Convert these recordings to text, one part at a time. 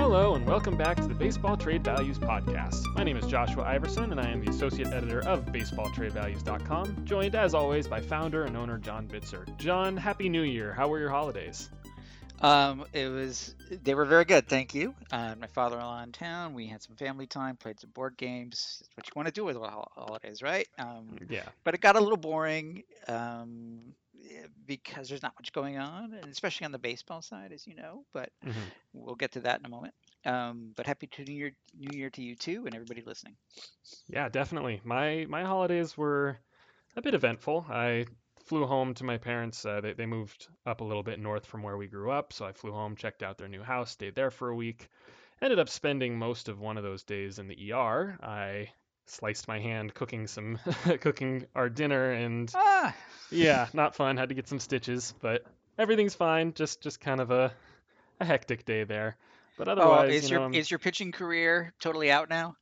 Hello, and welcome back to the Baseball Trade Values Podcast. My name is Joshua Iverson, and I am the Associate Editor of BaseballTradeValues.com, joined as always by founder and owner John Bitzer. John, Happy New Year. How were your holidays? Um, it was they were very good, thank you. Uh, my father-in-law in town. We had some family time, played some board games. That's what you want to do with holidays, right? Um, Yeah. but it got a little boring um, because there's not much going on, and especially on the baseball side, as you know. But Mhm. we'll get to that in a moment. Um, but happy to New Year, New Year to you too, and everybody listening. Yeah, definitely. My my holidays were a bit eventful. I flew home to my parents. Uh, they they moved up a little bit north from where we grew up, so I flew home, checked out their new house, stayed there for a week. Ended up spending most of one of those days in the ER. I sliced my hand cooking some cooking our dinner and Ah, yeah, not fun. Had to get some stitches, but everything's fine. Just just kind of a a hectic day there. But otherwise oh, otherwise, is you know, your I'm- is your pitching career totally out now?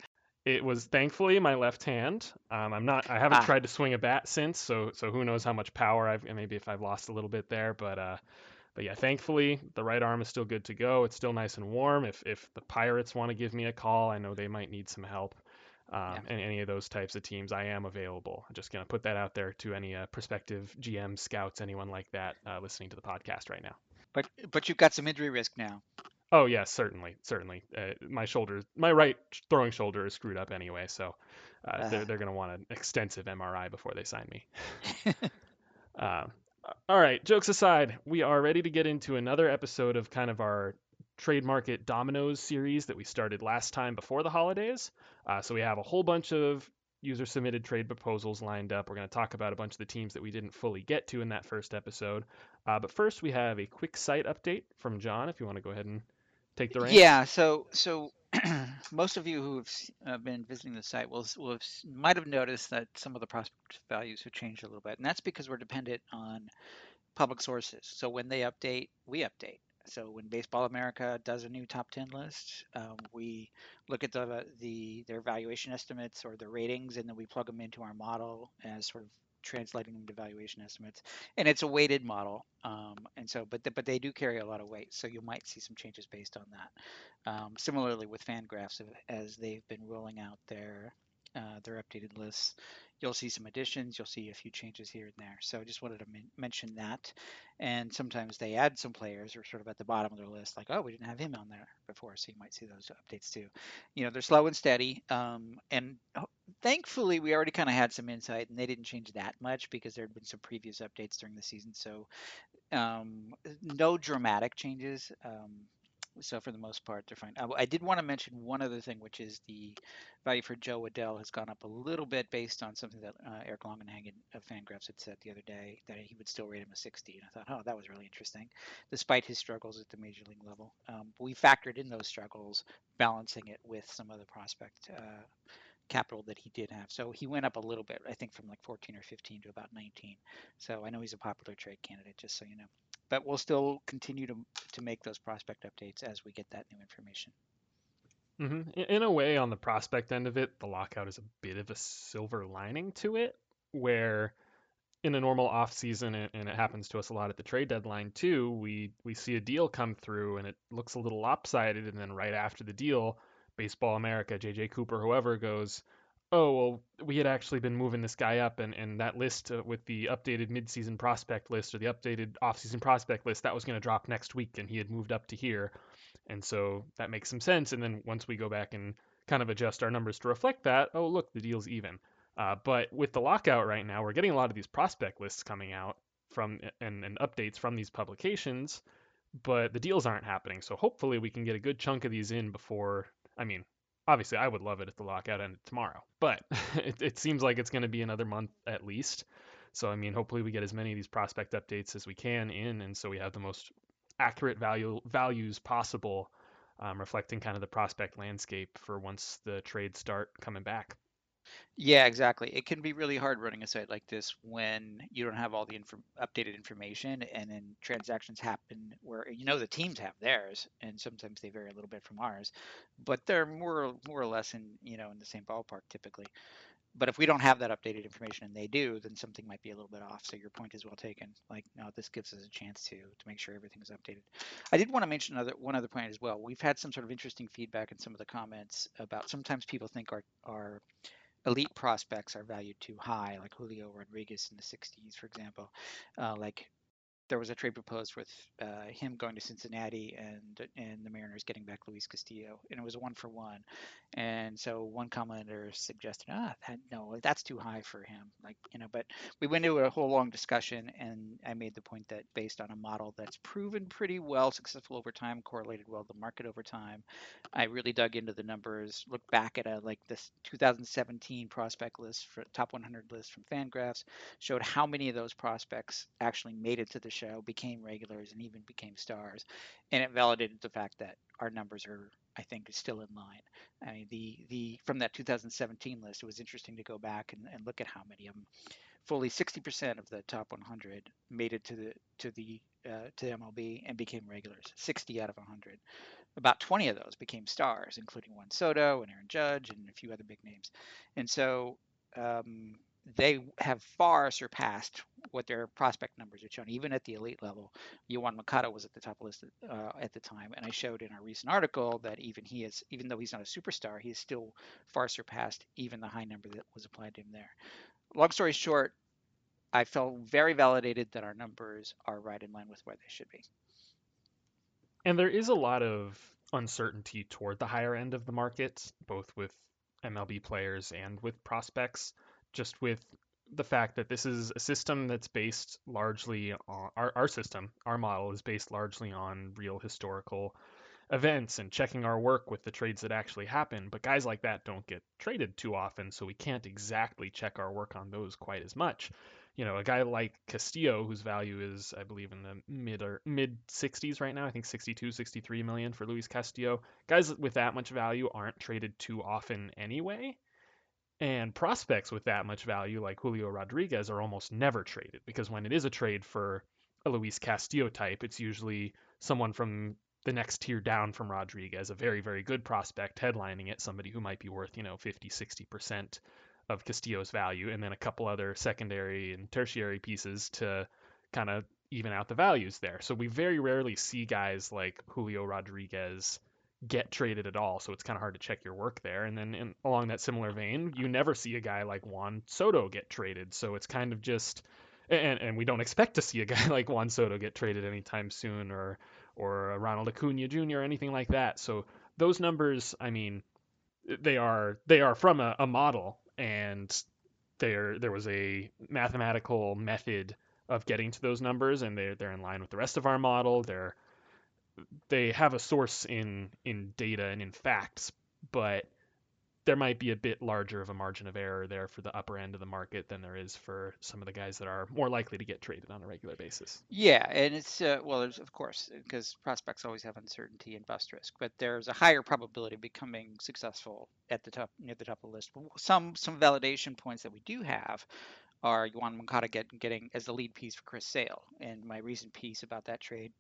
it was thankfully my left hand. Um, I'm not. I haven't Ah. tried to swing a bat since, so so who knows how much power I've maybe if I've lost a little bit there, but uh, but yeah, thankfully the right arm is still good to go. It's still nice and warm. If if the Pirates want to give me a call, I know they might need some help. Um, Yeah. and any of those types of teams, I am available. I'm just gonna put that out there to any uh, prospective GM scouts, anyone like that uh, listening to the podcast right now. But but you've got some injury risk now. Oh yes, certainly, certainly. Uh, my shoulder, my right throwing shoulder is screwed up anyway, so uh, they're Ah. they're gonna want an extensive MRI before they sign me. Um, all right, jokes aside, we are ready to get into another episode of kind of our trade market dominoes series that we started last time before the holidays. Uh, so we have a whole bunch of user submitted trade proposals lined up. We're going to talk about a bunch of the teams that we didn't fully get to in that first episode. Uh, but first, we have a quick site update from John. If you want to go ahead and take the reins. Yeah, so so most of you who have uh, been visiting the site will will have, might have noticed that some of the prospect values have changed a little bit, and that's because we're dependent on public sources. So when they update, we update. So when Baseball America does a new top 10 list, um, we look at the the their valuation estimates or their ratings, and then we plug them into our model as sort of translating them to valuation estimates. And it's a weighted model, um, and so but th- but they do carry a lot of weight. So you might see some changes based on that. Um, similarly with Fangraphs, as they've been rolling out their uh, their updated lists, you'll see some additions, you'll see a few changes here and there. So I just wanted to men- mention that. And sometimes they add some players or sort of at the bottom of their list, like, oh, we didn't have him on there before, so you might see those updates too. You know, they're slow and steady. Um, and thankfully, we already kind of had some insight, and they didn't change that much because there had been some previous updates during the season. So um, no dramatic changes. Um, so for the most part, they're fine. I, I did want to mention one other thing, which is the value for Jo Adell has gone up a little bit based on something that uh, Eric Longenhagen of Fangraphs had said the other day that he would still rate him a 60. And I thought, oh, that was really interesting, despite his struggles at the major league level. Um, we factored in those struggles, balancing it with some of the prospect uh, capital that he did have. So he went up a little bit, I think from like 14 or 15 to about 19. So I know he's a popular trade candidate, just so you know. But we'll still continue to to make those prospect updates as we get that new information. hmm In, a way, on the prospect end of it, the lockout is a bit of a silver lining to it, where in a normal off season, and it happens to us a lot at the trade deadline too, we we see a deal come through and it looks a little lopsided, and then right after the deal, Baseball America, JJ Cooper, whoever goes, oh well, we had actually been moving this guy up, and and that list uh, with the updated midseason prospect list or the updated offseason prospect list that was going to drop next week, and he had moved up to here, and so that makes some sense. And then once we go back and kind of adjust our numbers to reflect that, oh look, the deal's even. Uh, but with the lockout right now, we're getting a lot of these prospect lists coming out from and, and updates from these publications, but the deals aren't happening. So hopefully we can get a good chunk of these in before. I mean, obviously I would love it if the lockout ended tomorrow, but it, it seems like it's going to be another month at least. So I mean, hopefully we get as many of these prospect updates as we can in, and so we have the most accurate value values possible, um, reflecting kind of the prospect landscape for once the trades start coming back. Yeah, exactly. It can be really hard running a site like this when you don't have all the updated information, and then transactions happen where you know the teams have theirs, and sometimes they vary a little bit from ours, but they're more more or less in you know in the same ballpark typically. but if we don't have that updated information and they do, then something might be a little bit off. So your point is well taken. Like, no, this gives us a chance to to make sure everything is updated. I did want to mention another one other point as well. We've had some sort of interesting feedback in some of the comments about sometimes people think our our elite prospects are valued too high, like Julio Rodriguez in the 60s, for example. Uh, like there was a trade proposed with uh, him going to Cincinnati and and the Mariners getting back Luis Castillo, and it was one for one. And so one commenter suggested, ah, that, no, that's too high for him. Like you know, but we went into a whole long discussion, and I made the point that based on a model that's proven pretty well successful over time, correlated well to the market over time, I really dug into the numbers, looked back at a like this 2017 prospect list for top 100 list from Fangraphs, showed how many of those prospects actually made it to the show, became regulars, and even became stars. And it validated the fact that our numbers are, I think, still in line. I mean, the the from that 2017 list, it was interesting to go back and, and look at how many of them. Fully 60% of the top 100 made it to the to the uh, to the MLB and became regulars. 60 out of 100. About 20 of those became stars, including Juan Soto and Aaron Judge and a few other big names. And so um, they have far surpassed what their prospect numbers are showing, even at the elite level. Yoan Moncada was at the top list uh, at the time, and I showed in our recent article that even he is, even though he's not a superstar, he is still far surpassed even the high number that was applied to him there. Long story short, I felt very validated that our numbers are right in line with where they should be. And there is a lot of uncertainty toward the higher end of the market, both with MLB players and with prospects just with the fact that this is a system that's based largely on our, our system, our model is based largely on real historical events and checking our work with the trades that actually happen. But guys like that don't get traded too often, so we can't exactly check our work on those quite as much. You know, a guy like Castillo, whose value is, I believe, in the mid or mid 60s right now. I think 62, 63 million for Luis Castillo. Guys with that much value aren't traded too often anyway. And prospects with that much value, like Julio Rodriguez, are almost never traded because when it is a trade for a Luis Castillo type, it's usually someone from the next tier down from Rodriguez, a very, very good prospect headlining it, somebody who might be worth, you know, 50, 60% of Castillo's value, and then a couple other secondary and tertiary pieces to kind of even out the values there. So we very rarely see guys like Julio Rodriguez get traded at all. So it's kind of hard to check your work there. And then in, along that similar vein, you never see a guy like Juan Soto get traded. So it's kind of just, and, and we don't expect to see a guy like Juan Soto get traded anytime soon or, or Ronald Acuna Jr. or anything like that. So those numbers, I mean, they are, they are from a, a model and there, there was a mathematical method of getting to those numbers and they're, they're in line with the rest of our model. They're, they have a source in in data and in facts, but there might be a bit larger of a margin of error there for the upper end of the market than there is for some of the guys that are more likely to get traded on a regular basis. Yeah, and it's uh, well, there's of course because prospects always have uncertainty and bust risk, but there's a higher probability of becoming successful at the top near the top of the list. Some some validation points that we do have are Yoan Moncada get, getting as the lead piece for Chris Sale, and my recent piece about that trade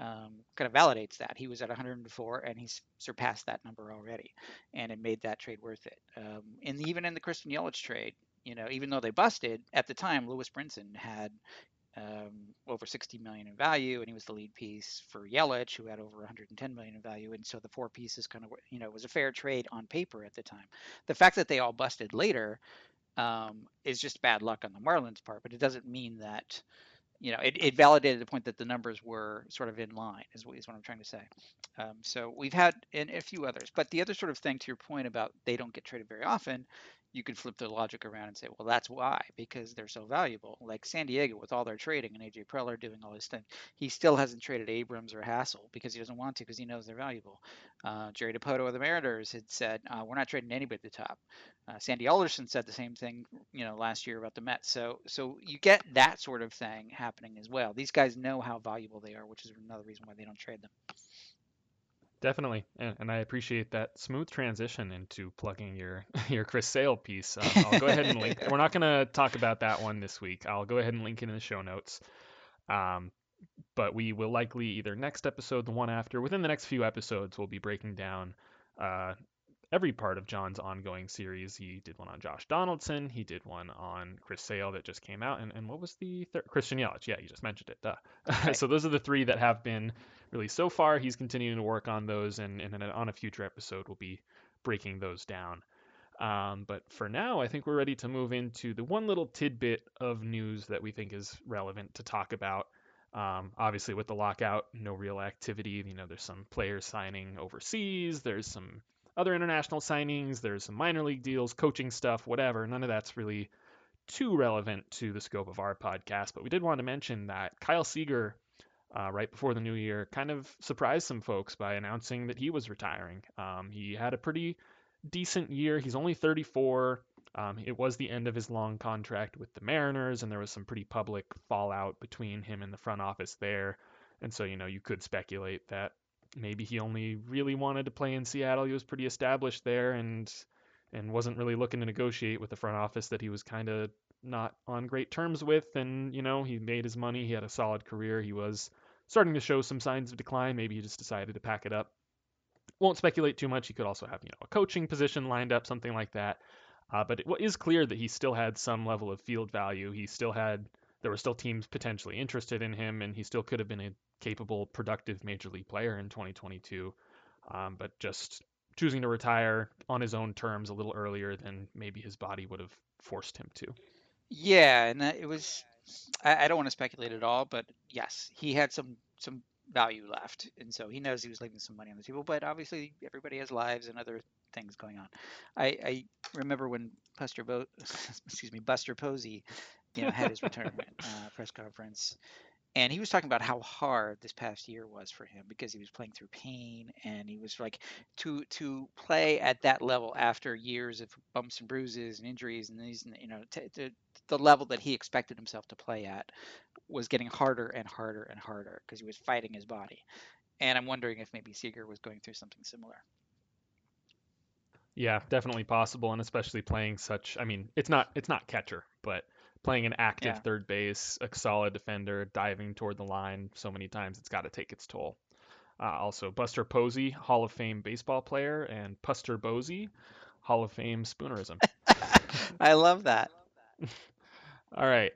um, kind of validates that. He was at 104 and he's surpassed that number already, and it made that trade worth it. Um, and even in the Christian Yelich trade, you know, even though they busted at the time, Lewis Brinson had um, over 60 million in value, and he was the lead piece for Yelich, who had over 110 million in value. And so the four pieces kind of, you know, was a fair trade on paper at the time. The fact that they all busted later um, is just bad luck on the Marlins part, but it doesn't mean that you know, it, it validated the point that the numbers were sort of in line, is what, is what I'm trying to say. Um, so we've had and a few others, but the other sort of thing to your point about they don't get traded very often you could flip the logic around and say, well, that's why, because they're so valuable. Like San Diego, with all their trading and AJ Preller doing all this thing, he still hasn't traded Abrams or Hassell because he doesn't want to because he knows they're valuable. Uh, Jerry Dipoto of the Mariners had said, uh, we're not trading anybody at the top. Uh, Sandy Alderson said the same thing, you know, last year about the Mets. So, so you get that sort of thing happening as well. These guys know how valuable they are, which is another reason why they don't trade them. Definitely, and, and I appreciate that smooth transition into plugging your your Chris Sale piece. Uh, I'll go ahead and link. We're not going to talk about that one this week. I'll go ahead and link it in the show notes. Um, but we will likely either next episode, the one after, within the next few episodes, we'll be breaking down uh, every part of John's ongoing series. He did one on Josh Donaldson. He did one on Chris Sale that just came out. And, and what was the third? Christian Yelich. Yeah, you just mentioned it. Duh. Right. so those are the three that have been released so far. He's continuing to work on those, and, and on a future episode, we'll be breaking those down. Um, but for now, I think we're ready to move into the one little tidbit of news that we think is relevant to talk about. Um, obviously, with the lockout, no real activity. You know, there's some players signing overseas. There's some other international signings. There's some minor league deals, coaching stuff, whatever. None of that's really too relevant to the scope of our podcast. But we did want to mention that Kyle Seager, uh, right before the new year, kind of surprised some folks by announcing that he was retiring. Um, he had a pretty decent year. He's only 34. Um, it was the end of his long contract with the Mariners, and there was some pretty public fallout between him and the front office there. And so, you know, you could speculate that maybe he only really wanted to play in Seattle. He was pretty established there and and wasn't really looking to negotiate with the front office that he was kind of not on great terms with. And, you know, he made his money. He had a solid career. He was starting to show some signs of decline. Maybe he just decided to pack it up. Won't speculate too much. He could also have, you know, a coaching position lined up, something like that. Uh, but it is clear that he still had some level of field value. He still had, there were still teams potentially interested in him, and he still could have been a capable, productive major league player in 2022. Um, but just choosing to retire on his own terms a little earlier than maybe his body would have forced him to. Yeah, and it was. I, I don't want to speculate at all, but yes, he had some some value left, and so he knows he was leaving some money on the table. But obviously, everybody has lives and other things going on. I, I remember when Buster Bo- excuse me Buster Posey, you know, had his retirement uh, press conference, and he was talking about how hard this past year was for him because he was playing through pain, and he was like to to play at that level after years of bumps and bruises and injuries and these, you know, t- t- the level that he expected himself to play at was getting harder and harder and harder because he was fighting his body. And I'm wondering if maybe Seager was going through something similar. Yeah, definitely possible, and especially playing such. I mean, it's not it's not catcher, but playing an active yeah. third base, a solid defender, diving toward the line so many times, it's got to take its toll. Uh, also, Buster Posey, Hall of Fame baseball player, and Puster Bosey, Hall of Fame spoonerism. I love that. all right.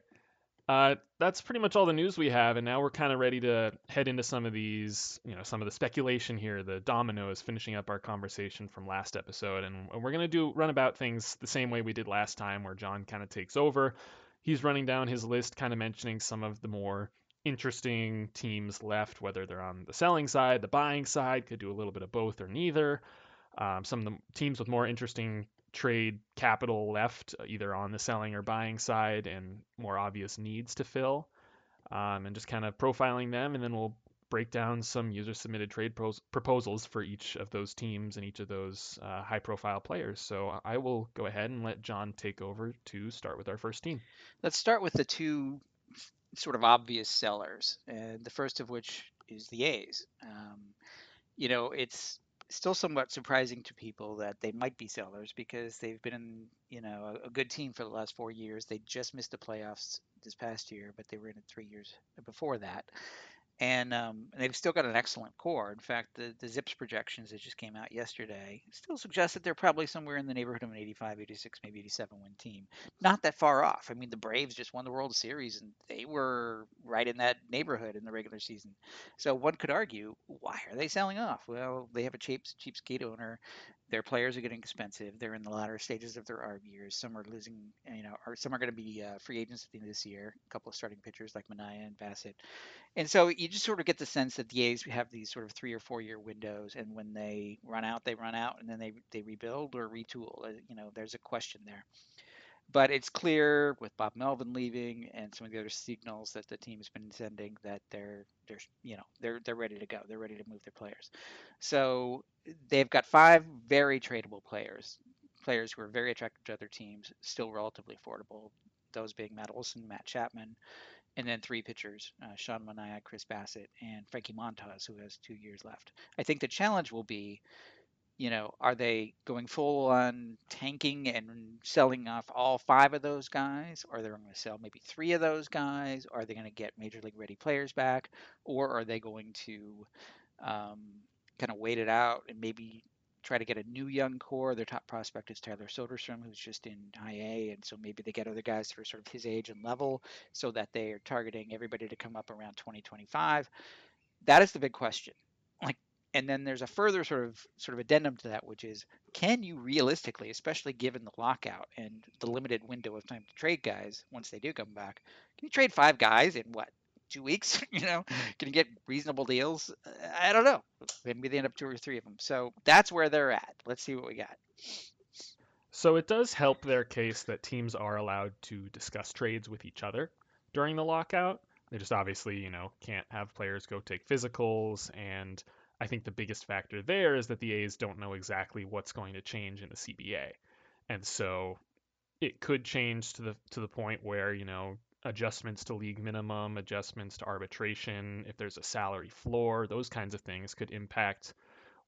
Uh, that's pretty much all the news we have, and now we're kind of ready to head into some of these, you know, some of the speculation here, the dominoes, finishing up our conversation from last episode, and we're gonna do run about things the same way we did last time, where John kind of takes over. He's running down his list, kind of mentioning some of the more interesting teams left, whether they're on the selling side, the buying side, could do a little bit of both or neither. Um, some of the teams with more interesting trade capital left, uh, either on the selling or buying side, and more obvious needs to fill, um, and just kind of profiling them. And then we'll break down some user submitted trade pros- proposals for each of those teams and each of those uh, high profile players. So I will go ahead and let John take over to start with our first team. Let's start with the two sort of obvious sellers, and the first of which is the A's. Um, you know, it's still somewhat surprising to people that they might be sellers because they've been in, you know a, good team for the last four years. They just missed the playoffs this past year, but they were in it three years before that and, um, they've still got an excellent core. In fact, the, the ZiPS projections that just came out yesterday still suggest that they're probably somewhere in the neighborhood of an 85, 86, maybe 87 win team. Not that far off. I mean, the Braves just won the World Series, and they were right in that neighborhood in the regular season. So one could argue, why are they selling off? Well, they have a cheap, cheap skate owner their players are getting expensive. They're in the latter stages of their arb years. Some are losing, you know, or some are going to be uh, free agents at the end of this year. A couple of starting pitchers like Manaea and Bassitt, and so you just sort of get the sense that the A's have these sort of three or four year windows, and when they run out, they run out, and then they they rebuild or retool. Uh, you know, there's a question there. But it's clear with Bob Melvin leaving and some of the other signals that the team's been sending that they're they're you know they're they're ready to go. They're ready to move their players. So they've got five very tradable players, players who are very attractive to other teams, still relatively affordable. Those being Matt Olson, Matt Chapman, and then three pitchers: uh, Sean Manaea, Chris Bassitt, and Frankie Montas, who has two years left. I think the challenge will be you know, are they going full on tanking and selling off all five of those guys? Or they're going to sell maybe three of those guys? Are they going to get major league ready players back? Or are they going to um, kind of wait it out and maybe try to get a new young core. Their top prospect is Tyler Soderstrom, who's just in high A, and so maybe they get other guys that are sort of his age and level, so that they are targeting everybody to come up around 2025. That is the big question. Like, and then there's a further sort of sort of addendum to that, which is, can you realistically, especially given the lockout and the limited window of time to trade guys once they do come back, can you trade five guys in what two weeks? you know, can you get reasonable deals? I don't know. Maybe they end up two or three of them. So that's where they're at. Let's see what we got. So it does help their case that teams are allowed to discuss trades with each other during the lockout. They just obviously, you know, can't have players go take physicals. And I think the biggest factor there is that the A's don't know exactly what's going to change in the CBA. And so it could change to the to the point where, you know, adjustments to league minimum, adjustments to arbitration, if there's a salary floor, those kinds of things could impact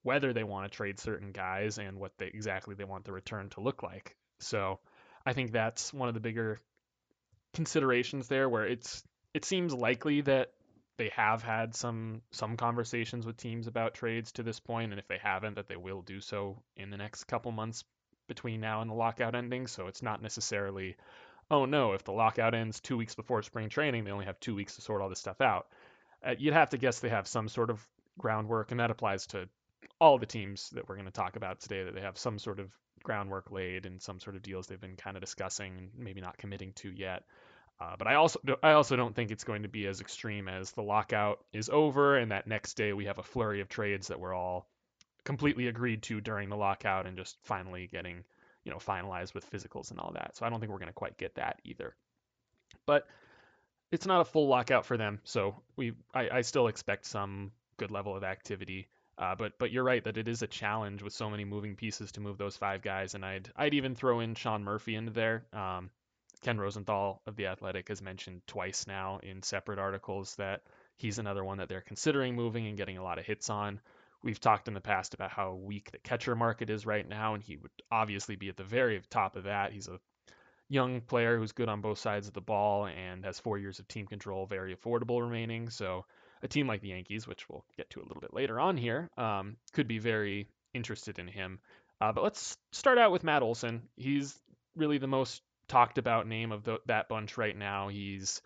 whether they want to trade certain guys and what they exactly they want the return to look like. So I think that's one of the bigger considerations there where it's it seems likely that they have had some some conversations with teams about trades to this point and if they haven't that they will do so in the next couple months between now and the lockout ending so it's not necessarily oh no, if the lockout ends two weeks before spring training, they only have two weeks to sort all this stuff out. Uh, you'd have to guess they have some sort of groundwork, and that applies to all the teams that we're going to talk about today, that they have some sort of groundwork laid and some sort of deals they've been kind of discussing, maybe not committing to yet. Uh, but I also I also don't think it's going to be as extreme as the lockout is over and that next day we have a flurry of trades that we're all completely agreed to during the lockout and just finally getting you know, finalized with physicals and all that. So I don't think we're going to quite get that either. But it's not a full lockout for them, so we I, I still expect some good level of activity. Uh, but but you're right that it is a challenge with so many moving pieces to move those five guys, and I'd I'd even throw in Sean Murphy into there. Um, Ken Rosenthal of the Athletic has mentioned twice now in separate articles that he's another one that they're considering moving and getting a lot of hits on. We've talked in the past about how weak the catcher market is right now, and he would obviously be at the very top of that. He's a young player who's good on both sides of the ball and has four years of team control, very affordable remaining. So a team like the Yankees, which we'll get to a little bit later on here, um, could be very interested in him. Uh, but let's start out with Matt Olson. He's really the most talked about name of the, that bunch right now. He's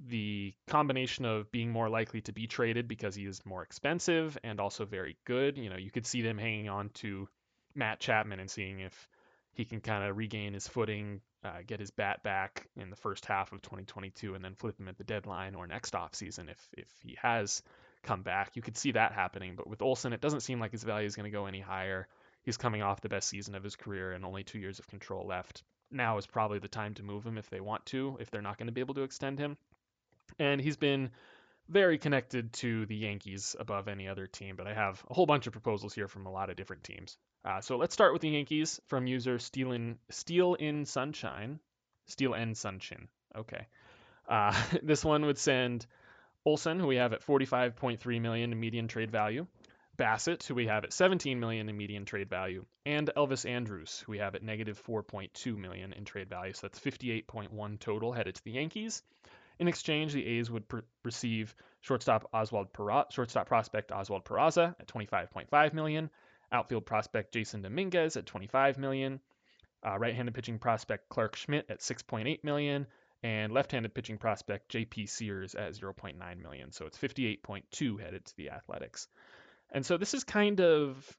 the combination of being more likely to be traded because he is more expensive and also very good. You know, you could see them hanging on to Matt Chapman and seeing if he can kind of regain his footing, uh, get his bat back in the first half of 2022, and then flip him at the deadline or next offseason if if he has come back. You could see that happening. But with Olson, it doesn't seem like his value is going to go any higher. He's coming off the best season of his career and only two years of control left. Now is probably the time to move him if they want to, if they're not going to be able to extend him and he's been very connected to the Yankees above any other team. But I have a whole bunch of proposals here from a lot of different teams. Uh, so let's start with the Yankees from user Steel in, Steel in Sunshine. Steel and Sunshine. Okay. Uh, this one would send Olson, who we have at 45.3 million in median trade value, Bassitt, who we have at 17 million in median trade value, and Elvis Andrus, who we have at negative 4.2 million in trade value. So that's 58.1 total headed to the Yankees. In exchange, the A's would pr- receive shortstop Oswald Pera- shortstop prospect Oswald Peraza at 25.5 million, outfield prospect Jasson Dominguez at 25 million, uh, right-handed pitching prospect Clarke Schmidt at 6.8 million, and left-handed pitching prospect J.P. Sears at 0.9 million. So it's 58.2 headed to the Athletics. And so this is kind of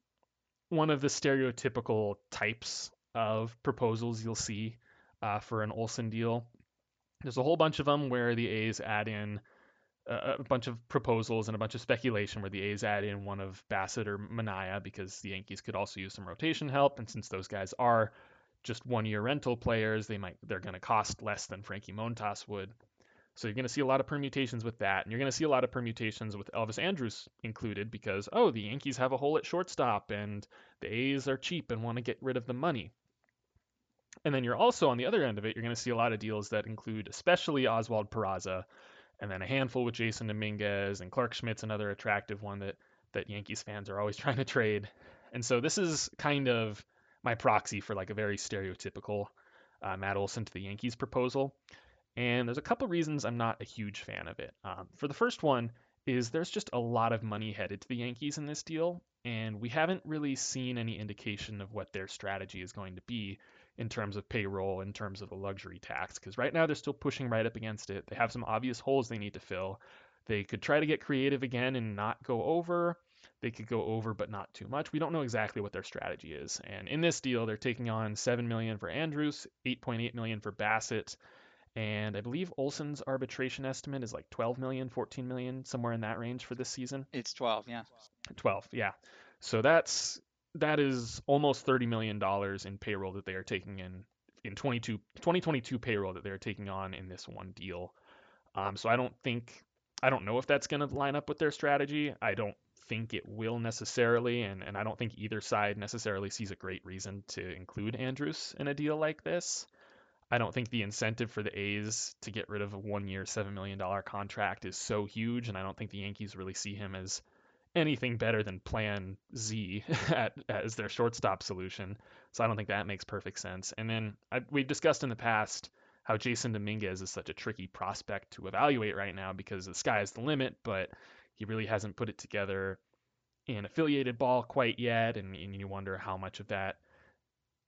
one of the stereotypical types of proposals you'll see uh, for an Olson deal. There's a whole bunch of them where the A's add in a, bunch of proposals and a bunch of speculation where the A's add in one of Bassitt or Manaea because the Yankees could also use some rotation help. And since those guys are just one year rental players, they might they're going to cost less than Frankie Montas would. So you're going to see a lot of permutations with that, and you're going to see a lot of permutations with Elvis Andrus included because oh the Yankees have a hole at shortstop and the A's are cheap and want to get rid of the money. And then you're also on the other end of it, you're going to see a lot of deals that include especially Oswald Peraza, and then a handful with Jasson Dominguez and Clarke Schmidt's another attractive one that that Yankees fans are always trying to trade. And so this is kind of my proxy for like a very stereotypical uh, Matt Olson to the Yankees proposal. And there's a couple reasons I'm not a huge fan of it. Um, for the first one, is there's just a lot of money headed to the Yankees in this deal, and we haven't really seen any indication of what their strategy is going to be in terms of payroll, in terms of the luxury tax, because right now they're still pushing right up against it. They have some obvious holes they need to fill. They could try to get creative again and not go over. They could go over but not too much. We don't know exactly what their strategy is. And in this deal, they're taking on 7 million for Andrus, 8.8 million for Bassitt, and I believe Olson's arbitration estimate is like 12 million, 14 million, somewhere in that range for this season. It's 12, yeah. 12, yeah. So that's that is almost 30 million dollars in payroll that they are taking in in 22 2022 payroll that they're taking on in this one deal. Um, so I don't think I don't know if that's going to line up with their strategy. I don't think it will necessarily, and, and I don't think either side necessarily sees a great reason to include Andrus in a deal like this. I don't think the incentive for the A's to get rid of a one year, $7 million contract is so huge, and I don't think the Yankees really see him as anything better than Plan Z at, as their shortstop solution. So I don't think that makes perfect sense. And then I, we've discussed in the past how Jasson Dominguez is such a tricky prospect to evaluate right now because the sky is the limit, but he really hasn't put it together in affiliated ball quite yet, and, and you wonder how much of that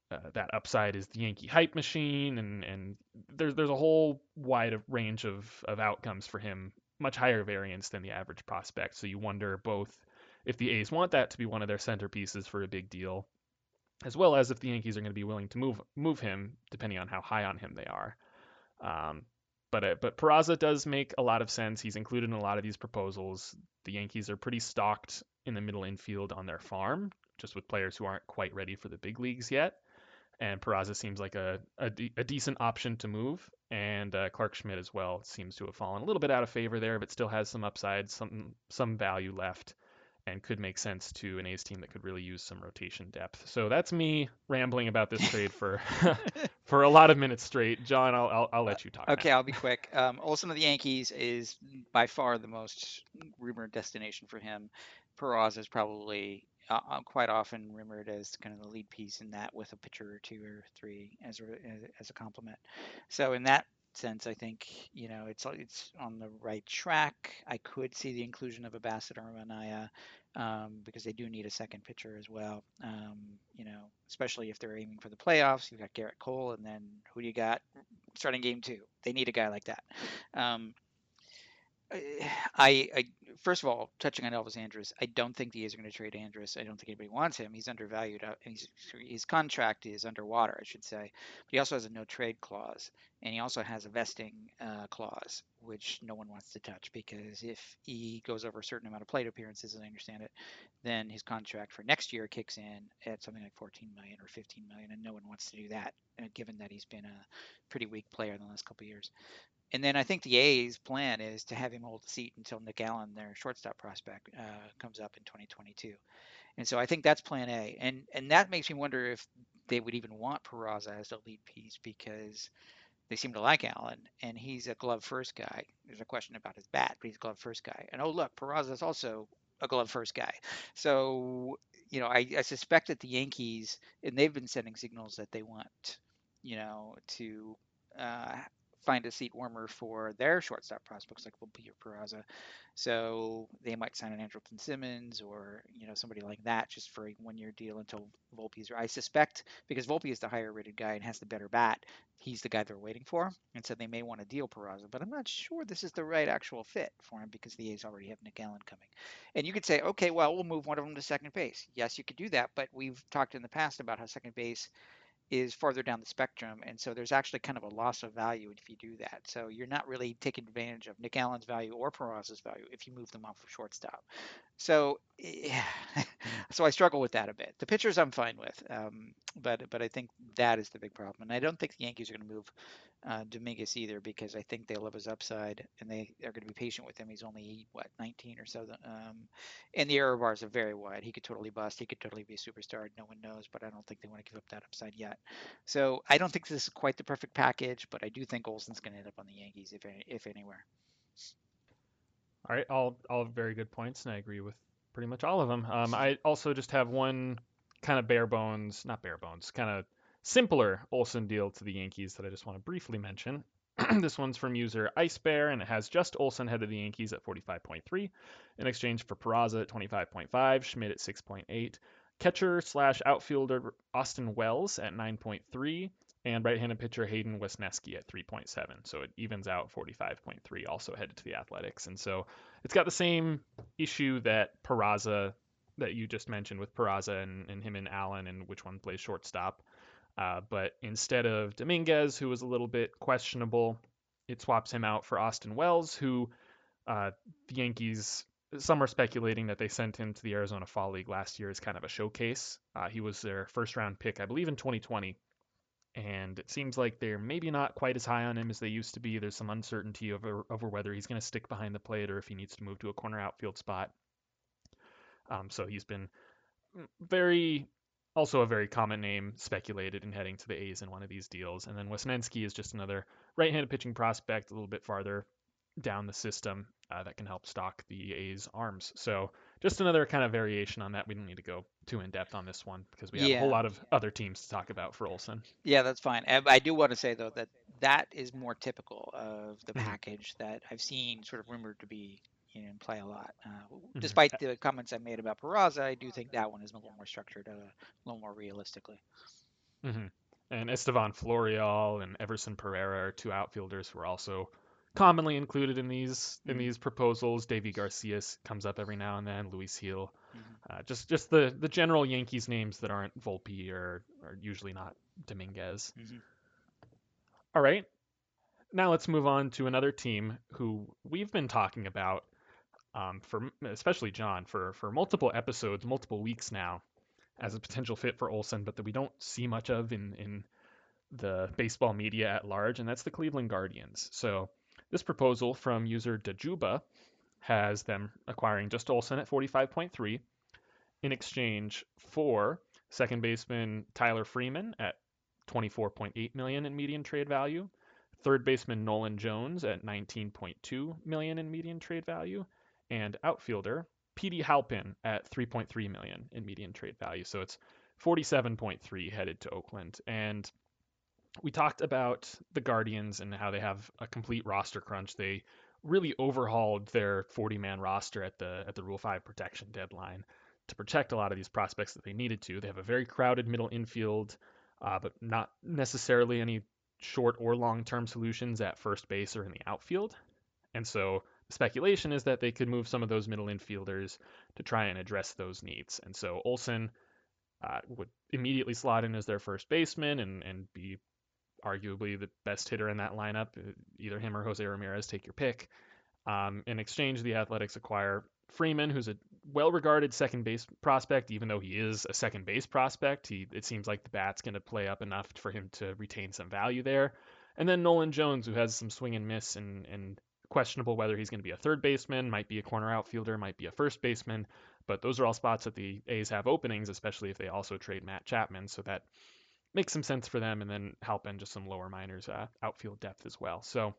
uh, that upside is the Yankee hype machine, and and there's there's a whole wide range of of outcomes for him, much higher variance than the average prospect. So you wonder both if the A's want that to be one of their centerpieces for a big deal, as well as if the Yankees are going to be willing to move move him depending on how high on him they are. Um, but uh, but Peraza does make a lot of sense. He's included in a lot of these proposals. The Yankees are pretty stocked in the middle infield on their farm, just with players who aren't quite ready for the big leagues yet and Peraza seems like a, a, a, decent option to move. And uh, Clarke Schmidt as well seems to have fallen a little bit out of favor there, but still has some upside, some some value left, and could make sense to an A's team that could really use some rotation depth. So that's me rambling about this trade for for a lot of minutes straight. John, I'll I'll, I'll let you talk. Okay, now. I'll be quick. Um, Olson of the Yankees is by far the most rumored destination for him. Peraza is probably uh, uh, quite often rumored as kind of the lead piece in that with a pitcher or two or three as a, as a complement. So in that sense, I think you know it's it's on the right track. I could see the inclusion of a Bassitt or Manaea um, because they do need a second pitcher as well. Um, you know, especially if they're aiming for the playoffs. You've got Gerrit Cole, and then who do you got starting game two? They need a guy like that. Um, I, I first of all, touching on Elvis Andrus, I don't think the A's are going to trade Andrus. I don't think anybody wants him. He's undervalued. Uh, he's, his contract is underwater, I should say. But he also has a no trade clause, and he also has a vesting uh, clause, which no one wants to touch because if he goes over a certain amount of plate appearances, as I understand it, then his contract for next year kicks in at something like 14 million or 15 million, and no one wants to do that, uh, given that he's been a pretty weak player in the last couple of years. And then I think the A's plan is to have him hold the seat until Nick Allen, their shortstop prospect, uh, comes up in 2022. And so I think that's plan A. And and that makes me wonder if they would even want Peraza as the lead piece because they seem to like Allen and he's a glove first guy. There's a question about his bat, but he's a glove first guy. And oh look, Peraza is also a glove first guy. So you know, I, I suspect that the Yankees and they've been sending signals that they want, you know, to uh, find a seat warmer for their shortstop prospects like Volpe or Peraza. So they might sign an Andrelton Simmons or you know somebody like that just for a one-year deal until Volpe's. I suspect because Volpe is the higher-rated guy and has the better bat, he's the guy they're waiting for, and so they may want to deal Peraza. But I'm not sure this is the right actual fit for him because the A's already have Nick Allen coming. And you could say, okay, well we'll move one of them to second base. Yes, you could do that, but we've talked in the past about how second base is farther down the spectrum. And so there's actually kind of a loss of value if you do that. So you're not really taking advantage of Nick Allen's value or Peraza's value if you move them off of shortstop. So yeah, so I struggle with that a bit. The pitchers I'm fine with, um, but but I think that is the big problem. And I don't think the Yankees are going to move uh, Dominguez either because I think they love his upside and they are going to be patient with him. He's only what 19 or so, um, and the error bars are very wide. He could totally bust. He could totally be a superstar. No one knows, but I don't think they want to give up that upside yet. So I don't think this is quite the perfect package, but I do think Olson's going to end up on the Yankees if if anywhere. All right, all all very good points, and I agree with pretty much all of them. Um, I also just have one kind of bare bones, not bare bones, kind of simpler Olson deal to the Yankees that I just want to briefly mention. this one's from user Ice Bear, and it has just Olson head of the Yankees at 45.3 in exchange for Peraza at 25.5, Schmidt at 6.8, catcher slash outfielder Austin Wells at 9.3, and right-handed pitcher Hayden Wesneski at 3.7. So it evens out 45.3, also headed to the Athletics. And so it's got the same issue that Peraza that you just mentioned with Peraza and, and him and Allen and which one plays shortstop. Uh, but instead of Dominguez, who was a little bit questionable, it swaps him out for Austin Wells, who uh, the Yankees, some are speculating that they sent him to the Arizona Fall League last year as kind of a showcase. Uh, he was their first round pick, I believe, in 2020 and it seems like they're maybe not quite as high on him as they used to be. There's some uncertainty over over whether he's going to stick behind the plate or if he needs to move to a corner outfield spot. Um, so he's been very, also a very common name speculated in heading to the A's in one of these deals. And then Wesneski is just another right-handed pitching prospect, a little bit farther down the system uh, that can help stock the A's arms. So just another kind of variation on that. We don't need to go too in depth on this one because we have yeah. a whole lot of other teams to talk about for Olson. Yeah, that's fine. I do want to say though that that is more typical of the mm-hmm. package that I've seen sort of rumored to be you know, in play a lot. Uh, mm-hmm. Despite the comments I made about Peraza, I do think that one is a little more structured, uh, a little more realistically. Mm-hmm. And Estevan Florial and Everson Pereira are two outfielders who are also commonly included in these in mm-hmm. these proposals. Deivi Garcia comes up every now and then. Luis Gil, mm-hmm. uh, just just the the general Yankees names that aren't Volpe or are usually not Dominguez. Mm-hmm. All right, now let's move on to another team who we've been talking about um, for especially John for for multiple episodes, multiple weeks now, as a potential fit for Olson, but that we don't see much of in in the baseball media at large, and that's the Cleveland Guardians. So this proposal from user Dajuba has them acquiring just Olson at 45.3 in exchange for second baseman Tyler Freeman at 24.8 million in median trade value, third baseman Nolan Jones at 19.2 million in median trade value, and outfielder Petey Halpin at 3.3 million in median trade value. So it's 47.3 headed to Oakland. And we talked about the Guardians and how they have a complete roster crunch. They really overhauled their 40-man roster at the at the Rule 5 protection deadline to protect a lot of these prospects that they needed to. They have a very crowded middle infield, uh, but not necessarily any short or long-term solutions at first base or in the outfield. And so speculation is that they could move some of those middle infielders to try and address those needs. And so Olson uh, would immediately slot in as their first baseman and, and be arguably the best hitter in that lineup. Uh, either him or Jose Ramirez, take your pick. Um, in exchange, the Athletics acquire Freeman, who's a well-regarded second base prospect, even though he is a second base prospect. He it seems like the bat's going to play up enough for him to retain some value there. And then Nolan Jones, who has some swing and miss and, and questionable whether he's going to be a third baseman, might be a corner outfielder, might be a first baseman. But those are all spots that the A's have openings, especially if they also trade Matt Chapman. So that makes some sense for them and then Halpin just some lower minors uh, outfield depth as well. So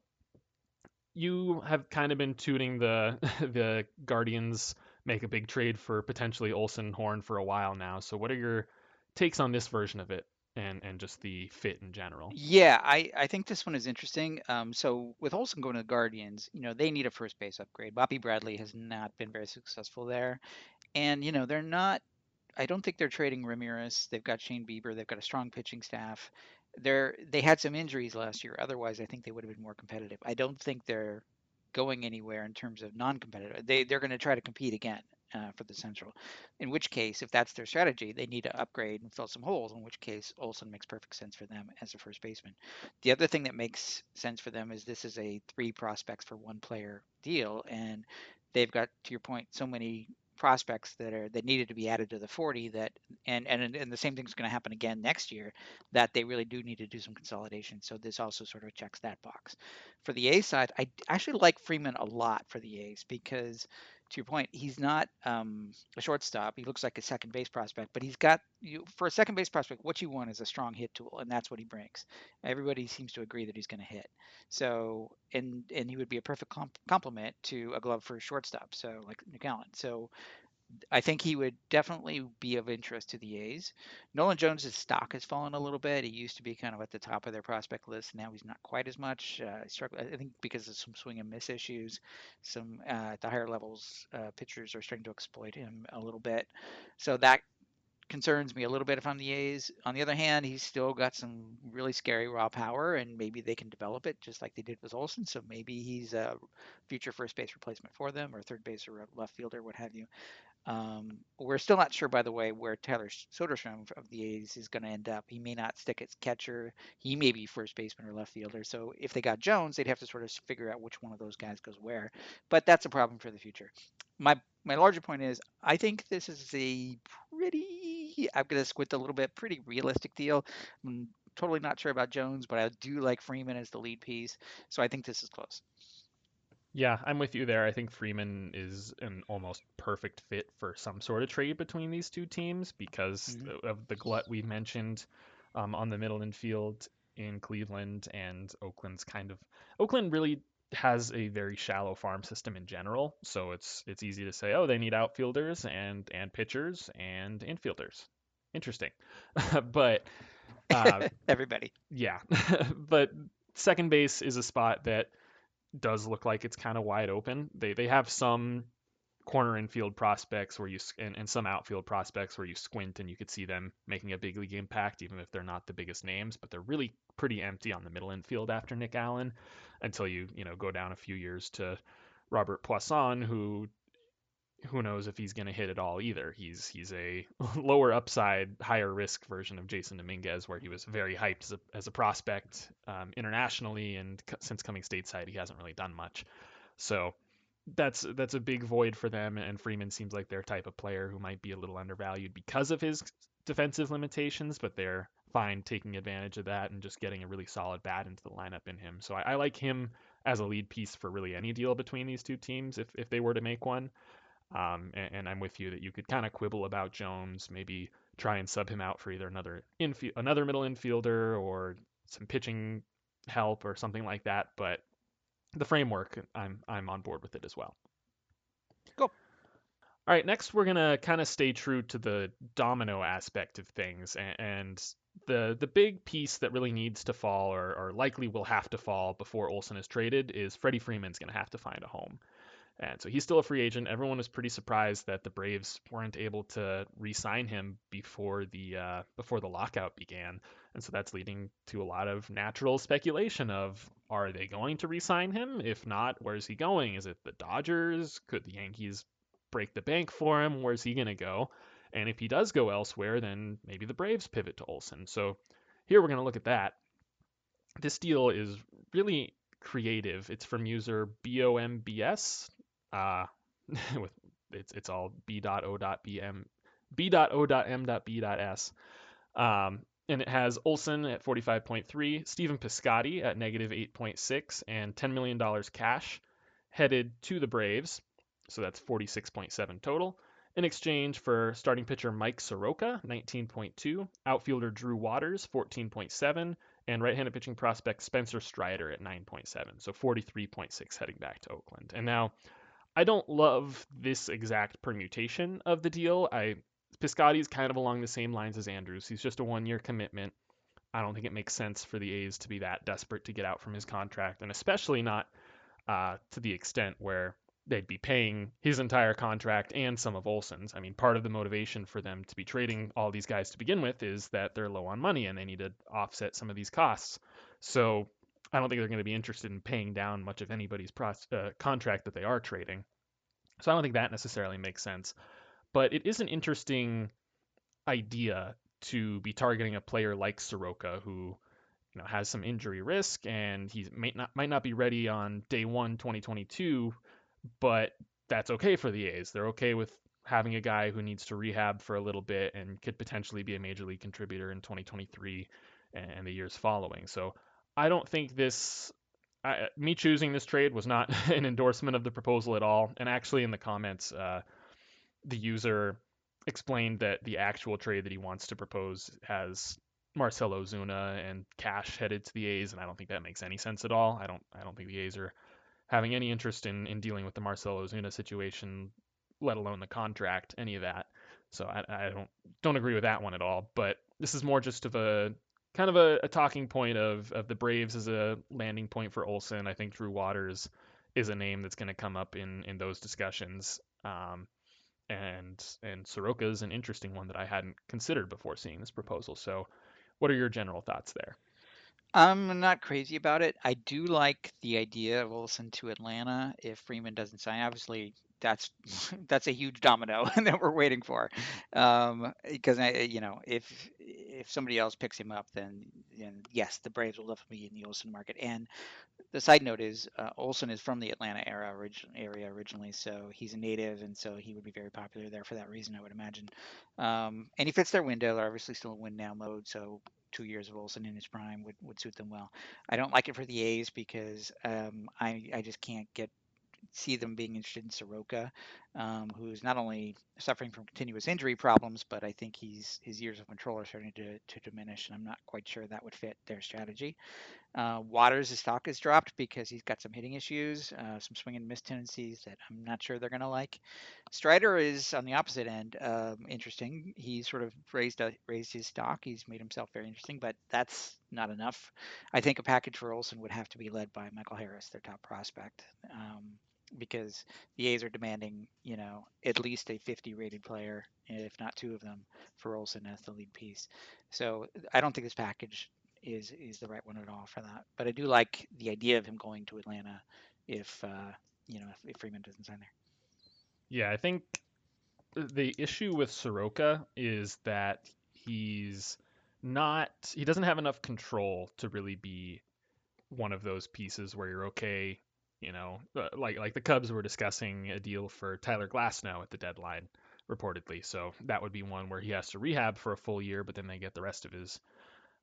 you have kind of been tooting the the Guardians make a big trade for potentially Olson Horn for a while now. So what are your takes on this version of it and and just the fit in general? Yeah, I I think this one is interesting. Um, so with Olson going to the Guardians, you know they need a first base upgrade. Bobby Bradley has not been very successful there, and you know they're not I don't think they're trading Ramirez. They've got Shane Bieber. They've got a strong pitching staff. They're they had some injuries last year. Otherwise, I think they would have been more competitive. I don't think they're going anywhere in terms of non-competitive. They they're going to try to compete again uh, for the Central. In which case, if that's their strategy, they need to upgrade and fill some holes. In which case, Olson makes perfect sense for them as a first baseman. The other thing that makes sense for them is this is a three prospects for one player deal, and they've got, to your point, so many prospects that are that needed to be added to the 40 that and and and the same thing's going to happen again next year that they really do need to do some consolidation so this also sort of checks that box for the a side i actually like freeman a lot for the a's because to your point, he's not um, a shortstop. He looks like a second base prospect, but he's got you for a second base prospect. What you want is a strong hit tool, and that's what he brings. Everybody seems to agree that he's going to hit. So, and and he would be a perfect comp- complement to a glove for a shortstop. So, like Nick Allen. So, I think he would definitely be of interest to the A's. Nolan Jones' stock has fallen a little bit. He used to be kind of at the top of their prospect list. Now he's not quite as much. Uh, I think because of some swing and miss issues. Some uh, at the higher levels, uh, pitchers are starting to exploit him a little bit. So that concerns me a little bit if I'm the A's. On the other hand, he's still got some really scary raw power, and maybe they can develop it just like they did with Olson. So maybe he's a future first base replacement for them, or third base or left fielder, what have you. Um, we're still not sure, by the way, where Tyler Soderstrom of the A's is going to end up. He may not stick as catcher. He may be first baseman or left fielder. So if they got Jones, they'd have to sort of figure out which one of those guys goes where. But that's a problem for the future. My my larger point is, I think this is a pretty. I'm going to squint a little bit. Pretty realistic deal. I'm totally not sure about Jones, but I do like Freeman as the lead piece. So I think this is close. Yeah, I'm with you there. I think Freeman is an almost perfect fit for some sort of trade between these two teams because mm-hmm. of the glut we mentioned um, on the middle infield in Cleveland and Oakland's kind of Oakland really has a very shallow farm system in general, so it's it's easy to say, oh, they need outfielders and and pitchers and infielders. Interesting, but uh, everybody, yeah, but second base is a spot that does look like it's kind of wide open. They they have some corner infield prospects where you and, and some outfield prospects where you squint and you could see them making a big league impact even if they're not the biggest names, but they're really pretty empty on the middle infield after Nick Allen until you, you know, go down a few years to Robert Puason who who knows if he's going to hit it all either. He's he's a lower upside, higher risk version of Jasson Dominguez, where he was very hyped as a, as a prospect um, internationally, and c- since coming stateside, he hasn't really done much. So that's that's a big void for them. And Freeman seems like their type of player who might be a little undervalued because of his defensive limitations, but they're fine taking advantage of that and just getting a really solid bat into the lineup in him. So I, I like him as a lead piece for really any deal between these two teams if if they were to make one. Um, and, and, I'm with you that you could kind of quibble about Jones, maybe try and sub him out for either another infi- another middle infielder or some pitching help or something like that. But the framework, I'm I'm on board with it as well. Cool. All right, next we're gonna kind of stay true to the domino aspect of things, and, and the the big piece that really needs to fall, or, or likely will have to fall before Olson is traded, is Freddie Freeman's gonna have to find a home. And so he's still a free agent. Everyone was pretty surprised that the Braves weren't able to re-sign him before the uh, before the lockout began, and so that's leading to a lot of natural speculation of are they going to re-sign him? If not, where's he going? Is it the Dodgers? Could the Yankees break the bank for him? Where's he going to go? And if he does go elsewhere, then maybe the Braves pivot to Olson. So here we're going to look at that. This deal is really creative. It's from user BOMBS uh, with it's it's all b.o.bm b.o.m.b.s. Um, and it has Olson at 45.3, Stephen Piscotty at negative 8.6, and $10 million cash headed to the Braves. So that's 46.7 total. In exchange for starting pitcher Mike Soroka, 19.2, outfielder Drew Waters, 14.7, and right-handed pitching prospect Spencer Strider at 9.7. So 43.6 heading back to Oakland. And now I don't love this exact permutation of the deal. I Piscotty's kind of along the same lines as Andrus. He's just a one-year commitment. I don't think it makes sense for the A's to be that desperate to get out from his contract, and especially not uh, to the extent where they'd be paying his entire contract and some of Olson's. I mean, part of the motivation for them to be trading all these guys to begin with is that they're low on money and they need to offset some of these costs. So I don't think they're going to be interested in paying down much of anybody's uh, contract that they are trading. So I don't think that necessarily makes sense. But it is an interesting idea to be targeting a player like Soroka who you know has some injury risk and he might not might not be ready on day 1 2022 but that's okay for the A's. They're okay with having a guy who needs to rehab for a little bit and could potentially be a major league contributor in 2023 and the years following. So I don't think this I, me choosing this trade was not an endorsement of the proposal at all. And actually, in the comments, uh, the user explained that the actual trade that he wants to propose has Marcell Ozuna and cash headed to the A's, and I don't think that makes any sense at all. I don't I don't think the A's are having any interest in, in dealing with the Marcell Ozuna situation let alone the contract, any of that. So I, I don't don't agree with that one at all. But this is more just of a kind of a, a, talking point of, of the Braves as a landing point for Olson. I think Drew Waters is a name that's going to come up in, in those discussions. Um, and and Soroka is an interesting one that I hadn't considered before seeing this proposal. So, what are your general thoughts there? I'm not crazy about it. I do like the idea of Olson to Atlanta if Freeman doesn't sign. Obviously, that's that's a huge domino that we're waiting for. Um, because I, you know, if if somebody else picks him up, then then yes, the Braves will definitely be in the Olson market. And the side note is uh, Olson is from the Atlanta era area originally, so he's a native, and so he would be very popular there for that reason, I would imagine. Um, and he fits their window. They're obviously still in win now mode, so two years of Olson in his prime would, would suit them well. I don't like it for the A's because um, I I just can't get see them being interested in Soroka, um, who's not only suffering from continuous injury problems, but I think he's his years of control are starting to, to diminish, and I'm not quite sure that would fit their strategy. Uh, Waters' stock has dropped because he's got some hitting issues, uh, some swing and miss tendencies that I'm not sure they're going to like. Strider is on the opposite end, um, interesting. He sort of raised a, raised his stock. He's made himself very interesting, but that's not enough. I think a package for Olson would have to be led by Michael Harris, their top prospect. Um, because the A's are demanding, you know, at least a 50 rated player, if not two of them, for Olson as the lead piece. So I don't think this package is is the right one at all for that. But I do like the idea of him going to Atlanta if uh, you know if, if Freeman doesn't sign there. Yeah, I think the issue with Soroka is that he's not he doesn't have enough control to really be one of those pieces where you're okay you know, uh, like like the Cubs were discussing a deal for Tyler Glasnow at the deadline, reportedly. So that would be one where he has to rehab for a full year, but then they get the rest of his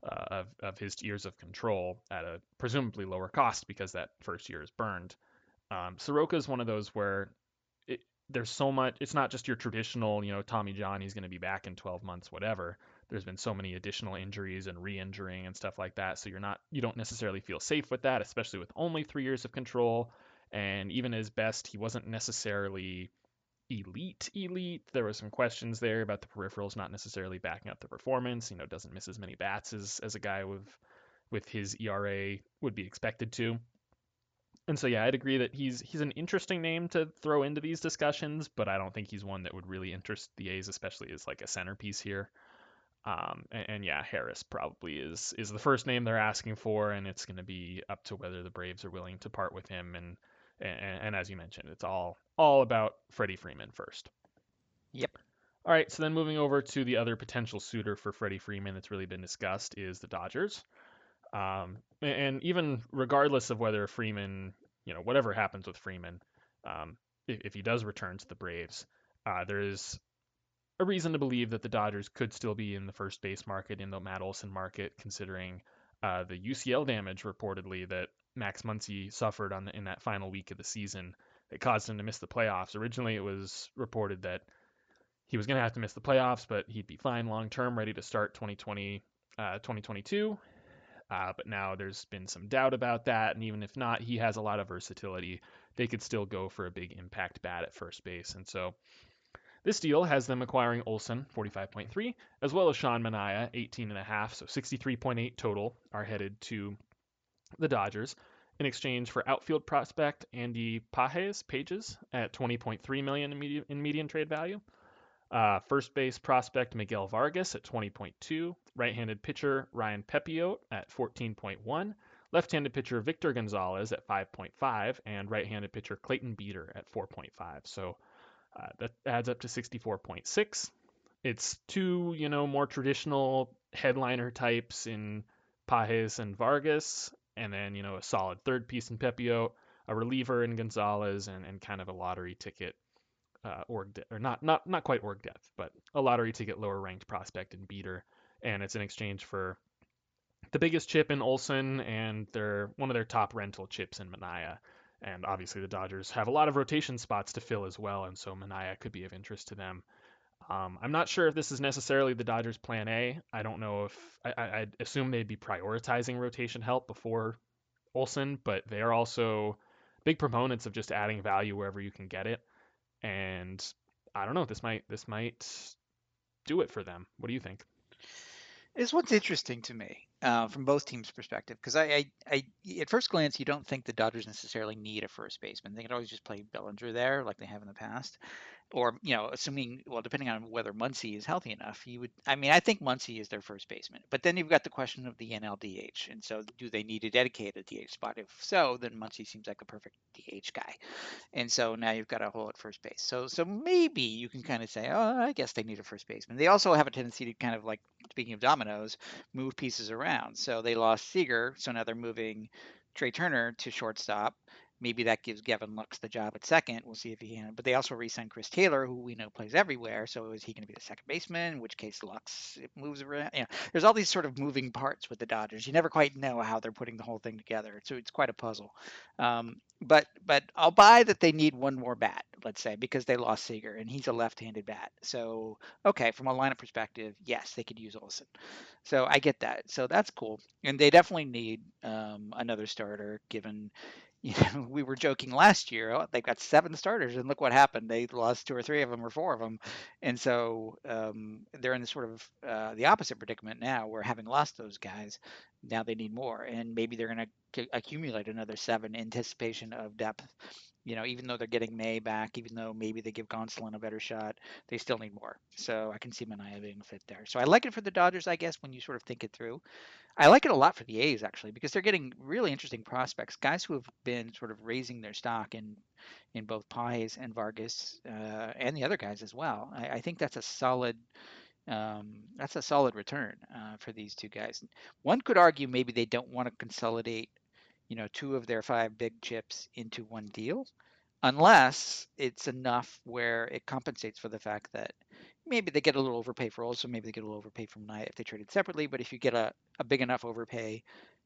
uh, of of his years of control at a presumably lower cost because that first year is burned. Um, Soroka is one of those where it, there's so much. It's not just your traditional, you know, Tommy John. He's going to be back in 12 months, whatever there's been so many additional injuries and re-injuring and stuff like that. So you're not you don't necessarily feel safe with that, especially with only three years of control. And even his best, he wasn't necessarily elite elite. There were some questions there about the peripherals not necessarily backing up the performance. You know, doesn't miss as many bats as as a guy with with his ERA would be expected to. And so yeah, I'd agree that he's he's an interesting name to throw into these discussions, but I don't think he's one that would really interest the A's, especially as like a centerpiece here. Um, and, and, yeah, Harris probably is is the first name they're asking for, and it's going to be up to whether the Braves are willing to part with him. And, and and as you mentioned, it's all all about Freddie Freeman first. Yep. All right, so then moving over to the other potential suitor for Freddie Freeman that's really been discussed is the Dodgers. Um, and even regardless of whether Freeman, you know, whatever happens with Freeman, um, if, if, he does return to the Braves, uh, there is a reason to believe that the Dodgers could still be in the first base market, in the Matt Olson market, considering uh, the UCL damage reportedly that Max Muncy suffered on the, in that final week of the season that caused him to miss the playoffs. Originally, it was reported that he was going to have to miss the playoffs, but he'd be fine long term, ready to start 2020, uh, 2022. Uh, but now there's been some doubt about that, and even if not, he has a lot of versatility. They could still go for a big impact bat at first base, and so this deal has them acquiring Olson, 45.3, as well as Sean Manaea, 18.5, so 63.8 total are headed to the Dodgers in exchange for outfield prospect Andy Pages, Pages at 20.3 million in median, in median trade value. Uh, first base prospect Miguel Vargas at 20.2, right-handed pitcher Ryan Pepiot at 14.1, left-handed pitcher Victor Gonzalez at 5.5, and right-handed pitcher Clayton Beeter at 4.5. So uh, that adds up to 64.6. It's two, you know, more traditional headliner types in Pages and Vargas, and then, you know, a solid third piece in Pepiot, a reliever in Gonzalez, and, and kind of a lottery ticket uh, org de- or not not not quite org depth, but a lottery ticket lower ranked prospect in Beeter, and it's in exchange for the biggest chip in Olson and their one of their top rental chips in Manaea. And obviously, the Dodgers have a lot of rotation spots to fill as well, and so Manaea could be of interest to them. Um, I'm not sure if this is necessarily the Dodgers' plan A. I don't know if I, I assume they'd be prioritizing rotation help before Olson, but they are also big proponents of just adding value wherever you can get it. And I don't know. This might this might do it for them. What do you think? Is what's interesting to me uh, from both teams' perspective because I, I, I, at first glance, you don't think the Dodgers necessarily need a first baseman. They could always just play Bellinger there like they have in the past or you know, assuming well, depending on whether Muncy is healthy enough, you would. I mean, I think Muncy is their first baseman, but then you've got the question of the NLDH, and so do they need to dedicate a dedicated DH spot? If so, then Muncy seems like a perfect DH guy, and so now you've got a hole at first base. So so maybe you can kind of say, oh, I guess they need a first baseman. They also have a tendency to kind of like speaking of dominoes, move pieces around. So they lost Seager, so now they're moving Trea Turner to shortstop maybe that gives Gavin Lux the job at second. We'll see if he can. But they also re-signed Chris Taylor, who we know plays everywhere. So is he going to be the second baseman? In which case Lux moves around. Yeah, there's all these sort of moving parts with the Dodgers. You never quite know how they're putting the whole thing together. So it's quite a puzzle. Um, but but I'll buy that they need one more bat, let's say, because they lost Seager and he's a left-handed bat. So okay, from a lineup perspective, yes, they could use Olson. So I get that. So that's cool. And they definitely need um, another starter, given you know, we were joking last year. Oh, they've got seven starters, and look what happened. They lost two or three of them, or four of them, and so um, they're in the sort of uh, the opposite predicament now, where having lost those guys, now they need more, and maybe they're going to accumulate another seven anticipation of depth. You know, even though they're getting May back, even though maybe they give Gonsolin a better shot, they still need more. So I can see Manaea being fit there. So I like it for the Dodgers, I guess, when you sort of think it through. I like it a lot for the A's actually because they're getting really interesting prospects, guys who have been sort of raising their stock in in both Pages and Vargas uh, and the other guys as well. I, I think that's a solid um, that's a solid return uh, for these two guys. One could argue maybe they don't want to consolidate, you know, two of their five big chips into one deal, unless it's enough where it compensates for the fact that maybe they get a little overpay for also maybe they get a little overpay from Knight if they traded separately. But if you get a, a big enough overpay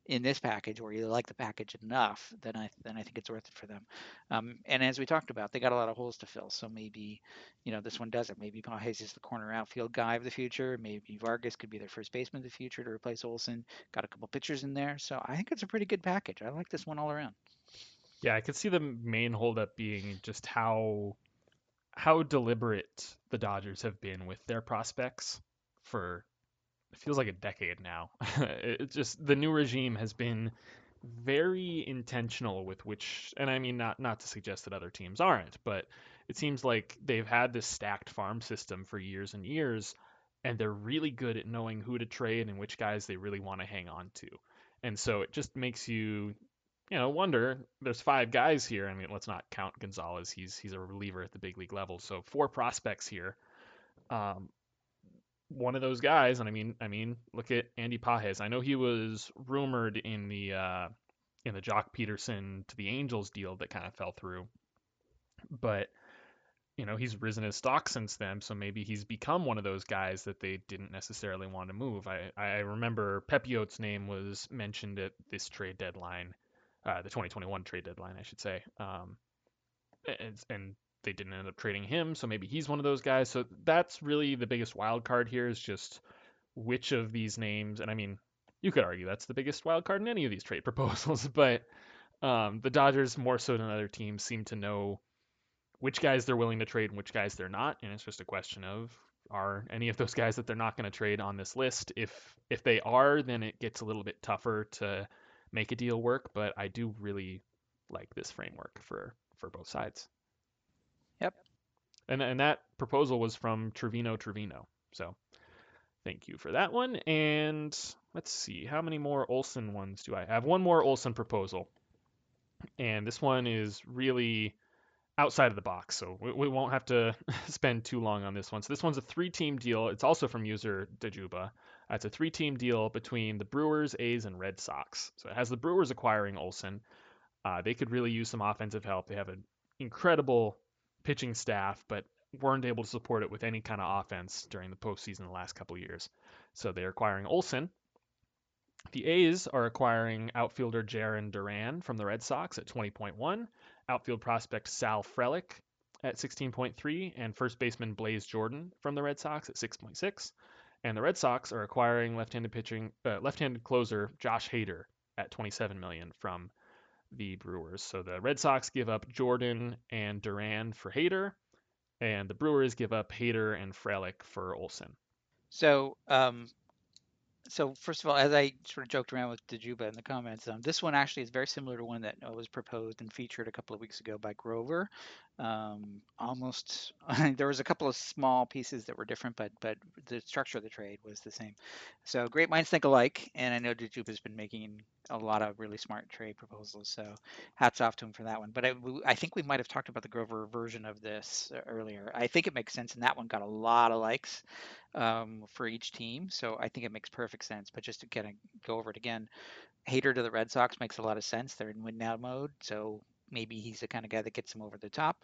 in this package, or you like the package enough, then I then I think it's worth it for them. Um, and as we talked about, they got a lot of holes to fill. So maybe you know this one does it. Maybe Pages is the corner outfield guy of the future. Maybe Vargas could be their first baseman of the future to replace Olson. Got a couple pitchers in there, so I think it's a pretty good package. I like this one all around. Yeah, I could see the main holdup being just how how deliberate the Dodgers have been with their prospects for feels like a decade now. it just the new regime has been very intentional with which and I mean not not to suggest that other teams aren't, but it seems like they've had this stacked farm system for years and years and they're really good at knowing who to trade and which guys they really want to hang on to. And so it just makes you you know, wonder there's five guys here. I mean, let's not count Gonzalez. He's he's a reliever at the big league level. So four prospects here. Um, one of those guys, and I mean, I mean, look at Andy Pages. I know he was rumored in the uh, in the Joc Pederson to the Angels deal that kind of fell through, but you know he's risen his stock since then. So maybe he's become one of those guys that they didn't necessarily want to move. I I remember Pepiot's name was mentioned at this trade deadline uh, the 2021 trade deadline, I should say. Um, and, and they didn't end up trading him, so maybe he's one of those guys. So that's really the biggest wild card here is just which of these names, and I mean, you could argue that's the biggest wild card in any of these trade proposals, but um, the Dodgers, more so than other teams, seem to know which guys they're willing to trade and which guys they're not, and it's just a question of are any of those guys that they're not going to trade on this list. If if they are, then it gets a little bit tougher to make a deal work, but I do really like this framework for for both sides. And and that proposal was from Trevino Trevino. So thank you for that one. And let's see, how many more Olson ones do I have? One more Olson proposal. And this one is really outside of the box, so we, we won't have to spend too long on this one. So this one's a three-team deal. It's also from user Dajuba. Uh, it's a three team deal between the Brewers, A's, and Red Sox. So it has the Brewers acquiring Olson. Uh, they could really use some offensive help. They have an incredible pitching staff, but weren't able to support it with any kind of offense during the postseason the last couple years. So they're acquiring Olson. The A's are acquiring outfielder Jarren Duran from the Red Sox at 20.1, outfield prospect Sal Frelick at 16.3, and first baseman Blaze Jordan from the Red Sox at 6.6. And the Red Sox are acquiring left-handed pitching, uh, left-handed closer Josh Hader at 27 million from the Brewers. So the Red Sox give up Jordan and Duran for Hader, and the Brewers give up Hader and Frelick for Olson. So um, so first of all, as I sort of joked around with Dajuba in the comments, um, this one actually is very similar to one that uh, was proposed and featured a couple of weeks ago by Grover. Um, almost, there was a couple of small pieces that were different, but but the structure of the trade was the same. So great minds think alike, and I know Dajuba's been making a lot of really smart trade proposals. So hats off to him for that one. But I, I think we might have talked about the Grover version of this earlier. I think it makes sense, and that one got a lot of likes um, for each team. So I think it makes perfect sense. But just to kind of go over it again, Hader to the Red Sox makes a lot of sense. They're in win now mode, so maybe he's the kind of guy that gets him over the top.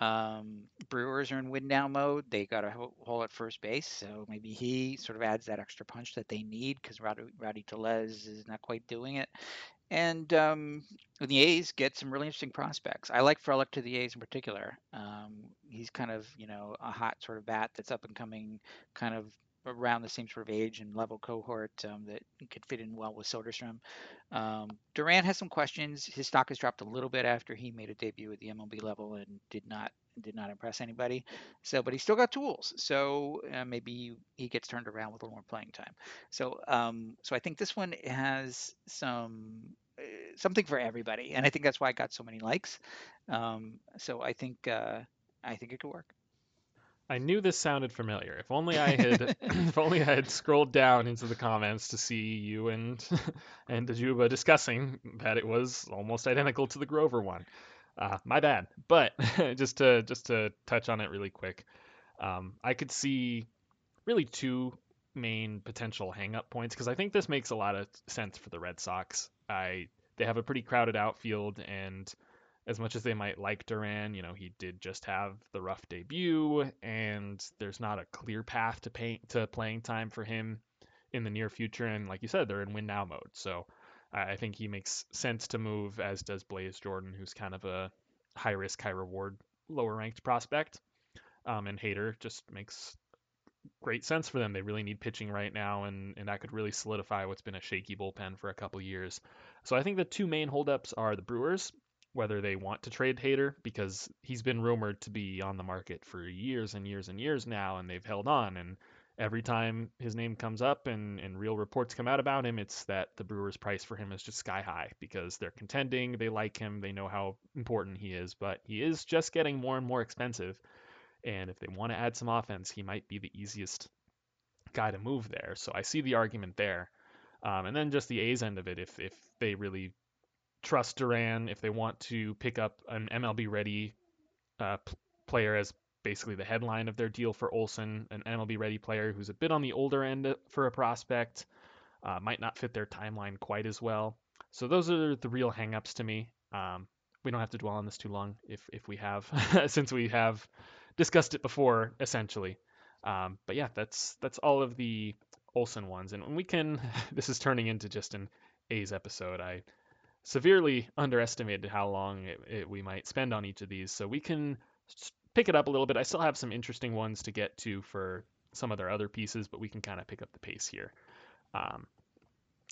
Um, Brewers are in win now mode. They got a hole at first base, so maybe he sort of adds that extra punch that they need because Rowdy, Rowdy Tellez is not quite doing it. And um, the A's get some really interesting prospects. I like Frelick to the A's in particular. Um, he's kind of, you know, a hot sort of bat that's up and coming, kind of around the same sort of age and level cohort um, that could fit in well with Soderstrom. Um, Duran has some questions. His stock has dropped a little bit after he made a debut at the MLB level and did not did not impress anybody. So, but he still got tools. So uh, maybe he gets turned around with a little more playing time. So, um, so I think this one has some uh, something for everybody, and I think that's why it got so many likes. Um, so I think uh, I think it could work. I knew this sounded familiar. If only I had, if only I had scrolled down into the comments to see you and and Dajuba discussing that it was almost identical to the Grover one. Uh, my bad. But just to just to touch on it really quick, um, I could see really two main potential hang-up points because I think this makes a lot of sense for the Red Sox. I they have a pretty crowded outfield, and as much as they might like Duran, you know, he did just have the rough debut, and there's not a clear path to pay, to playing time for him in the near future. And like you said, they're in win now mode, so I think he makes sense to move, as does Blaze Jordan, who's kind of a high risk, high reward, lower ranked prospect. Um, and Hader just makes great sense for them. They really need pitching right now, and, and that could really solidify what's been a shaky bullpen for a couple years. So I think the two main holdups are the Brewers, whether they want to trade Hader because he's been rumored to be on the market for years and years and years now, and they've held on. And every time his name comes up and, and real reports come out about him, it's that the Brewers' price for him is just sky high because they're contending, they like him, they know how important he is, but he is just getting more and more expensive. And if they want to add some offense, he might be the easiest guy to move there. So I see the argument there. Um, and then just the A's end of it, if if they really trust Duran, if they want to pick up an MLB ready uh, p- player as basically the headline of their deal for Olson, an MLB ready player who's a bit on the older end for a prospect, uh, might not fit their timeline quite as well. So those are the real hangups to me. Um, we don't have to dwell on this too long if if we have, since we have discussed it before essentially. Um, but yeah, that's that's all of the Olson ones, and we can. This is turning into just an A's episode. I severely underestimated how long it, it, we might spend on each of these, so we can pick it up a little bit. I still have some interesting ones to get to for some of their other pieces, but we can kind of pick up the pace here. Um,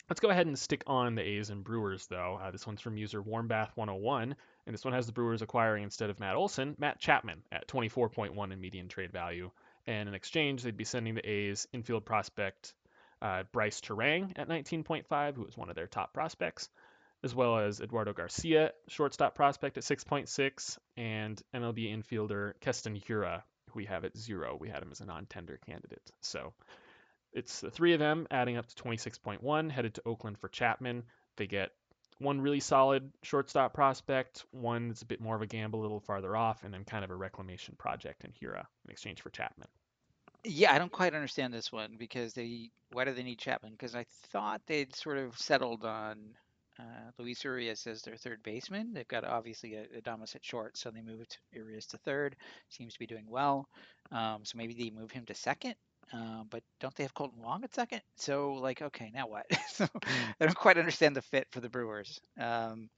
let's go ahead and stick on the A's and Brewers, though. Uh, this one's from user Warmbath101, and this one has the Brewers acquiring instead of Matt Olson, Matt Chapman at 24.1 in median trade value. And in exchange, they'd be sending the A's infield prospect uh, Brice Turang at 19.5, who was one of their top prospects, as well as Eduardo Garcia, shortstop prospect at 6.6, and MLB infielder Keston Hiura, who we have at zero. We had him as a non-tender candidate. So it's the three of them adding up to 26.1, headed to Oakland for Chapman. They get one really solid shortstop prospect, one that's a bit more of a gamble, a little farther off, and then kind of a reclamation project in Hiura in exchange for Chapman. Yeah, I don't quite understand this one because they. Why do they need Chapman? Because I thought they'd sort of settled on uh, Luis Urias as their third baseman. They've got obviously a, Adames at short, so they moved Urias to third. Seems to be doing well. Um, so maybe they move him to second. Uh, but don't they have Kolten Wong at second? So like, okay, now what? so mm. I don't quite understand the fit for the Brewers. Um,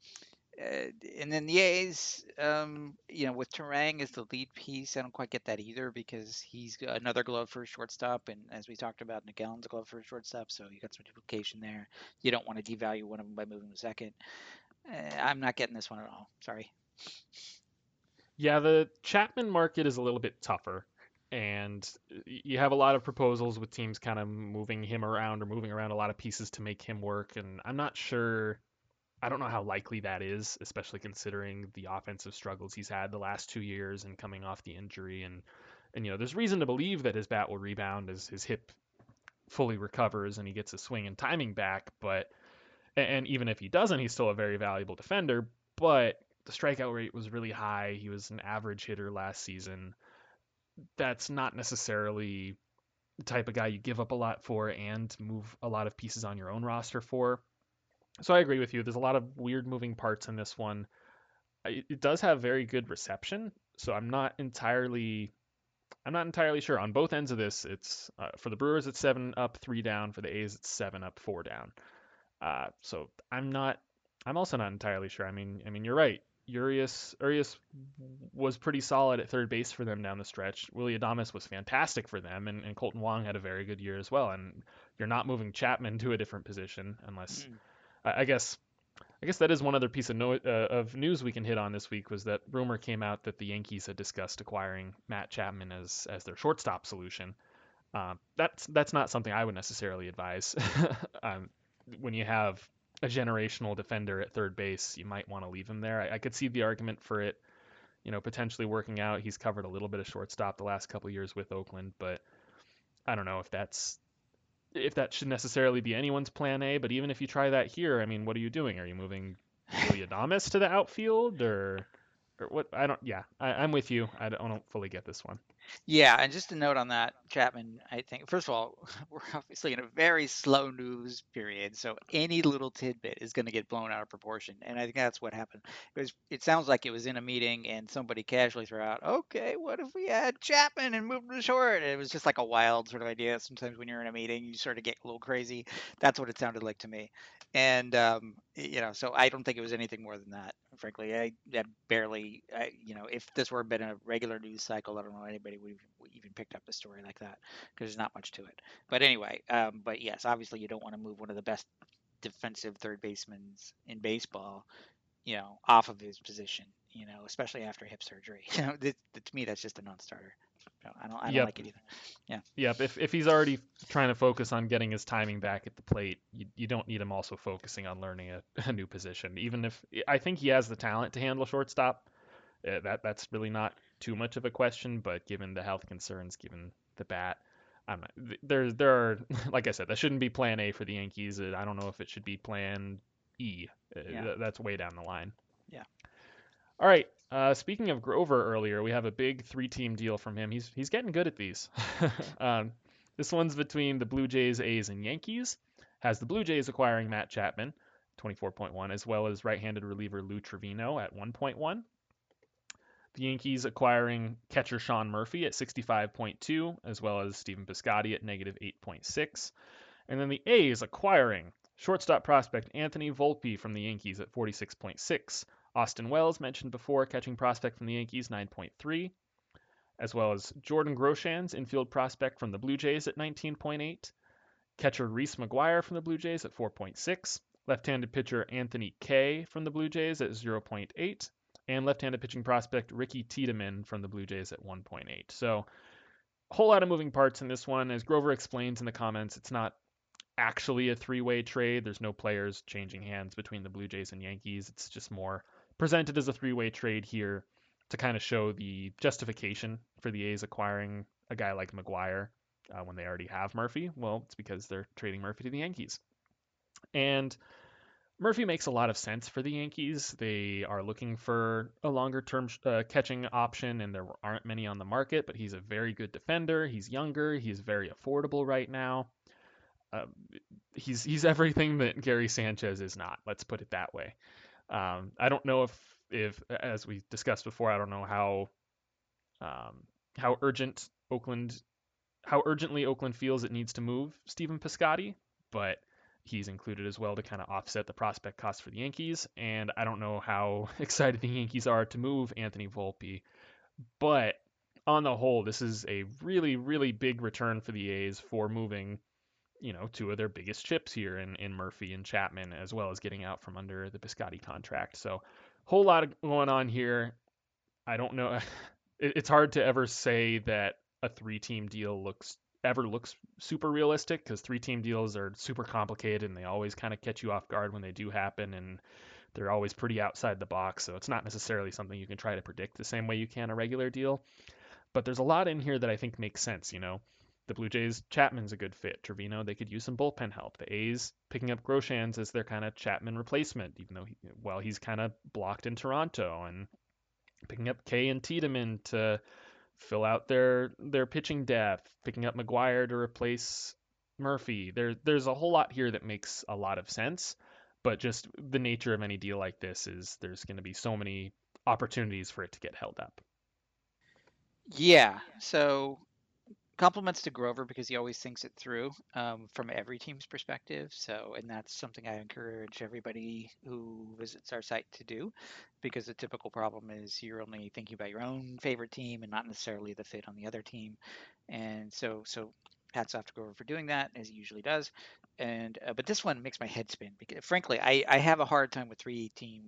uh, and then the A's, um, you know, with Turang as the lead piece, I don't quite get that either because he's another glove for a shortstop, and as we talked about, Nick Allen's a glove for a shortstop, so you got some duplication there. You don't want to devalue one of them by moving to second. Uh, I'm not getting this one at all. Sorry. Yeah, the Chapman market is a little bit tougher, and you have a lot of proposals with teams kind of moving him around or moving around a lot of pieces to make him work, and I'm not sure. I don't know how likely that is, especially considering the offensive struggles he's had the last two years and coming off the injury. And, and you know, there's reason to believe that his bat will rebound as his hip fully recovers and he gets his swing and timing back. But, and even if he doesn't, he's still a very valuable defender. But the strikeout rate was really high. He was an average hitter last season. That's not necessarily the type of guy you give up a lot for and move a lot of pieces on your own roster for. So I agree with you. There's a lot of weird moving parts in this one. It does have very good reception, so I'm not entirely I'm not entirely sure. On both ends of this, it's uh, for the Brewers it's seven up, three down. For the A's it's seven up, four down. Uh, so I'm not. I'm also not entirely sure. I mean, I mean, you're right. Urias Urias was pretty solid at third base for them down the stretch. Willy Adames was fantastic for them, and, and Kolten Wong had a very good year as well. And you're not moving Chapman to a different position unless, mm. I, guess, I guess that is one other piece of, no, uh, of news we can hit on this week was that rumor came out that the Yankees had discussed acquiring Matt Chapman as as their shortstop solution. Uh, that's that's not something I would necessarily advise. um, when you have a generational defender at third base, you might want to leave him there. I, I, could see the argument for it, you know, potentially working out. He's covered a little bit of shortstop the last couple years with Oakland, but I don't know if that's if that should necessarily be anyone's plan A. But even if you try that here, I mean, what are you doing? Are you moving Adames to the outfield or or what? I don't. Yeah, I, am with you. I don't, I don't fully get this one. Yeah, and just a note on that, Chapman, I think, first of all, we're obviously in a very slow news period, so any little tidbit is going to get blown out of proportion. And I think that's what happened. It was it sounds like it was in a meeting and somebody casually threw out, okay, what if we had Chapman and moved to short? And it was just like a wild sort of idea. Sometimes when you're in a meeting, you sort of get a little crazy. That's what it sounded like to me. And, um, you know, so I don't think it was anything more than that, frankly. I, I barely, I, you know, if this were been a regular news cycle, I don't know anybody would have even picked up a story like that because there's not much to it. But anyway, um, but yes, obviously you don't want to move one of the best defensive third basemen in baseball, you know, off of his position, you know, especially after hip surgery. You know, to me that's just a non-starter. I don't, I don't yep. like it either. Yeah. Yep. If, if he's already trying to focus on getting his timing back at the plate, you, you don't need him also focusing on learning a, a new position. Even if I think he has the talent to handle shortstop, uh, that that's really not too much of a question, but given the health concerns, given the bat, I'm not, there there are like I said, that shouldn't be Plan A for the Yankees. I don't know if it should be Plan E. Uh, yeah. That's way down the line. Yeah. All right. Uh, speaking of Grover earlier, we have a big three-team deal from him. He's he's getting good at these. um, this one's between the Blue Jays, A's, and Yankees. Has the Blue Jays acquiring Matt Chapman, 24.1, as well as right-handed reliever Lou Trivino at 1.1 the Yankees acquiring catcher Sean Murphy at 65.2, as well as Stephen Piscotty at negative 8.6. And then the A's acquiring shortstop prospect Anthony Volpe from the Yankees at 46.6. Austin Wells, mentioned before, catching prospect from the Yankees, 9.3. As well as Jordan Groshans, infield prospect from the Blue Jays at 19.8. Catcher Reese McGuire from the Blue Jays at 4.6. Left handed pitcher Anthony Kay from the Blue Jays at 0.8 and left-handed pitching prospect Ricky Tiedemann from the Blue Jays at 1.8. So a whole lot of moving parts in this one. As Grover explains in the comments, it's not actually a three-way trade. There's no players changing hands between the Blue Jays and Yankees. It's just more presented as a three-way trade here to kind of show the justification for the A's acquiring a guy like McGuire uh, when they already have Murphy. Well, it's because they're trading Murphy to the Yankees. And Murphy makes a lot of sense for the Yankees. They are looking for a longer term uh, catching option, and there aren't many on the market, but he's a very good defender. He's younger, he's very affordable right now. Uh, he's he's everything that Gary Sanchez is not. Let's put it that way. Um, I don't know if if as we discussed before, I don't know how um, how urgent Oakland how urgently Oakland feels it needs to move Stephen Piscotty, but he's included as well to kind of offset the prospect cost for the Yankees. And I don't know how excited the Yankees are to move Anthony Volpe, but on the whole, this is a really, really big return for the A's for moving, you know, two of their biggest chips here in, in Murphy and Chapman, as well as getting out from under the Piscotty contract. So, whole lot going on here. I don't know. It's hard to ever say that a three-team deal looks ever looks super realistic because three-team deals are super complicated and they always kind of catch you off guard when they do happen and they're always pretty outside the box. So it's not necessarily something you can try to predict the same way you can a regular deal. But there's a lot in here that I think makes sense. You know, the Blue Jays, Chapman's a good fit. Trivino, they could use some bullpen help. The A's picking up Groshans as their kind of Chapman replacement, even though he, well he's kind of blocked in Toronto, and picking up Kay and Tiedemann to fill out their their pitching depth, picking up McGuire to replace Murphy. There there's a whole lot here that makes a lot of sense, but just the nature of any deal like this is there's going to be so many opportunities for it to get held up. Yeah. So compliments to Grover because he always thinks it through um, from every team's perspective. So, and that's something I encourage everybody who visits our site to do because the typical problem is you're only thinking about your own favorite team and not necessarily the fit on the other team. And so, so hats off to Grover for doing that as he usually does. And uh, but this one makes my head spin because frankly, I, I have a hard time with three team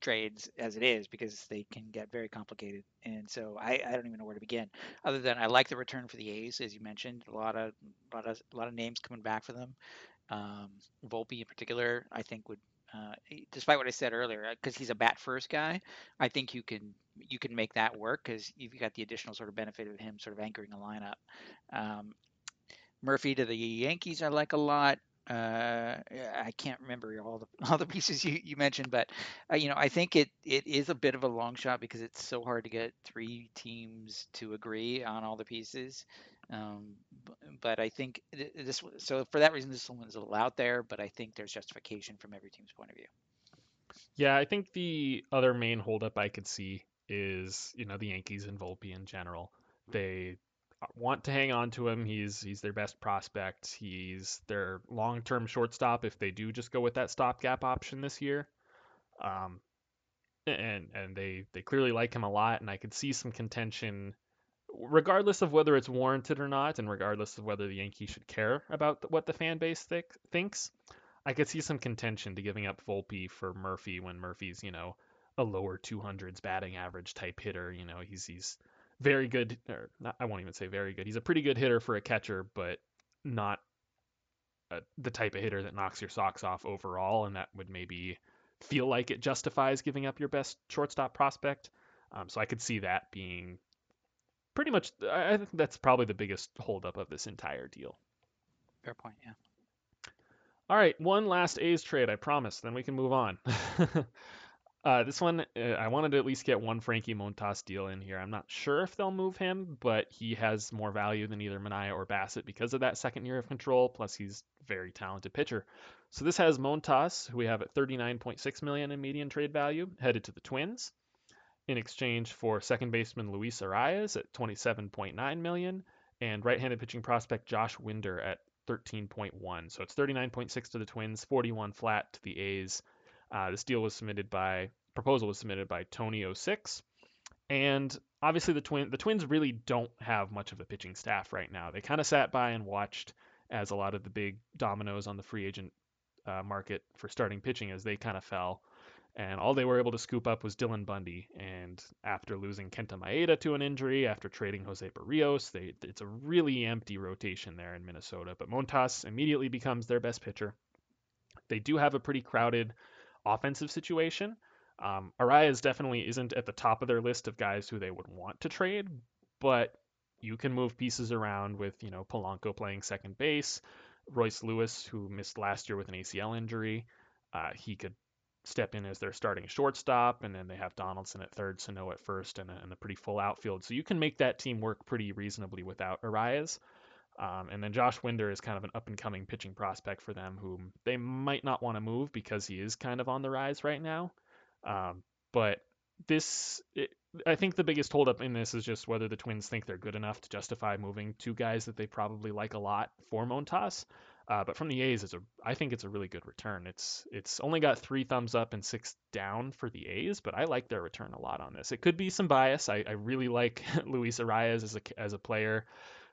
trades as it is because they can get very complicated. And so I, I don't even know where to begin. Other than I like the return for the A's, as you mentioned, a lot of a lot of a lot of names coming back for them. Um, Volpe in particular, I think would. Uh, despite what I said earlier, because uh, he's a bat first guy, I think you can you can make that work because you've got the additional sort of benefit of him sort of anchoring a lineup. Um, Murphy to the Yankees, I like a lot uh, I can't remember all the all the pieces you, you mentioned, but uh, you know I think it it is a bit of a long shot because it's so hard to get three teams to agree on all the pieces. Um, but I think this so for that reason this one is a little out there, but I think there's justification from every team's point of view. Yeah, I think the other main holdup I could see is you know the Yankees and Volpe in general. They want to hang on to him. He's he's their best prospect. He's their long-term shortstop if they do just go with that stopgap option this year. Um, and and they they clearly like him a lot, and I could see some contention, regardless of whether it's warranted or not, and regardless of whether the Yankees should care about what the fan base th- thinks. I could see some contention to giving up Volpe for Murphy when Murphy's you know a lower 200s batting average type hitter. You know he's he's very good, or not, I won't even say very good. He's a pretty good hitter for a catcher, but not a, the type of hitter that knocks your socks off overall, and that would maybe feel like it justifies giving up your best shortstop prospect. Um, so I could see that being pretty much. I think that's probably the biggest holdup of this entire deal. Fair point. Yeah. All right, one last A's trade, I promise. Then we can move on. Uh, this one, uh, I wanted to at least get one Frankie Montas deal in here. I'm not sure if they'll move him, but he has more value than either Manaea or Bassitt because of that second year of control. Plus, he's very talented pitcher. So this has Montas, who we have at 39.6 million in median trade value, headed to the Twins in exchange for second baseman Luis Arraez at 27.9 million and right-handed pitching prospect Josh Winder at 13.1. So it's 39.6 to the Twins, 41 flat to the A's. Uh, this deal was submitted by proposal was submitted by Tony06, and obviously the twin the Twins really don't have much of a pitching staff right now. They kind of sat by and watched as a lot of the big dominoes on the free agent uh, market for starting pitching as they kind of fell. And all they were able to scoop up was Dylan Bundy. And after losing Kenta Maeda to an injury, after trading Jose Berrios, they, it's a really empty rotation there in Minnesota. But Montas immediately becomes their best pitcher. They do have a pretty crowded offensive situation. Um, Arraez definitely isn't at the top of their list of guys who they would want to trade, but you can move pieces around with, you know, Polanco playing second base, Royce Lewis, who missed last year with an ACL injury. Uh, he could step in as their starting shortstop, and then they have Donaldson at third, Sano at first, and a, and a pretty full outfield. So you can make that team work pretty reasonably without Arraez. Um, and then Josh Winder is kind of an up and coming pitching prospect for them, whom they might not want to move because he is kind of on the rise right now. Um, but this, it, I think the biggest holdup in this is just whether the Twins think they're good enough to justify moving two guys that they probably like a lot for Montas. Uh, but from the A's, it's a, I think it's a really good return. It's it's only got three thumbs up and six down for the A's, but I like their return a lot on this. It could be some bias. I, I really like Luis Arraez as a as a player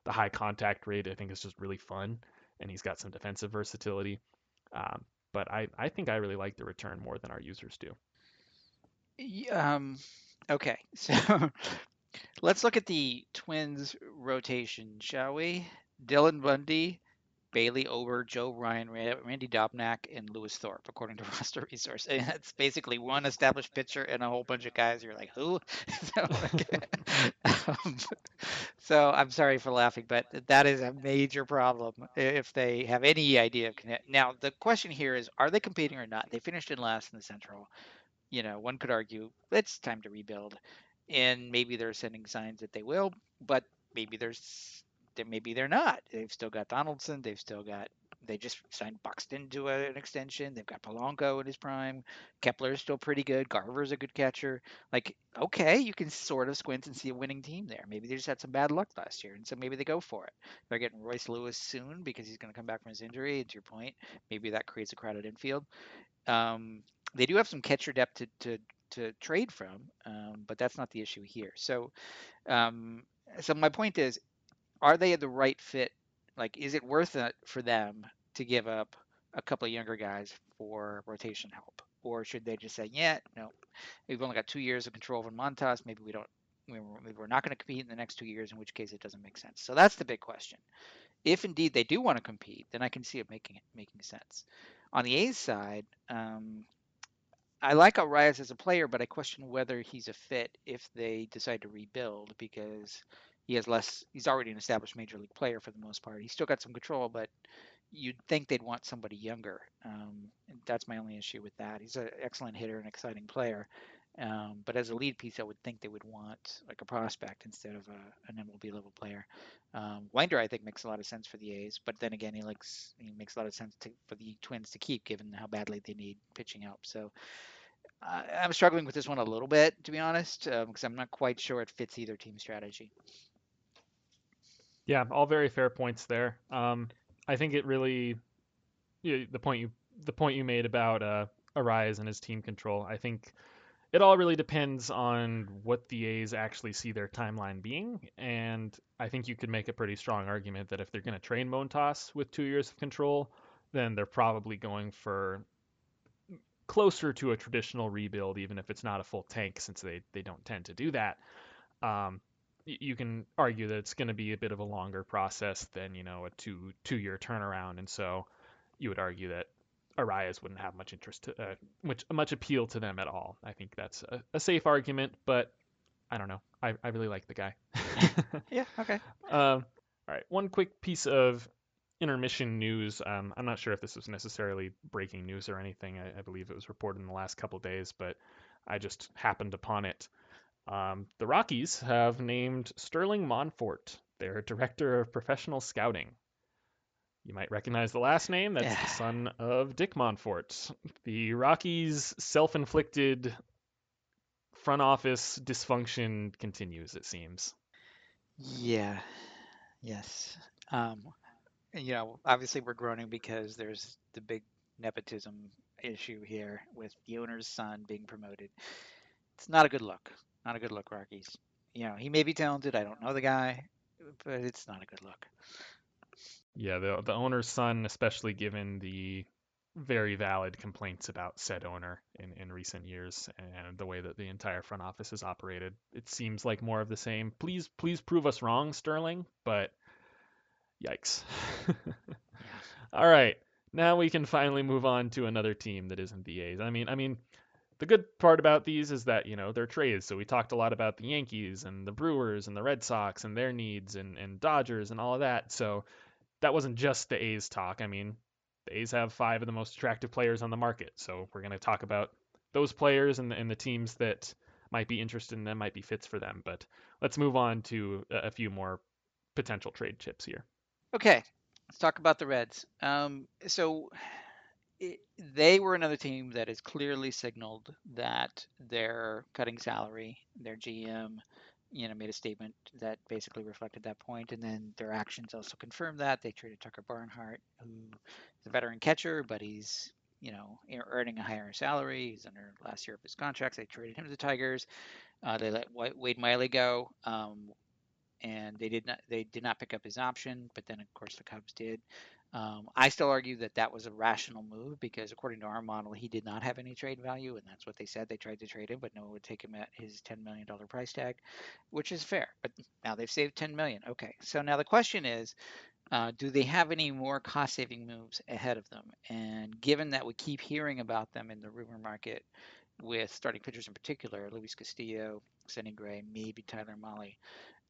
the high contact rate I think is just really fun, and he's got some defensive versatility. Um, but I, I think I really like the return more than our users do. Um, Okay, so let's look at the Twins rotation, shall we? Dylan Bundy, Bailey Ober, Joe Ryan, Randy Dobnak, and Lewis Thorpe, according to Roster Resource. And that's basically one established pitcher and a whole bunch of guys. You're like, who? so, um, so, I'm sorry for laughing, but that is a major problem if they have any idea of connect. Now, the question here is, are they competing or not? They finished in last in the Central. You know, one could argue it's time to rebuild, and maybe they're sending signs that they will, but maybe there's maybe they're not. They've still got Donaldson. They've still got. They just signed Buxton to a, an extension. They've got Polanco in his prime. Kepler is still pretty good. Garver's a good catcher. Like, okay, you can sort of squint and see a winning team there. Maybe they just had some bad luck last year, and so maybe they go for it. They're getting Royce Lewis soon because he's going to come back from his injury. And to your point, maybe that creates a crowded infield. Um, they do have some catcher depth to, to to trade from, um, but that's not the issue here. So, um, so my point is, are they the right fit? Like, is it worth it for them to give up a couple of younger guys for rotation help, or should they just say, yeah, no, we've only got two years of control over Montas. Maybe we don't. Maybe we're not going to compete in the next two years, in which case it doesn't make sense. So that's the big question. If indeed they do want to compete, then I can see it making making sense. On the A's side, um, I like Arraez as a player, but I question whether he's a fit if they decide to rebuild because he has less. He's already an established major league player for the most part. He's still got some control, but you'd think they'd want somebody younger. Um, that's my only issue with that. He's an excellent hitter, an exciting player, um, but as a lead piece, I would think they would want like a prospect instead of a, an MLB level player. Um, Winder, I think, makes a lot of sense for the A's, but then again, he likes he makes a lot of sense to, for the Twins to keep, given how badly they need pitching help. So uh, I'm struggling with this one a little bit, to be honest, because um, I'm not quite sure it fits either team strategy. Yeah, all very fair points there. Um, I think it really you know, the point you the point you made about uh, Arraez and his team control. I think it all really depends on what the A's actually see their timeline being, and I think you could make a pretty strong argument that if they're going to train Montas with two years of control, then they're probably going for closer to a traditional rebuild, even if it's not a full tank, since they they don't tend to do that. Um, you can argue that it's going to be a bit of a longer process than you know a two two year turnaround, and so you would argue that Arraez wouldn't have much interest to uh, much much appeal to them at all. I think that's a, a safe argument, but I don't know. I, I really like the guy. yeah. Okay. Um, all right. One quick piece of intermission news. Um, I'm not sure if this was necessarily breaking news or anything. I, I believe it was reported in the last couple days, but I just happened upon it. Um, the Rockies have named Sterling Monfort their director of professional scouting. You might recognize the last name. That's yeah. the son of Dick Monfort. The Rockies' self inflicted front office dysfunction continues, it seems. Yeah. Yes. Um, you know, obviously we're groaning because there's the big nepotism issue here with the owner's son being promoted. It's not a good look. Not a good look, Rockies. You know, he may be talented. I don't know the guy, but it's not a good look. Yeah, the the owner's son, especially given the very valid complaints about said owner in, in recent years and the way that the entire front office is operated. It seems like more of the same. Please, please prove us wrong, Sterling, but yikes. All right. Now we can finally move on to another team that isn't the A's. I mean, I mean, the good part about these is that you know they're trades. So we talked a lot about the Yankees and the Brewers and the Red Sox and their needs and and Dodgers and all of that. So that wasn't just the A's talk. I mean, the A's have five of the most attractive players on the market. So we're going to talk about those players and the, and the teams that might be interested in them, might be fits for them. But let's move on to a, a few more potential trade chips here. Okay, let's talk about the Reds. Um, so it, they were another team that has clearly signaled that they're cutting salary. Their GM, you know, made a statement that basically reflected that point, and then their actions also confirmed that. They traded Tucker Barnhart, who is a veteran catcher, but he's you know earning a higher salary. He's under last year of his contract. They traded him to the Tigers. Uh, they let Wade Miley go, um, and they did not they did not pick up his option. But then of course the Cubs did. Um, I still argue that that was a rational move because, according to our model, he did not have any trade value, and that's what they said. They tried to trade him, but no one would take him at his $10 million price tag, which is fair. But now they've saved 10 million. Okay, so now the question is, uh, do they have any more cost-saving moves ahead of them? And given that we keep hearing about them in the rumor market, with starting pitchers in particular, Luis Castillo, Sonny Gray, maybe Tyler Mahle,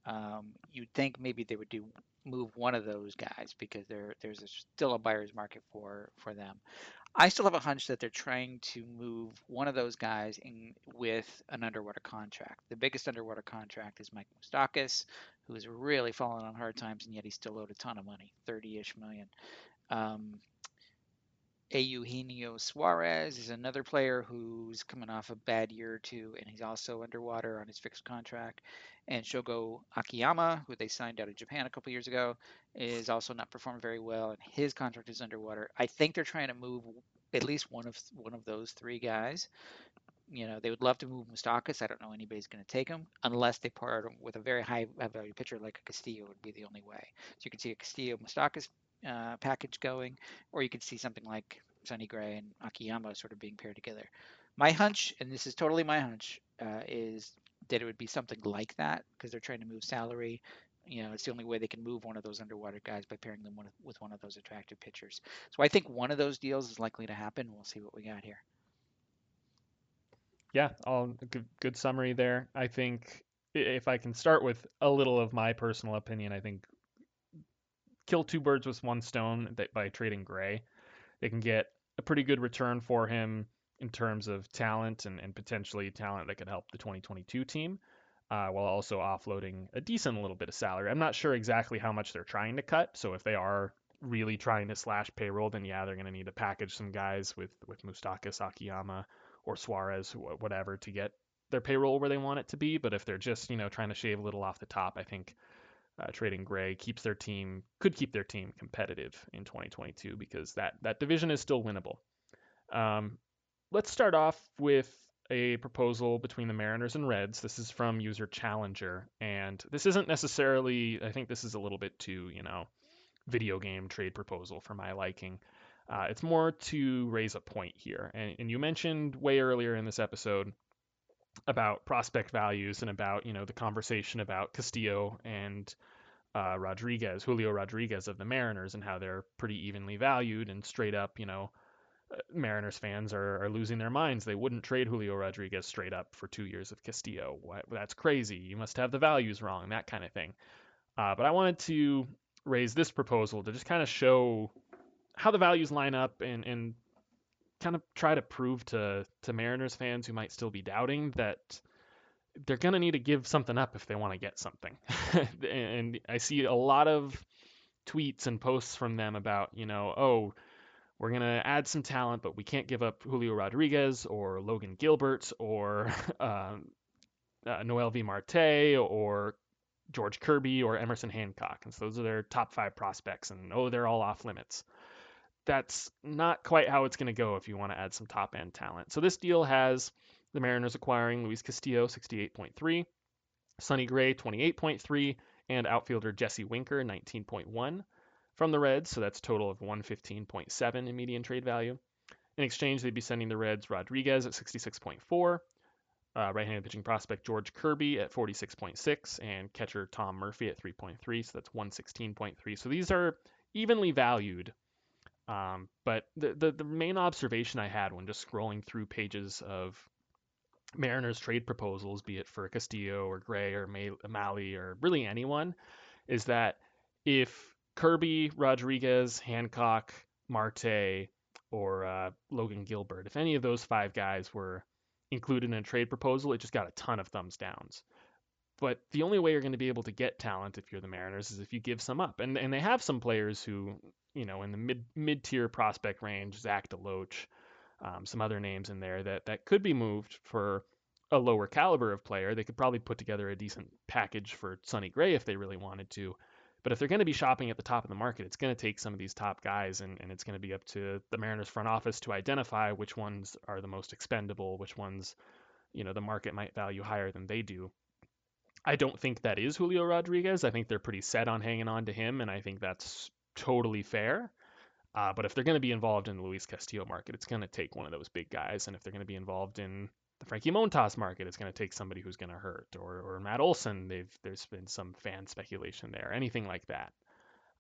um, you'd think maybe they would do move one of those guys because there there's a, still a buyer's market for for them. I still have a hunch that they're trying to move one of those guys in with an underwater contract. The biggest underwater contract is Mike Moustakas, who has really fallen on hard times, and yet he's still owed a ton of money, 30-ish million. Um, Eugenio Suarez is another player who's coming off a bad year or two, and he's also underwater on his fixed contract. And Shogo Akiyama, who they signed out of Japan a couple years ago, is also not performing very well, and his contract is underwater. I think they're trying to move at least one of one of those three guys. You know, they would love to move Moustakas. I don't know anybody's going to take him unless they part with a very high value pitcher like a Castillo would be the only way. So you can see a Castillo Moustakas uh, package going, or you could see something like Sonny Gray and Akiyama sort of being paired together. My hunch, and this is totally my hunch, uh, is that it would be something like that because they're trying to move salary. You know, it's the only way they can move one of those underwater guys by pairing them with, with one of those attractive pitchers. So I think one of those deals is likely to happen. We'll see what we got here. Yeah, all good, good summary there. I think if I can start with a little of my personal opinion, I think kill two birds with one stone by trading Gray. They can get a pretty good return for him in terms of talent and, and potentially talent that could help the 2022 team, uh, while also offloading a decent little bit of salary. I'm not sure exactly how much they're trying to cut. So if they are really trying to slash payroll, then yeah, they're going to need to package some guys with with Moustakas, Akiyama, or Suarez, whatever, to get their payroll where they want it to be. But if they're just you know trying to shave a little off the top, I think uh, trading Gray keeps their team could keep their team competitive in 2022 because that that division is still winnable. Um, let's start off with a proposal between the Mariners and Reds. This is from user Challenger, and this isn't necessarily. I think this is a little bit too you know video game trade proposal for my liking. Uh, it's more to raise a point here, and, and you mentioned way earlier in this episode about prospect values and about you know the conversation about Castillo and uh, Rodriguez, Julio Rodriguez of the Mariners, and how they're pretty evenly valued and straight up, you know, uh, Mariners fans are, are losing their minds. They wouldn't trade Julio Rodriguez straight up for two years of Castillo. What, that's crazy. You must have the values wrong, that kind of thing. Uh, but I wanted to raise this proposal to just kind of show how the values line up and, and kind of try to prove to to Mariners fans who might still be doubting that they're going to need to give something up if they want to get something. and I see a lot of tweets and posts from them about, you know, oh, we're going to add some talent, but we can't give up Julio Rodriguez or Logan Gilbert or uh, uh, Noelvi Marte or George Kirby or Emerson Hancock. And so those are their top five prospects, and oh, they're all off limits that's not quite how it's going to go if you want to add some top end talent. So this deal has the Mariners acquiring Luis Castillo, 68.3, Sonny Gray, 28.3, and outfielder Jesse Winker, 19.1 from the Reds. So that's a total of 115.7 in median trade value. In exchange, they'd be sending the Reds Rodriguez at 66.4, uh, right-handed pitching prospect George Kirby at 46.6, and catcher Tom Murphy at 3.3. So that's 116.3. So these are evenly valued um, but the, the, the main observation I had when just scrolling through pages of Mariners trade proposals, be it for Castillo or Gray or May, Mahle or really anyone, is that if Kirby, Rodriguez, Hancock, Marte, or uh, Logan Gilbert, if any of those five guys were included in a trade proposal, it just got a ton of thumbs downs. But the only way you're going to be able to get talent if you're the Mariners is if you give some up. And and they have some players who, you know, in the mid mid tier prospect range, Zach DeLoach, um, some other names in there that that could be moved for a lower caliber of player. They could probably put together a decent package for Sonny Gray if they really wanted to. But if they're going to be shopping at the top of the market, it's going to take some of these top guys, and, and it's going to be up to the Mariners front office to identify which ones are the most expendable, which ones, you know, the market might value higher than they do. I don't think that is Julio Rodriguez. I think they're pretty set on hanging on to him, and I think that's totally fair. Uh, but if they're going to be involved in the Luis Castillo market, it's going to take one of those big guys. And if they're going to be involved in the Frankie Montas market, it's going to take somebody who's going to hurt. Or, or Matt Olson, they've there's been some fan speculation there, anything like that.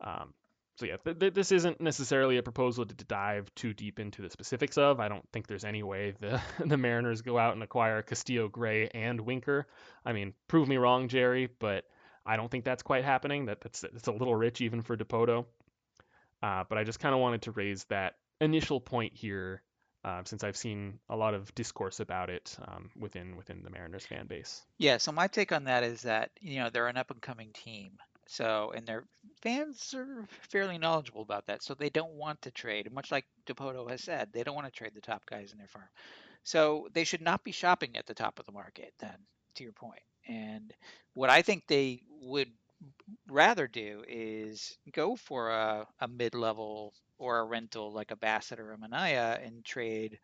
Um, so yeah, th- th- this isn't necessarily a proposal to dive too deep into the specifics of. I don't think there's any way the the Mariners go out and acquire Castillo, Gray, and Winker. I mean, prove me wrong, Jerry, but I don't think that's quite happening. That that's it's a little rich even for Dipoto. Uh, but I just kind of wanted to raise that initial point here, uh, since I've seen a lot of discourse about it um, within within the Mariners fan base. Yeah, so my take on that is that, you know, they're an up and coming team. So, and their fans are fairly knowledgeable about that. So they don't want to trade, much like Dipoto has said, they don't want to trade the top guys in their farm. So they should not be shopping at the top of the market, then, to your point. And what I think they would rather do is go for a, a mid level or a rental like a Bassitt or a and trade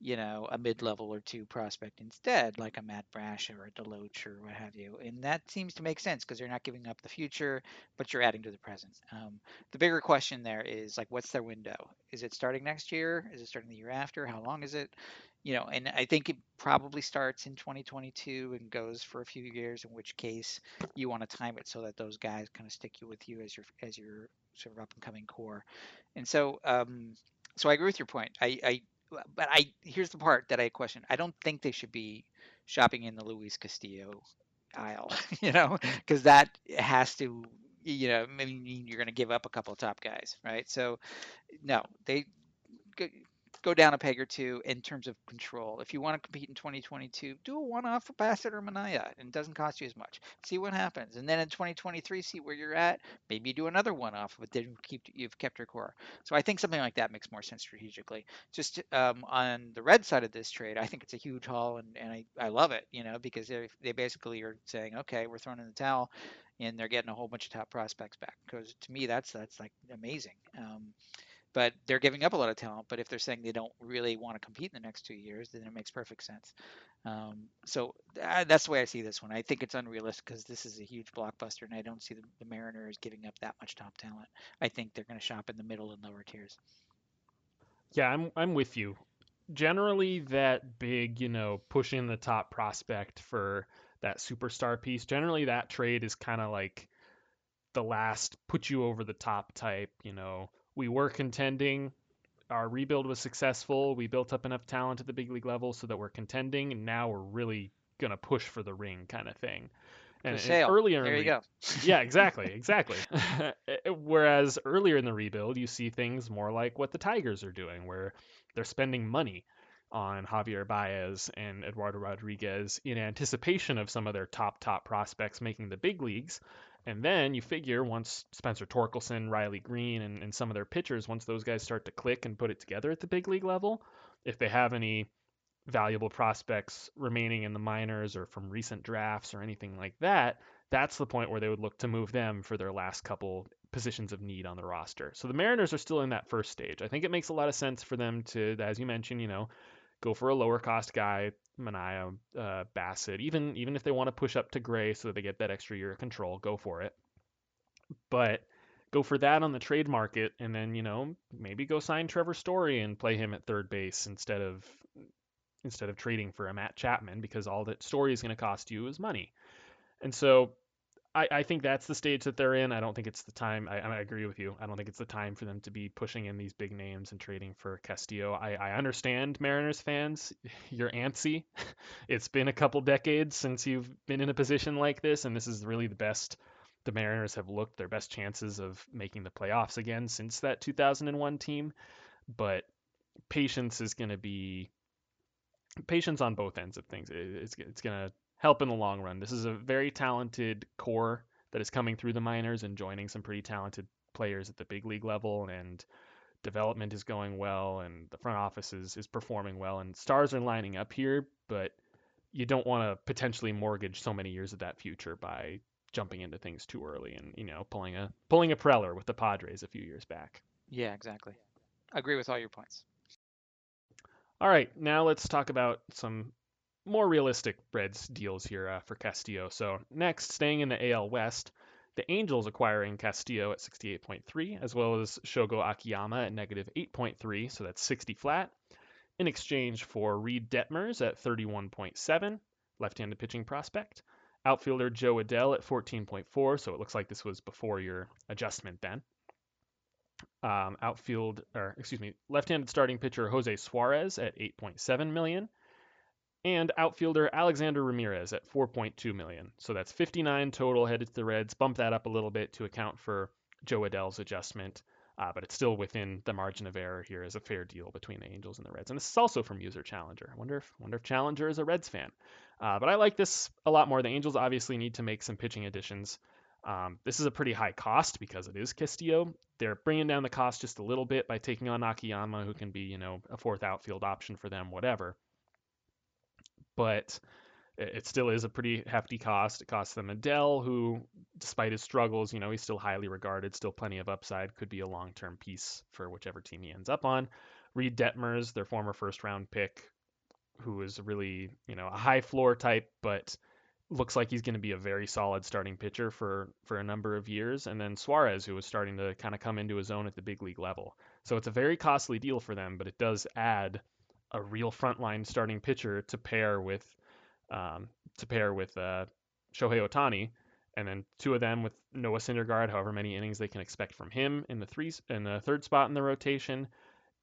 you know, a mid-level or two prospect instead, like a Matt Brash or a Deloach or what have you. And that seems to make sense because you're not giving up the future, but you're adding to the present. Um, the bigger question there is like, what's their window? Is it starting next year? Is it starting the year after? How long is it? You know, and I think it probably starts in 2022 and goes for a few years. In which case, you want to time it so that those guys kind of stick you with you as your as your sort of up and coming core. And so, um, so I agree with your point. I, I but I here's the part that I question. I don't think they should be shopping in the Luis Castillo aisle, you know, because that has to, you know, mean you're going to give up a couple top guys, right? So, no, they go down a peg or two in terms of control. If you want to compete in 2022, do a one-off for Bassitt or Manaea, and it doesn't cost you as much. See what happens, and then in 2023, see where you're at. Maybe you do another one-off, but then keep you've kept your core. So I think something like that makes more sense strategically. Just um, on the red side of this trade, I think it's a huge haul, and, and I, I love it, you know, because they they basically are saying, okay, we're throwing in the towel and they're getting a whole bunch of top prospects back. Because to me, that's that's like amazing. Um, but they're giving up a lot of talent. But if they're saying they don't really want to compete in the next two years, then it makes perfect sense. Um, so uh, that's the way I see this one. I think it's unrealistic because this is a huge blockbuster, and I don't see the, the Mariners giving up that much top talent. I think they're going to shop in the middle and lower tiers. Yeah, I'm I'm with you. Generally, that big, you know, pushing the top prospect for that superstar piece. Generally, that trade is kind of like the last put you over the top type, you know, we were contending. Our rebuild was successful. We built up enough talent at the big league level so that we're contending, and now we're really gonna push for the ring, kind of thing. And, and earlier, there you go. yeah, exactly, exactly. Eh, eh, whereas earlier in the rebuild, you see things more like what the Tigers are doing, where they're spending money on Javier Baez and Eduardo Rodriguez in anticipation of some of their top top prospects making the big leagues, and then you figure once Spencer Torkelson, Riley Greene, and, and some of their pitchers, once those guys start to click and put it together at the big league level, if they have any valuable prospects remaining in the minors or from recent drafts or anything like that, that's the point where they would look to move them for their last couple positions of need on the roster. So the Mariners are still in that first stage. I think it makes a lot of sense for them to, as you mentioned, you know, go for a lower cost guy, Manaea, uh, Bassitt, even even if they want to push up to Gray so that they get that extra year of control, go for it. But go for that on the trade market, and then you know maybe go sign Trevor Story and play him at third base instead of instead of trading for a Matt Chapman because all that Story is going to cost you is money. And so I, I think that's the stage that they're in. I don't think it's the time. I, I agree with you. I don't think it's the time for them to be pushing in these big names and trading for Castillo. I, I understand Mariners fans. You're antsy. it's been a couple decades since you've been in a position like this, and this is really the best the Mariners have looked, their best chances of making the playoffs again since that 2001 team. But patience is going to be patience on both ends of things. It's, it's going to help in the long run. This is a very talented core that is coming through the minors and joining some pretty talented players at the big league level and development is going well and the front office is, is performing well and stars are lining up here, but you don't want to potentially mortgage so many years of that future by jumping into things too early and, you know, pulling a pulling a Preller with the Padres a few years back. Yeah, exactly. I agree with all your points. All right, now let's talk about some more realistic Reds deals here uh, for Castillo. So next, staying in the AL West, The Angels acquiring Castillo at 68.3, as well as Shogo Akiyama at negative 8.3, so that's 60 flat, in exchange for Reid Detmers at 31.7, left-handed pitching prospect, outfielder Jo Adell at 14.4, so it looks like this was before your adjustment then. Um, outfield, or excuse me, left-handed starting pitcher Jose Suarez at 8.7 million, and outfielder Alexander Ramirez at 4.2 million. So that's 59 total headed to the Reds. Bump that up a little bit to account for Jo Adell's adjustment, uh, but it's still within the margin of error here as a fair deal between the Angels and the Reds. And this is also from user Challenger. I wonder if wonder if Challenger is a Reds fan. Uh, but I like this a lot more. The Angels obviously need to make some pitching additions. Um, this is a pretty high cost because it is Castillo. They're bringing down the cost just a little bit by taking on Akiyama, who can be, you know, a fourth outfield option for them, whatever. But it still is a pretty hefty cost. It costs them Adell, who, despite his struggles, you know, he's still highly regarded, still plenty of upside, could be a long-term piece for whichever team he ends up on. Reid Detmers, their former first-round pick, who is really, you know, a high floor type, but looks like he's going to be a very solid starting pitcher for for a number of years. And then Suarez, who was starting to kind of come into his own at the big league level. So it's a very costly deal for them, but it does add a real frontline starting pitcher to pair with um, to pair with uh, Shohei Ohtani, and then two of them with Noah Syndergaard, however many innings they can expect from him in the three in the third spot in the rotation.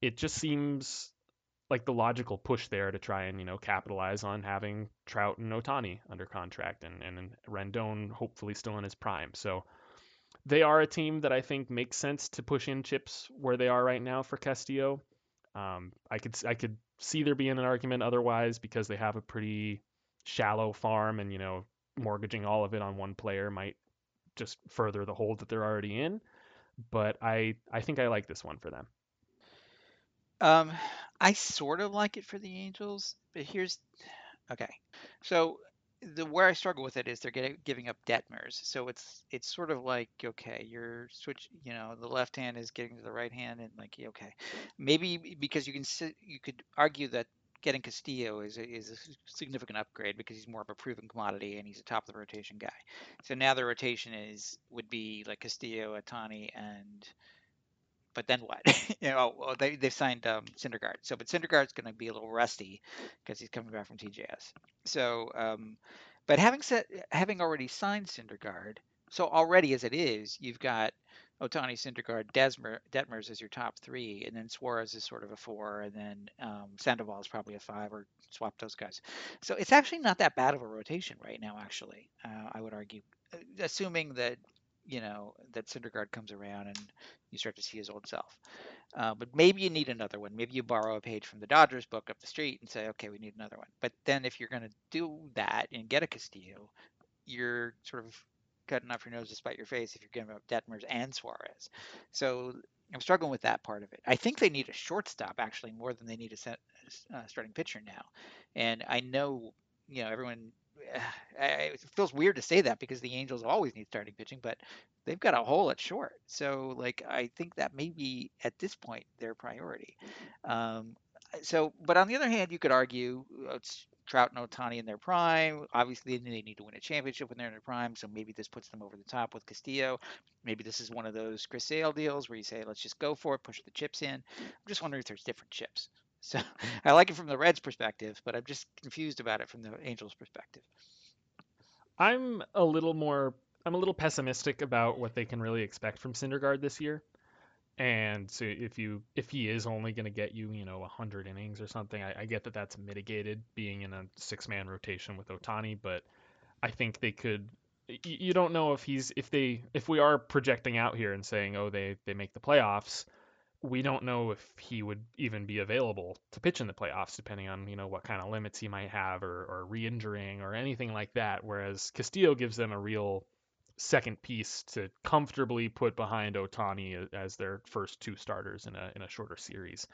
It just seems like the logical push there to try and you know capitalize on having Trout and Ohtani under contract and and Rendon hopefully still in his prime. So they are a team that I think makes sense to push in chips where they are right now for Castillo. Um, I could I could see there being an argument otherwise because they have a pretty shallow farm and you know mortgaging all of it on one player might just further the hole that they're already in. But I I think I like this one for them. Um, I sort of like it for the Angels, but here's okay. So the where I struggle with it is they're getting giving up Detmers, so it's it's sort of like okay, you're switch, you know, the left hand is getting to the right hand, and like okay, maybe because you can you could argue that getting Castillo is a, is a significant upgrade because he's more of a proven commodity and he's a top of the rotation guy. So now the rotation is would be like Castillo, Ohtani, and but then what? you know, well, they they signed um, Syndergaard. So, but Syndergaard's going to be a little rusty because he's coming back from TJS. So, um, but having said having already signed Syndergaard, so already as it is, you've got Ohtani, Syndergaard, Desmer, Detmers as your top three, and then Suarez is sort of a four, and then um, Sandoval is probably a five, or swap those guys. So it's actually not that bad of a rotation right now. Actually, uh, I would argue, uh, assuming that you know that Syndergaard comes around and you start to see his old self. Uh, but maybe you need another one. Maybe you borrow a page from the Dodgers book up the street and say, okay, we need another one. But then if you're going to do that and get a Castillo, you're sort of cutting off your nose to spite your face if you're giving up Detmers and Suarez. So I'm struggling with that part of it. I think they need a shortstop actually more than they need a set, uh, starting pitcher now. And I know, you know, everyone it feels weird to say that because the Angels always need starting pitching, but they've got a hole at short. So, like, I think that may be at this point their priority. Um, so, but on the other hand, you could argue uh, it's Trout and Ohtani in their prime. Obviously, they need to win a championship when they're in their prime. So maybe this puts them over the top with Castillo. Maybe this is one of those Chris Sale deals where you say, let's just go for it, push the chips in. I'm just wondering if there's different chips. So I like it from the Reds' perspective, but I'm just confused about it from the Angels' perspective. I'm a little more I'm a little pessimistic about what they can really expect from Syndergaard this year. And so if you if he is only going to get you, you know, 100 innings or something, I, I get that that's mitigated being in a six-man rotation with Ohtani, but I think they could. You don't know if he's if they if we are projecting out here and saying, oh, they they make the playoffs we don't know if he would even be available to pitch in the playoffs, depending on you know what kind of limits he might have or, or re-injuring or anything like that. Whereas Castillo gives them a real second piece to comfortably put behind Ohtani as their first two starters in a in a shorter series.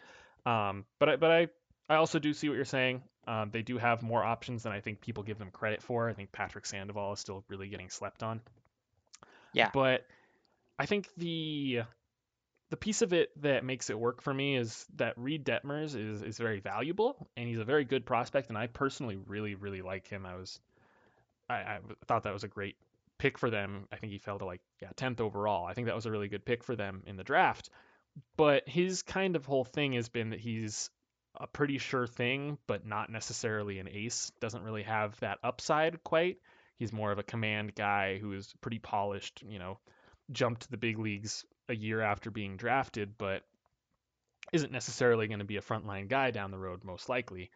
Um, but I, but I I also do see what you're saying. Um, they do have more options than I think people give them credit for. I think Patrick Sandoval is still really getting slept on. Yeah. But I think the the piece of it that makes it work for me is that Reid Detmers is is very valuable and he's a very good prospect and I personally really really like him. I was I, I thought that was a great pick for them. I think he fell to like yeah 10th overall. I think that was a really good pick for them in the draft. But his kind of whole thing has been that he's a pretty sure thing, but not necessarily an ace. Doesn't really have that upside quite. He's more of a command guy who is pretty polished. You know, jumped to the big leagues a year after being drafted, but isn't necessarily going to be a frontline guy down the road, most likely.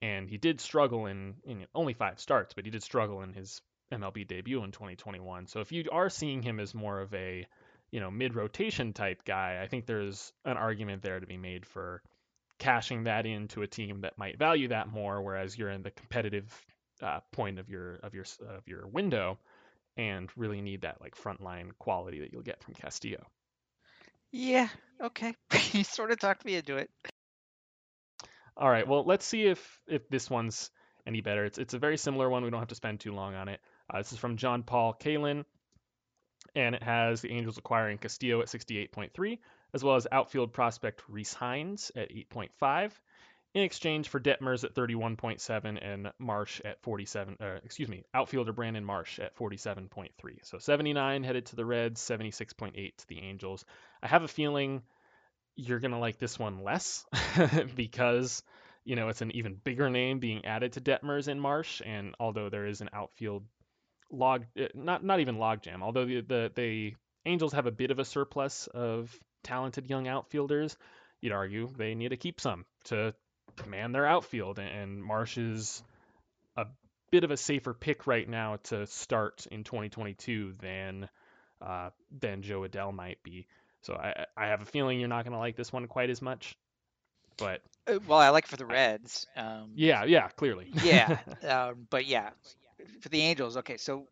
And he did struggle in, in only five starts, but he did struggle in his MLB debut in 2021. So if you are seeing him as more of a, you know, mid rotation type guy, I think there's an argument there to be made for cashing that into a team that might value that more, whereas you're in the competitive uh, point of your of your of your window and really need that like frontline quality that you'll get from Castillo. Yeah. Okay. you sort of talked me into it. All right. Well, let's see if if this one's any better. It's it's a very similar one. We don't have to spend too long on it. Uh, this is from John Paul Kalin, and it has the Angels acquiring Castillo at 68.3, as well as outfield prospect Reese Hines at 8.5, in exchange for Detmers at 31.7 and Marsh at 47. Uh, excuse me, outfielder Brandon Marsh at 47.3. So 79 headed to the Reds, 76.8 to the Angels. I have a feeling you're gonna like this one less because you know it's an even bigger name being added to Detmers and Marsh, and although there is an outfield log, uh, not not even logjam, although the, the the Angels have a bit of a surplus of talented young outfielders, you'd argue they need to keep some to command their outfield. And Marsh is a bit of a safer pick right now to start in 2022 than uh, than Jo Adell might be. So I, I have a feeling you're not going to like this one quite as much. But uh, well, I like for the Reds. Um, yeah, yeah, clearly. yeah, um, but yeah, for the Angels. Okay, so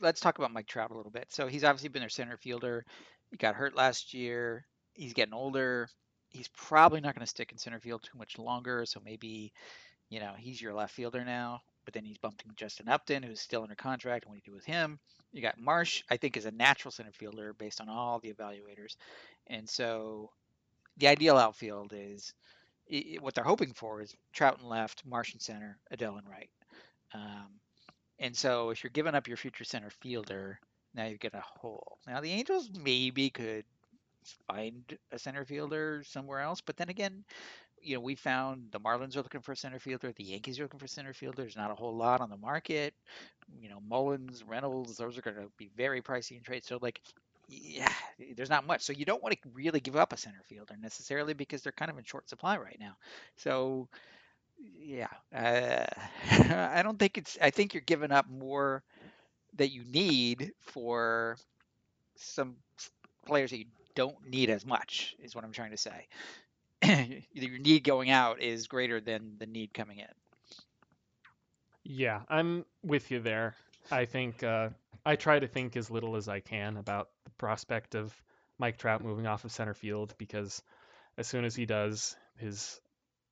let's talk about Mike Trout a little bit. So he's obviously been their center fielder. He got hurt last year. He's getting older he's probably not going to stick in center field too much longer. So maybe, you know, he's your left fielder now. But then he's bumping Justin Upton, who's still under contract. And what do you do with him? You got Marsh, I think, is a natural center fielder based on all the evaluators. And so the ideal outfield is what they're hoping for is Trout and left, Marsh and center, Adell and right. Um, and so if you're giving up your future center fielder, now you've got a hole. Now the Angels maybe could find a center fielder somewhere else. But then again, you know, we found the Marlins are looking for a center fielder, the Yankees are looking for a center fielder. There's not a whole lot on the market. You know, Mullins, Reynolds, those are going to be very pricey in trade. So, like, yeah, there's not much. So you don't want to really give up a center fielder necessarily because they're kind of in short supply right now. So, yeah, uh, I don't think it's. I think you're giving up more that you need for some players that you don't need as much is what I'm trying to say. Your need going out is greater than the need coming in. Yeah, I'm with you there. I think uh, I try to think as little as I can about the prospect of Mike Trout moving off of center field because as soon as he does, his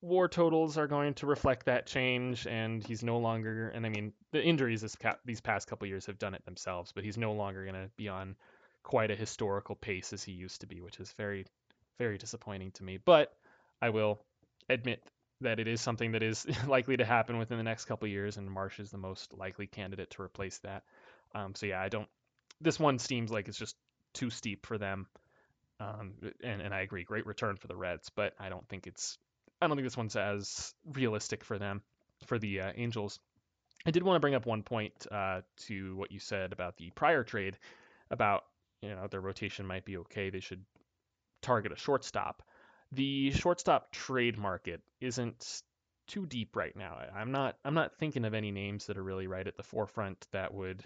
war totals are going to reflect that change, and he's no longer. And I mean, the injuries this ca- these past couple years have done it themselves, but he's no longer going to be on quite a historical pace as he used to be, which is very, very disappointing to me. But I will admit that it is something that is likely to happen within the next couple years, and Marsh is the most likely candidate to replace that. Um, so yeah, I don't. This one seems like it's just too steep for them, um, and and I agree, great return for the Reds, but I don't think it's. I don't think this one's as realistic for them, for the uh, Angels. I did want to bring up one point uh, to what you said about the prior trade, about you know their rotation might be okay. They should target a shortstop. The shortstop trade market isn't too deep right now. I'm not I'm not thinking of any names that are really right at the forefront that would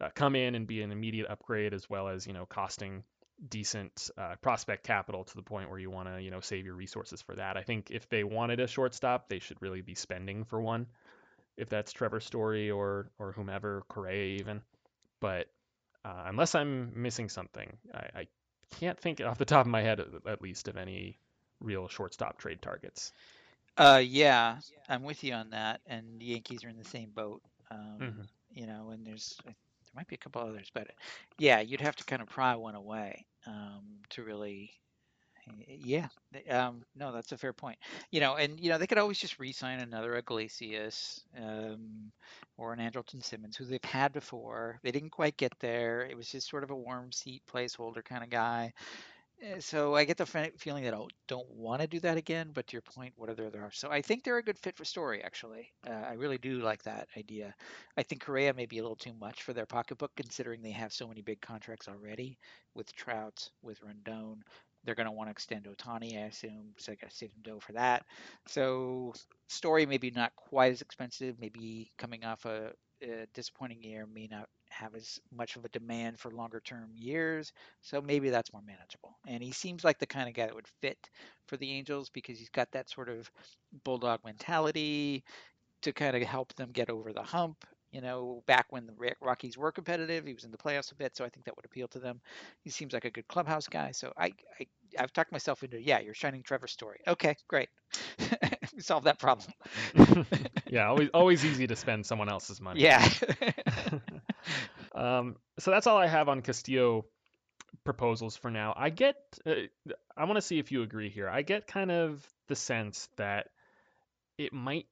uh, come in and be an immediate upgrade as well as you know costing decent uh, prospect capital to the point where you want to you know save your resources for that. I think if they wanted a shortstop, they should really be spending for one. If that's Trevor Story or or whomever, Correa even. But uh, unless I'm missing something, I, I, can't think off the top of my head, at least, of any real shortstop trade targets. Uh, yeah, I'm with you on that. And the Yankees are in the same boat. Um, mm-hmm. You know, and there's there might be a couple others, but yeah, you'd have to kind of pry one away um, to really, Yeah, um, no, that's a fair point. You know, and you know they could always just re-sign another Iglesias um, or an Andrelton Simmons, who they've had before. They didn't quite get there. It was just sort of a warm seat placeholder kind of guy. Eh, So I get the feeling that I don't want to do that again. But to your point, what other there are? So I think they're a good fit for Story. Actually, uh, I really do like that idea. I think Correa may be a little too much for their pocketbook, considering they have so many big contracts already with Trout, with Rendon. They're going to want to extend Ohtani, I assume. So I got to save some dough for that. So Story maybe not quite as expensive. Maybe coming off a, a disappointing year may not have as much of a demand for longer term years. So maybe that's more manageable. And he seems like the kind of guy that would fit for the Angels because he's got that sort of bulldog mentality to kind of help them get over the hump. You know, back when the Rockies were competitive, he was in the playoffs a bit, so I think that would appeal to them. He seems like a good clubhouse guy, so I, I I've talked myself into yeah, you're shining Trevor Story. Okay, great, we solved that problem. yeah, always always easy to spend someone else's money. Yeah. um, so that's all I have on Castillo proposals for now. I get, uh, I want to see if you agree here. I get kind of the sense that it might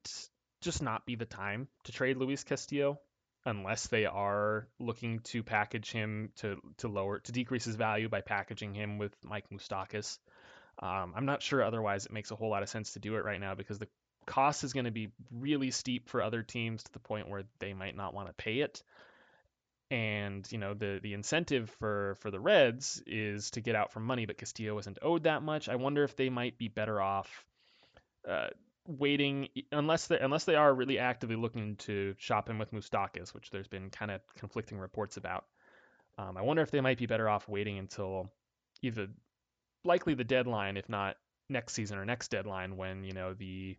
just not be the time to trade Luis Castillo unless they are looking to package him to to lower to decrease his value by packaging him with Mike Moustakas. Um, I'm not sure otherwise it makes a whole lot of sense to do it right now because the cost is going to be really steep for other teams to the point where they might not want to pay it. And you know the the incentive for for the Reds is to get out from money, but Castillo isn't owed that much. I wonder if they might be better off uh, waiting unless they unless they are really actively looking to shop him with Moustakas, which there's been kind of conflicting reports about. Um, I wonder if they might be better off waiting until either likely the deadline, if not next season or next deadline, when you know the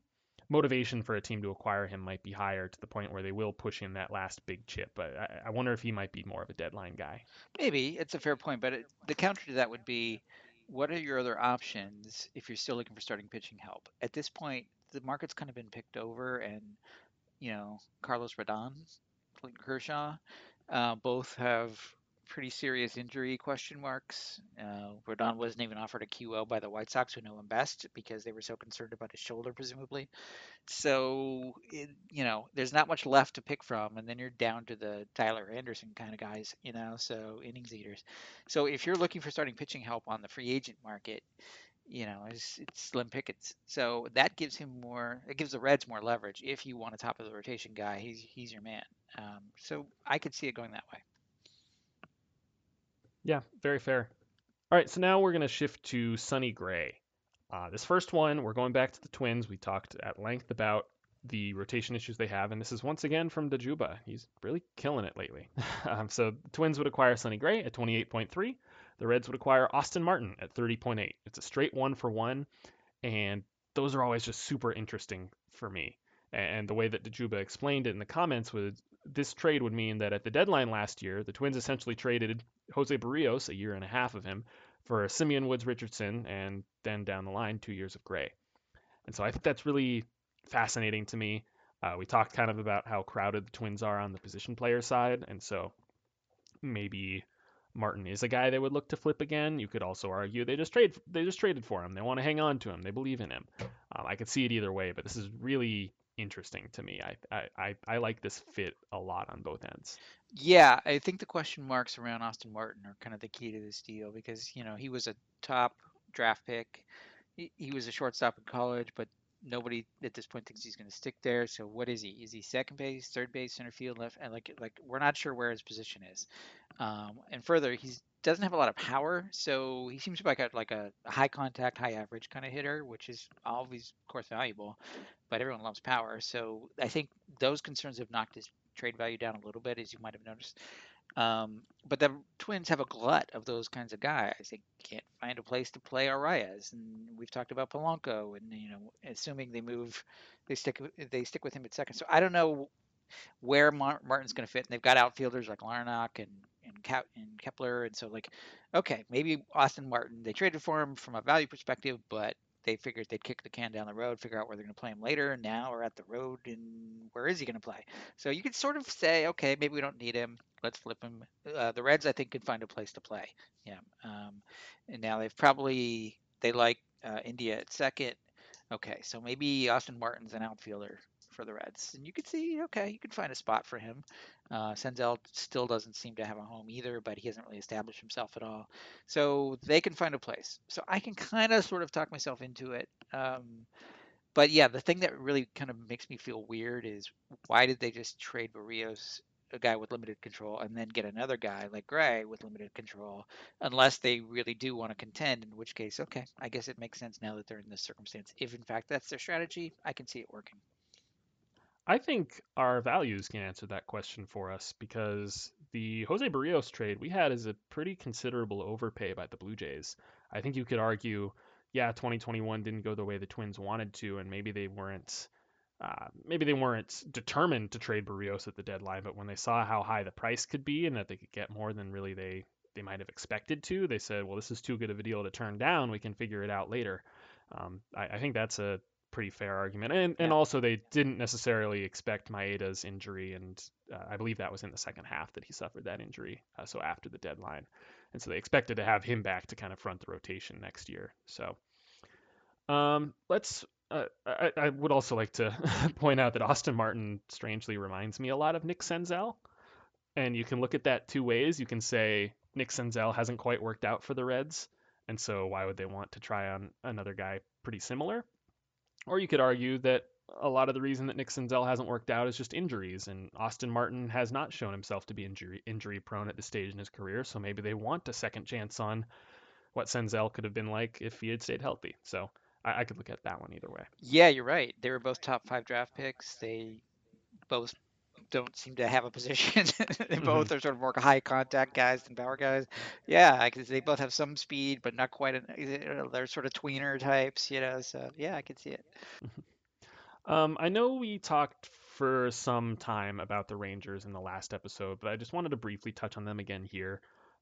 motivation for a team to acquire him might be higher to the point where they will push in that last big chip. But I, I wonder if he might be more of a deadline guy. Maybe it's a fair point, but it, the counter to that would be, what are your other options if you're still looking for starting pitching help? At this point, the market's kind of been picked over, and you know Carlos Rodon, Clayton Kershaw, uh, both have pretty serious injury question marks. Uh, Rodon wasn't even offered a QO by the White Sox, who know him best, because they were so concerned about his shoulder, presumably. So, it, you know, there's not much left to pick from, and then you're down to the Tyler Anderson kind of guys, you know, so innings eaters. So, if you're looking for starting pitching help on the free agent market, you know, it's, it's slim pickets. So that gives him more. It gives the Reds more leverage. If you want a top of the rotation guy, he's he's your man. Um, so I could see it going that way. Yeah, very fair. All right, so now we're going to shift to Sonny Gray. Uh, this first one, we're going back to the Twins. We talked at length about the rotation issues they have, and this is once again from Dajuba. He's really killing it lately. um, so Twins would acquire Sonny Gray at 28.3. The Reds would acquire Austin Martin at 30.8. It's a straight one for one, and those are always just super interesting for me. And the way that Dajuba explained it in the comments was this trade would mean that at the deadline last year, the Twins essentially traded Jose Berrios, a year and a half of him, for Simeon Woods Richardson, and then down the line, two years of Gray. And so I think that's really fascinating to me. Uh, we talked kind of about how crowded the Twins are on the position player side, and so maybe Martin is a guy they would look to flip again. You could also argue they just trade they just traded for him. They want to hang on to him. They believe in him. Um, I could see it either way, but this is really interesting to me. I, I I like this fit a lot on both ends. Yeah, I think the question marks around Austin Martin are kind of the key to this deal because you know he was a top draft pick. He, he was a shortstop in college, but nobody at this point thinks he's going to stick there. So what is he? Is he second base, third base, center field, left? And like like we're not sure where his position is. Um, and further, he doesn't have a lot of power, so he seems to be like a like a high contact, high average kind of hitter, which is always, of course, valuable. But everyone loves power, so I think those concerns have knocked his trade value down a little bit, as you might have noticed. Um, but the Twins have a glut of those kinds of guys. They can't find a place to play Arraez, and we've talked about Polanco, and you know, assuming they move, they stick they stick with him at second. So I don't know where Martin's going to fit. And they've got outfielders like Larnach and and, Ke- and Kepler, and so like, okay, maybe Austin Martin. They traded for him from a value perspective, but they figured they'd kick the can down the road, figure out where they're going to play him later. Now we're at the road, and where is he going to play? So you could sort of say, okay, maybe we don't need him. Let's flip him. Uh, the Reds, I think, could find a place to play. Yeah. Um, and now they've probably they like uh, India at second. Okay, so maybe Austin Martin's an outfielder for the Reds, and you could see, okay, you can find a spot for him. Uh, Senzel still doesn't seem to have a home either, but he hasn't really established himself at all. So they can find a place. So I can kind of sort of talk myself into it. Um, but yeah, the thing that really kind of makes me feel weird is why did they just trade Berrios a guy with limited control and then get another guy like Gray with limited control, unless they really do want to contend, in which case, okay, I guess it makes sense now that they're in this circumstance. If in fact that's their strategy, I can see it working. I think our values can answer that question for us because the Jose Berrios trade we had is a pretty considerable overpay by the Blue Jays. I think you could argue, yeah, 2021 didn't go the way the Twins wanted to, and maybe they weren't uh, maybe they weren't determined to trade Berrios at the deadline, but when they saw how high the price could be and that they could get more than really they they might have expected to, they said, well, this is too good of a deal to turn down. We can figure it out later. Um, I, I, think that's a pretty fair argument, and and also they didn't necessarily expect Maeda's injury, and uh, I believe that was in the second half that he suffered that injury, uh, so after the deadline, and so they expected to have him back to kind of front the rotation next year. So. Um, let's uh, I, I, would also like to point out that Austin Martin strangely reminds me a lot of Nick Senzel. And you can look at that two ways. You can say Nick Senzel hasn't quite worked out for the Reds, and so why would they want to try on another guy pretty similar? Or you could argue that a lot of the reason that Nick Senzel hasn't worked out is just injuries, and Austin Martin has not shown himself to be injury injury prone at this stage in his career. So maybe they want a second chance on what Senzel could have been like if he had stayed healthy. So I, I could look at that one either way. Yeah, you're right. They were both top five draft picks. They both don't seem to have a position. they mm-hmm. both are sort of more high contact guys than power guys. Yeah, because they both have some speed, but not quite. An, they're sort of tweener types, you know. So yeah, I can see it. Mm-hmm. Um, I know we talked for some time about the Rangers in the last episode, but I just wanted to briefly touch on them again here.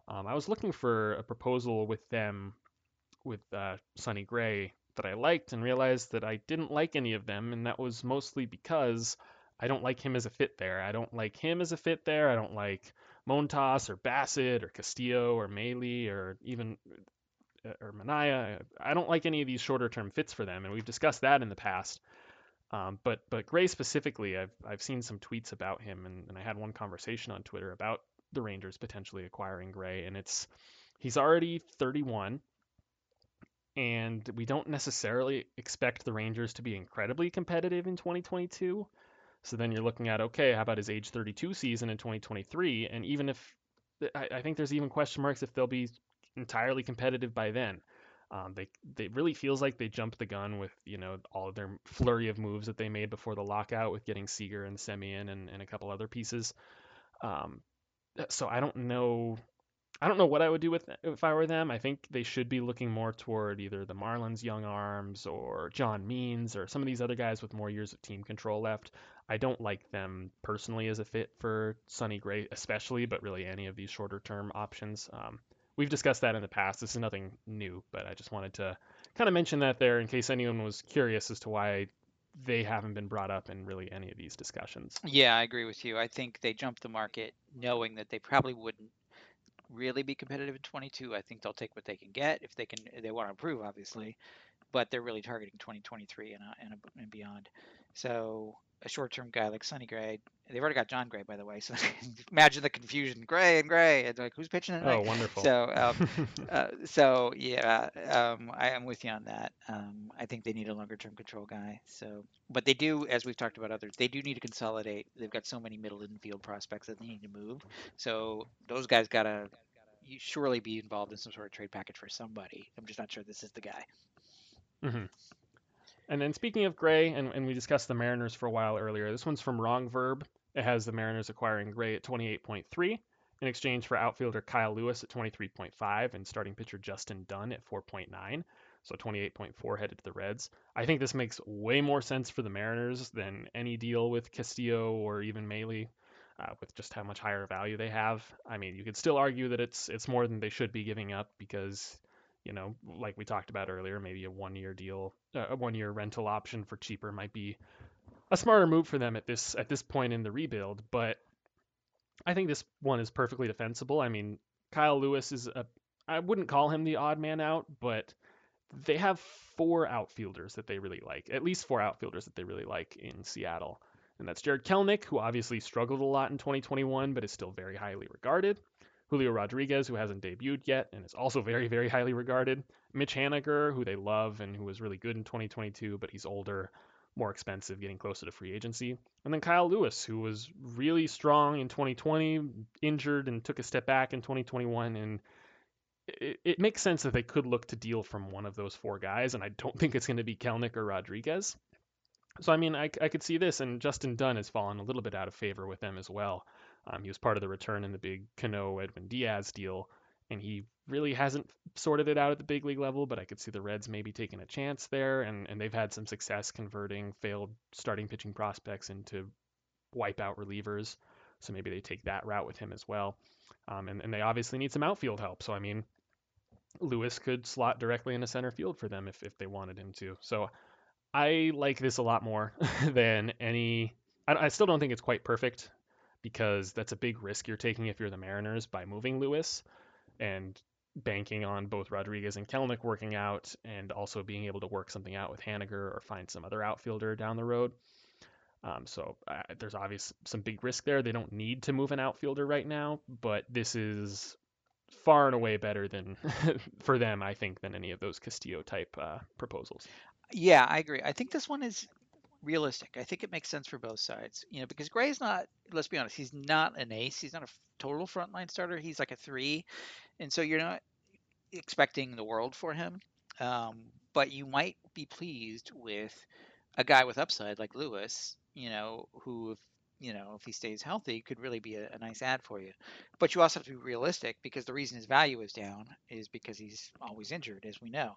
Um, I was looking for a proposal with them, with uh, Sonny Gray, that I liked and realized that I didn't like any of them, and that was mostly because I don't like him as a fit there. I don't like him as a fit there. I don't like Montas or Bassitt or Castillo or Mahle or even uh, or Manaea. I don't like any of these shorter term fits for them, and we've discussed that in the past. Um, but but Gray specifically, I've I've seen some tweets about him, and, and I had one conversation on Twitter about the Rangers potentially acquiring Gray, and it's he's already 31 and we don't necessarily expect the Rangers to be incredibly competitive in 2022. So then you're looking at okay, how about his age 32 season in 2023? And even if I, think there's even question marks if they'll be entirely competitive by then. Um, they they really feels like they jumped the gun with you know all of their flurry of moves that they made before the lockout with getting Seager and Semien and, and a couple other pieces. Um, so I don't know I don't know what I would do with if I were them. I think they should be looking more toward either the Marlins young arms or John Means or some of these other guys with more years of team control left. I don't like them personally as a fit for Sonny Gray, especially, but really any of these shorter term options. Um, we've discussed that in the past. This is nothing new, but I just wanted to kind of mention that there in case anyone was curious as to why they haven't been brought up in really any of these discussions. Yeah, I agree with you. I think they jumped the market knowing that they probably wouldn't really be competitive in 22. I think they'll take what they can get if they can. They want to improve, obviously, but they're really targeting 2023 and uh, and, and beyond. So a short-term guy like Sonny Gray, they've already got Jon Gray, by the way. So imagine the confusion: Gray and Gray, and like who's pitching tonight? Oh, wonderful. So, um, uh, so yeah, um, I am with you on that. Um, I think they need a longer-term control guy. So, but they do, as we've talked about others, they do need to consolidate. They've got so many middle infield prospects that they need to move. So those guys gotta you surely be involved in some sort of trade package for somebody. I'm just not sure this is the guy. Mm-hmm. And then speaking of Gray, and, and we discussed the Mariners for a while earlier, this one's from Wrong Verb. It has the Mariners acquiring Gray at 28.3 in exchange for outfielder Kyle Lewis at 23.5 and starting pitcher Justin Dunn at 4.9. So 28.4 headed to the Reds. I think this makes way more sense for the Mariners than any deal with Castillo or even Mahle, uh, with just how much higher value they have. I mean, you could still argue that it's it's more than they should be giving up because you know, like we talked about earlier, maybe a one year deal, uh, a one year rental option for cheaper might be a smarter move for them at this at this point in the rebuild. But I think this one is perfectly defensible. I mean, Kyle Lewis is a I wouldn't call him the odd man out, but they have four outfielders that they really like, at least four outfielders that they really like in Seattle. And that's Jared Kelenic, who obviously struggled a lot in 2021, but is still very highly regarded. Julio Rodriguez, who hasn't debuted yet and is also very, very highly regarded. Mitch Haniger, who they love and who was really good in 2022, but he's older, more expensive, getting closer to free agency. And then Kyle Lewis, who was really strong in 2020, injured and took a step back in 2021. And it, it makes sense that they could look to deal from one of those four guys. And I don't think it's going to be Kelenic or Rodriguez. So, I mean, I, I could see this, and Justin Dunn has fallen a little bit out of favor with them as well. Um, he was part of the return in the big Cano Edwin Diaz deal, and he really hasn't sorted it out at the big league level. But I could see the Reds maybe taking a chance there, and, and they've had some success converting failed starting pitching prospects into wipeout relievers. So maybe they take that route with him as well. Um, and, and they obviously need some outfield help. So I mean, Lewis could slot directly into center field for them if, if they wanted him to. So I like this a lot more than any. I, I still don't think it's quite perfect because that's a big risk you're taking if you're the Mariners by moving Lewis and banking on both Rodriguez and Kelenic working out and also being able to work something out with Haniger or find some other outfielder down the road. Um, so uh, there's obvious some big risk there. They don't need to move an outfielder right now, but this is far and away better than for them, I think, than any of those Castillo type uh, proposals. Yeah, I agree. I think this one is realistic. I think it makes sense for both sides. You know, because Gray's not. Let's be honest. He's not an ace. He's not a total frontline starter. He's like a three, and so you're not expecting the world for him. Um, but you might be pleased with a guy with upside like Lewis. You know, who if you know if he stays healthy could really be a, a nice add for you. But you also have to be realistic because the reason his value is down is because he's always injured, as we know.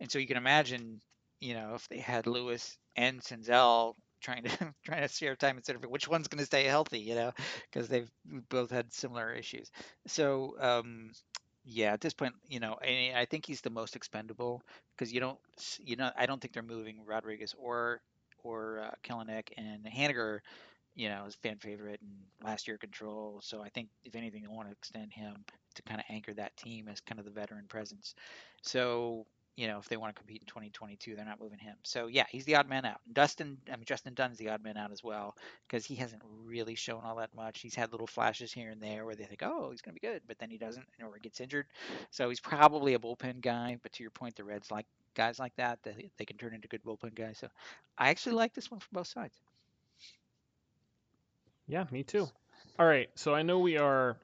And so you can imagine you know, if they had Lewis and Senzel trying to trying to share time instead of which one's going to stay healthy, you know, because they've both had similar issues. So um, yeah, at this point, you know, I, think he's the most expendable because you don't, you know, I don't think they're moving Rodriguez or or uh, Kelenic and Haniger. You know, is fan favorite and last year control. So I think if anything, they want to extend him to kind of anchor that team as kind of the veteran presence. So you know, if they want to compete in 2022, they're not moving him. So yeah, he's the odd man out. Dustin, I mean Justin Dunn's the odd man out as well because he hasn't really shown all that much. He's had little flashes here and there where they think, oh, he's going to be good, but then he doesn't, or he gets injured. So he's probably a bullpen guy. But to your point, the Reds like guys like that that they can turn into good bullpen guys. So I actually like this one from both sides. Yeah, me too. All right, so I know we are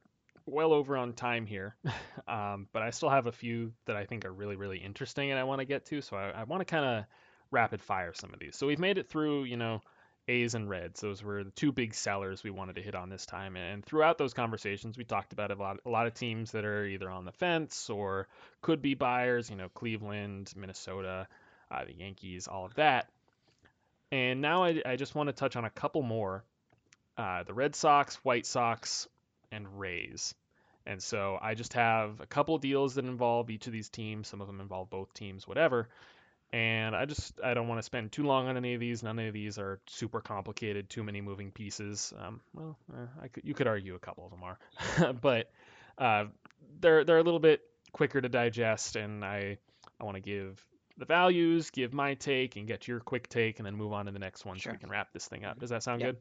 well over on time here, um, but I still have a few that I think are really, really interesting and I want to get to. So I, I want to kind of rapid fire some of these. So we've made it through, you know, A's and Reds. Those were the two big sellers we wanted to hit on this time. And throughout those conversations, we talked about a lot, a lot of teams that are either on the fence or could be buyers. You know, Cleveland, Minnesota, uh, the Yankees, all of that. And now I, I just want to touch on a couple more. Uh, the Red Sox, White Sox, and Rays. And so I just have a couple deals that involve each of these teams. Some of them involve both teams, whatever. And I just I don't want to spend too long on any of these. None of these are super complicated, too many moving pieces. Um, well, uh, I could, you could argue a couple of them are, but uh, they're they're a little bit quicker to digest, and I I want to give the values, give my take, and get your quick take, and then move on to the next one sure. so we can wrap this thing up. Does that sound yep. good?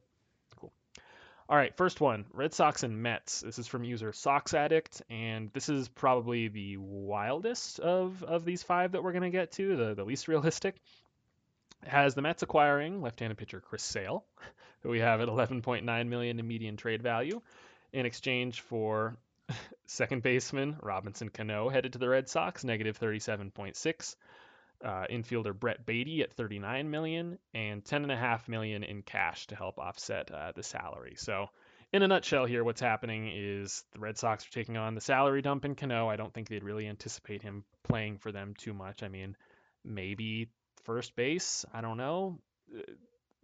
All right, first one Red Sox and Mets. This is from user Sox Addict, and this is probably the wildest of, of these five that we're going to get to, the, the least realistic. Has the Mets acquiring left-handed pitcher Chris Sale, who we have at 11.9 million in median trade value, in exchange for second baseman Robinson Cano headed to the Red Sox, negative 37.6 uh, infielder Brett Baty at 39 million and 10.5 million in cash to help offset uh, the salary. So, in a nutshell, here what's happening is the Red Sox are taking on the salary dump in Cano. I don't think they'd really anticipate him playing for them too much. I mean, maybe first base. I don't know.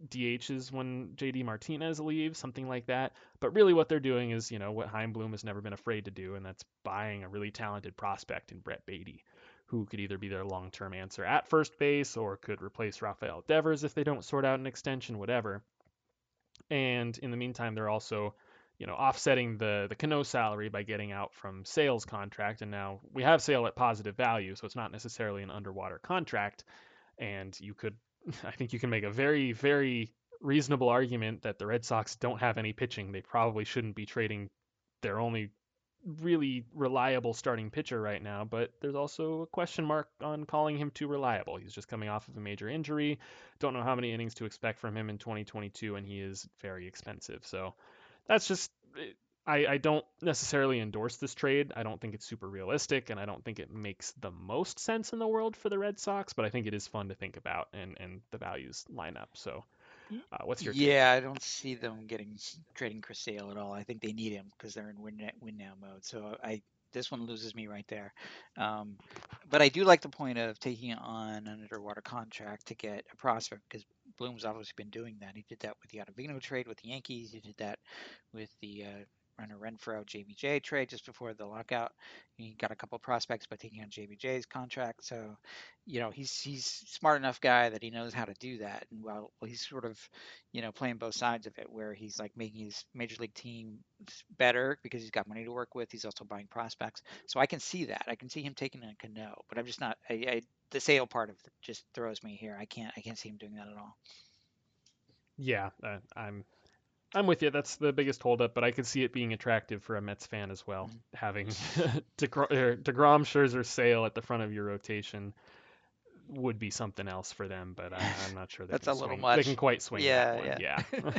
DHs when JD Martinez leaves, something like that. But really, what they're doing is, you know, what Chaim Bloom has never been afraid to do, and that's buying a really talented prospect in Brett Baty who could either be their long term answer at first base or could replace Rafael Devers if they don't sort out an extension, whatever. And in the meantime, they're also, you know, offsetting the the Cano salary by getting out from Sale's contract, and now we have Sale at positive value, so it's not necessarily an underwater contract. And you could, I think, you can make a very very reasonable argument that the Red Sox don't have any pitching. They probably shouldn't be trading their only really reliable starting pitcher right now, but there's also a question mark on calling him too reliable. He's just coming off of a major injury. Don't know how many innings to expect from him in 2022, and he is very expensive. So that's just. I, I don't necessarily endorse this trade. I don't think it's super realistic, and I don't think it makes the most sense in the world for the Red Sox, but I think it is fun to think about, and, and the values line up. So uh, what's your yeah? Take? I don't see them getting trading Chris Sale at all. I think they need him because they're in win win now mode. So I this one loses me right there. Um, but I do like the point of taking on an underwater contract to get a prospect because Bloom's obviously been doing that. He did that with the Ottavino trade with the Yankees. He did that with the uh, Hunter Renfroe JBJ trade just before the lockout. He got a couple prospects by taking on JBJ's contract. So, you know, he's he's smart enough guy that he knows how to do that. And while well, he's sort of, you know, playing both sides of it, where he's like making his major league team better because he's got money to work with. He's also buying prospects. So I can see that. I can see him taking a Cano, but I'm just not. I, I the sale part of it just throws me here. I can't I can't see him doing that at all. Yeah, uh, I'm I'm with you. That's the biggest holdup, but I could see it being attractive for a Mets fan as well. Mm-hmm. Having DeGrom, Scherzer, Sale at the front of your rotation would be something else for them, but I, am not sure that's a swing. little much. They can quite swing. Yeah, yeah. yeah.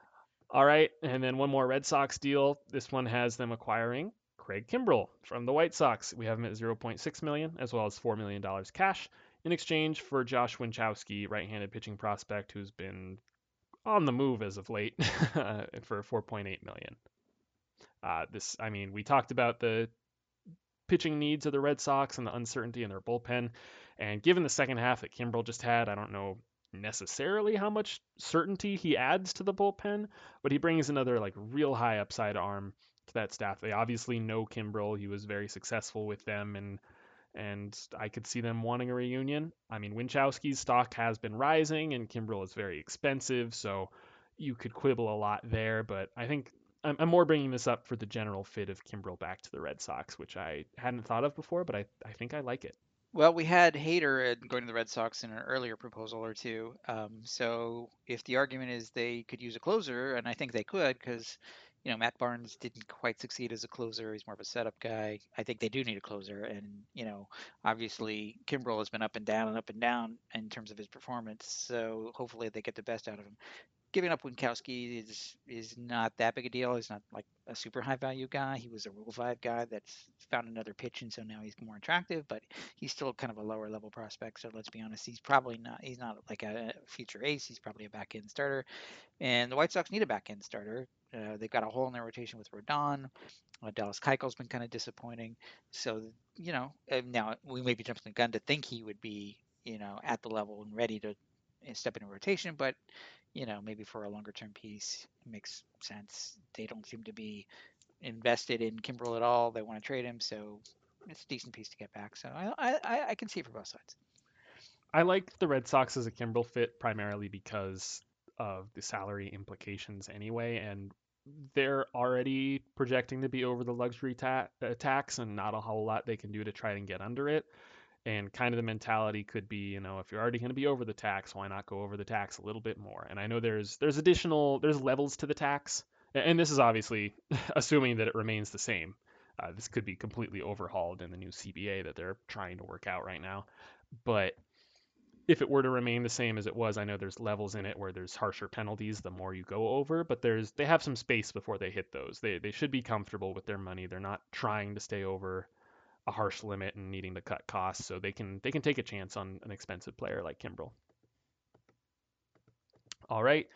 All right, and then one more Red Sox deal. This one has them acquiring Craig Kimbrel from the White Sox. We have him at 0.6 million as well as 4 million dollars cash in exchange for Josh Winckowski, right-handed pitching prospect who's been on the move as of late for 4.8 million. Uh, this, I mean, we talked about the pitching needs of the Red Sox and the uncertainty in their bullpen, and given the second half that Kimbrel just had, I don't know necessarily how much certainty he adds to the bullpen, but he brings another like real high upside arm to that staff. They obviously know Kimbrel; he was very successful with them and and I could see them wanting a reunion. I mean, Winckowski's stock has been rising, and Kimbrel is very expensive, so you could quibble a lot there. But I think I'm, I'm more bringing this up for the general fit of Kimbrel back to the Red Sox, which I hadn't thought of before, but I, I think I like it. Well, we had Hader going to the Red Sox in an earlier proposal or two. Um, so if the argument is they could use a closer, and I think they could, because you know, Matt Barnes didn't quite succeed as a closer. He's more of a setup guy. I think they do need a closer, and you know, obviously Kimbrel has been up and down and up and down in terms of his performance. So hopefully they get the best out of him. Giving up Winckowski is is not that big a deal. He's not like a super high value guy. He was a Rule Five guy that's found another pitch, and so now he's more attractive. But he's still kind of a lower level prospect. So let's be honest, he's probably not. He's not like a future ace. He's probably a back end starter. And the White Sox need a back end starter uh, they've got a hole in their rotation with Rodon. Uh, Dallas Keuchel's been kind of disappointing. So, you know, now we may be jumping the gun to think he would be, you know, at the level and ready to uh, step into rotation, but, you know, maybe for a longer term piece, makes sense. They don't seem to be invested in Kimbrel at all. They want to trade him, so it's a decent piece to get back. So I, I, I can see it for both sides. I like the Red Sox as a Kimbrel fit primarily because of the salary implications anyway, and they're already projecting to be over the luxury ta- uh, tax and not a whole lot they can do to try and get under it. And kind of the mentality could be, you know, if you're already going to be over the tax, why not go over the tax a little bit more? And I know there's there's additional there's levels to the tax, and this is obviously assuming that it remains the same. Uh, this could be completely overhauled in the new CBA that they're trying to work out right now. But if it were to remain the same as it was, I know there's levels in it where there's harsher penalties the more you go over, but there's they have some space before they hit those. They they should be comfortable with their money. They're not trying to stay over a harsh limit and needing to cut costs, so they can they can take a chance on an expensive player like Kimbrel. All right,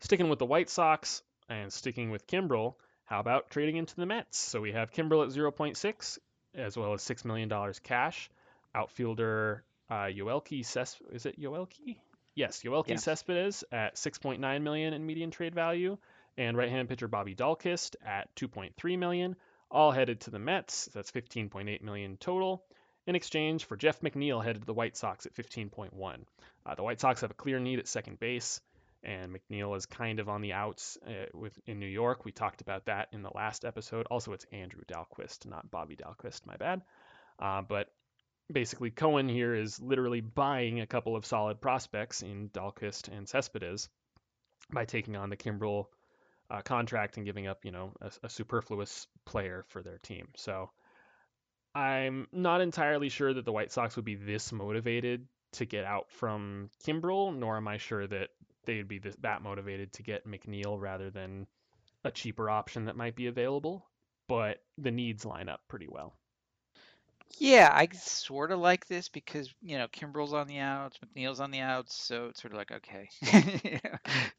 sticking with the White Sox and sticking with Kimbrel, how about trading into the Mets? So we have Kimbrel at 0.6 as well as $6 million cash. Outfielder uh, Yoelqui Ces- is it Yoelqui? Yes, Yoelqui yeah. Cespedes at 6.9 million in median trade value, and right-hand pitcher Bobby Dalquist at 2.3 million, all headed to the Mets. That's 15.8 million total. In exchange for Jeff McNeil headed to the White Sox at 15.1. Uh, the White Sox have a clear need at second base, and McNeil is kind of on the outs uh, with in New York. We talked about that in the last episode. Also, it's Andrew Dalquist, not Bobby Dalquist. My bad. Uh, but basically, Cohen here is literally buying a couple of solid prospects in Dalquist and Cespedes by taking on the Kimbrel uh, contract and giving up, you know, a, a superfluous player for their team. So I'm not entirely sure that the White Sox would be this motivated to get out from Kimbrel, nor am I sure that they'd be this, that motivated to get McNeil rather than a cheaper option that might be available. But the needs line up pretty well. Yeah, I sort of like this because you know Kimbrel's on the outs, McNeil's on the outs, so it's sort of like okay,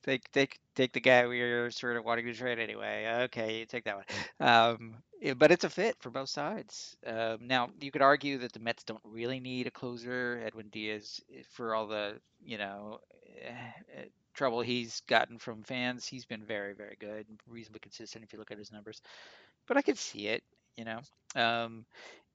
take take take the guy we are sort of wanting to trade anyway. Okay, take that one. Um, but it's a fit for both sides. Um, now you could argue that the Mets don't really need a closer, Edwin Diaz, eh, for all the you know uh, trouble he's gotten from fans. He's been very very good, reasonably consistent if you look at his numbers. But I could see it, you know. Um,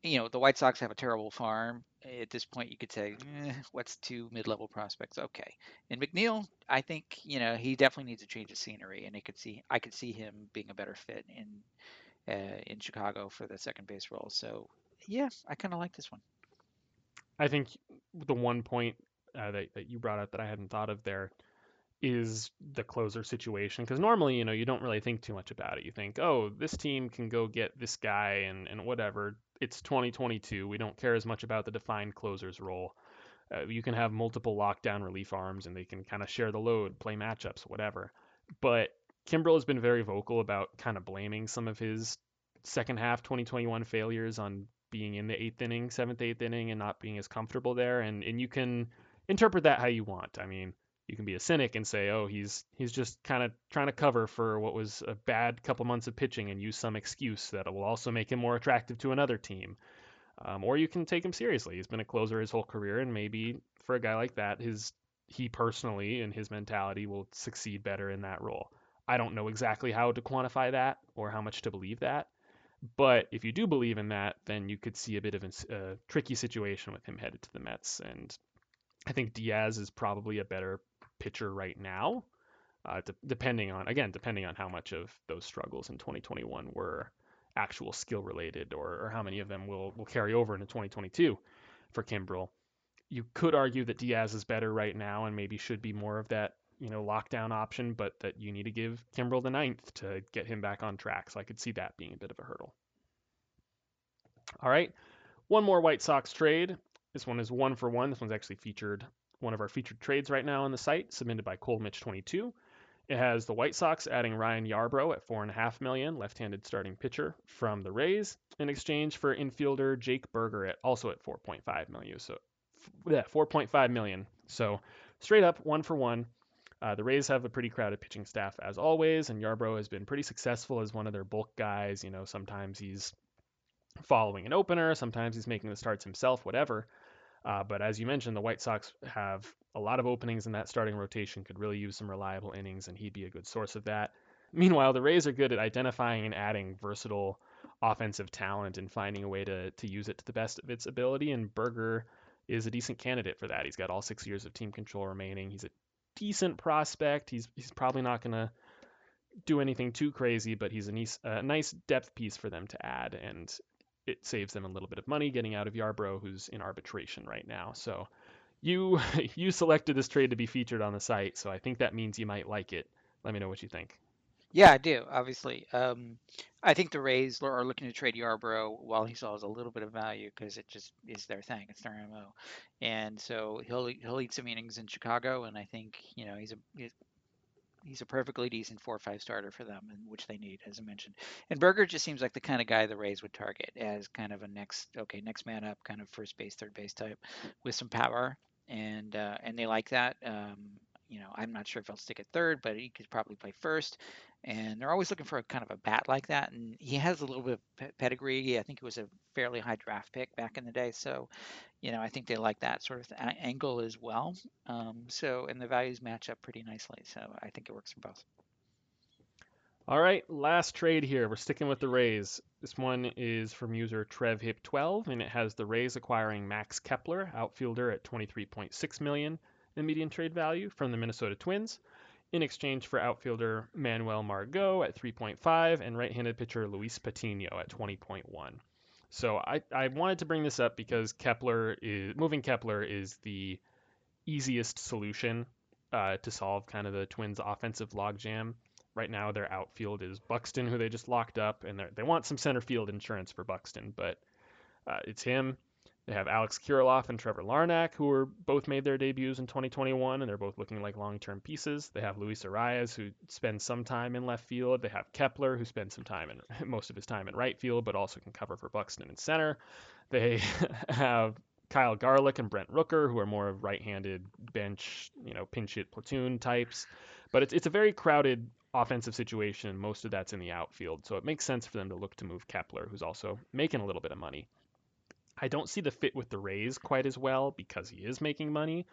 you know, the White Sox have a terrible farm. At this point, you could say, eh, what's two mid-level prospects? Okay. And McNeil, I think, you know, he definitely needs a change of scenery, and I could see, I could see him being a better fit in, uh, in Chicago for the second base role. So, yeah, I kind of like this one. I think the one point uh, that, that you brought up that I hadn't thought of there is the closer situation because normally you know you don't really think too much about it you think oh this team can go get this guy and, and whatever it's 2022. We don't care as much about the defined closer's role. Uh, you can have multiple lockdown relief arms and they can kind of share the load, play matchups, whatever. But Kimbrel has been very vocal about kind of blaming some of his second half 2021 failures on being in the eighth inning, seventh, eighth inning, and not being as comfortable there. And and you can interpret that how you want. I mean, you can be a cynic and say, oh, he's he's just kind of trying to cover for what was a bad couple months of pitching and use some excuse that will also make him more attractive to another team. Um, or you can take him seriously. He's been a closer his whole career, and maybe for a guy like that, his he personally and his mentality will succeed better in that role. I don't know exactly how to quantify that or how much to believe that, but if you do believe in that, then you could see a bit of a, a tricky situation with him headed to the Mets. And I think Diaz is probably a better pitcher right now, uh, de- depending on again depending on how much of those struggles in 2021 were actual skill related or, or how many of them will will carry over into 2022 for Kimbrel. You could argue that Diaz is better right now and maybe should be more of that you know lockdown option, but that you need to give Kimbrel the ninth to get him back on track. So I could see that being a bit of a hurdle. All right, one more White Sox trade. This one is one for one. This one's actually featured one of our featured trades right now on the site, submitted by ColeMitch22. It has the White Sox adding Ryan Yarbrough at four and a half million, left-handed starting pitcher from the Rays, in exchange for infielder Jake Burger at also at 4.5 million. So, yeah, 4.5 million. So, straight up one for one. Uh, the Rays have a pretty crowded pitching staff as always, and Yarbrough has been pretty successful as one of their bulk guys. You know, sometimes he's following an opener, sometimes he's making the starts himself, whatever. Uh, but as you mentioned, the White Sox have a lot of openings in that starting rotation, could really use some reliable innings, and he'd be a good source of that. Meanwhile, the Rays are good at identifying and adding versatile offensive talent and finding a way to, to use it to the best of its ability. And Burger is a decent candidate for that. He's got all six years of team control remaining. He's a decent prospect. He's he's probably not going to do anything too crazy, but he's a nice, a nice depth piece for them to add. And it saves them a little bit of money getting out of Yarbrough, who's in arbitration right now. So you you selected this trade to be featured on the site, so I think that means you might like it. Let me know what you think. Yeah, I do. Obviously, um, I think the Rays are looking to trade Yarbrough while he has a little bit of value because it just is their thing. It's their mo, and so he'll he'll eat some innings in Chicago, and I think you know he's a he's he's a perfectly decent four or five starter for them, and which they need, as I mentioned. And Burger just seems like the kind of guy the Rays would target as kind of a next, okay, next man up, kind of first base, third base type, with some power, and uh, and they like that. Um, you know, I'm not sure if he'll stick at third, but he could probably play first. And they're always looking for a kind of a bat like that. And he has a little bit of pedigree. I think it was a fairly high draft pick back in the day. So, you know, I think they like that sort of angle as well. Um, so, and the values match up pretty nicely. So I think it works for both. All right, last trade here. We're sticking with the Rays. This one is from user TrevHip12, and it has the Rays acquiring Max Kepler, outfielder at 23.6 million in median trade value from the Minnesota Twins, in exchange for outfielder Manuel Margot at 3.5 and right-handed pitcher Luis Patino at 20.1. So I, I wanted to bring this up because Kepler is moving Kepler is the easiest solution uh, to solve kind of the Twins' offensive logjam. Right now, their outfield is Buxton, who they just locked up, and they want some center field insurance for Buxton, but uh, it's him. They have Alex Kirilloff and Trevor Larnach, who were both made their debuts in 2021, and they're both looking like long-term pieces. They have Luis Arraez, who spends some time in left field. They have Kepler, who spends some time in most of his time in right field, but also can cover for Buxton in center. They have Kyle Garlick and Brent Rooker, who are more of right-handed bench, you know, pinch hit platoon types. But it's it's a very crowded offensive situation. Most of that's in the outfield, so it makes sense for them to look to move Kepler, who's also making a little bit of money. I don't see the fit with the Rays quite as well because he is making money,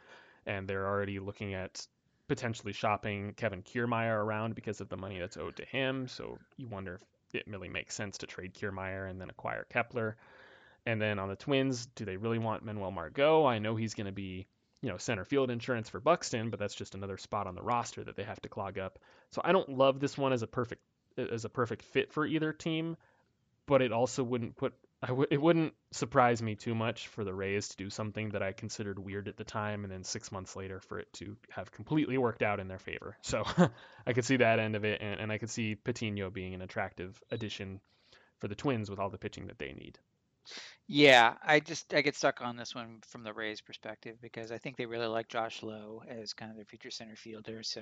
and they're already looking at potentially shopping Kevin Kiermaier around because of the money that's owed to him. So you wonder if it really makes sense to trade Kiermaier and then acquire Kepler. And then on the Twins, do they really want Manuel Margot? I know he's going to be, you know, center field insurance for Buxton, but that's just another spot on the roster that they have to clog up. So I don't love this one as a perfect as a perfect fit for either team, but it also wouldn't put it wouldn't surprise me too much for the Rays to do something that I considered weird at the time, and then six months later for it to have completely worked out in their favor. So I could see that end of it, and, and I could see Patino being an attractive addition for the Twins with all the pitching that they need. Yeah, I just I get stuck on this one from the Rays perspective because I think they really like Josh Lowe as kind of their future center fielder. So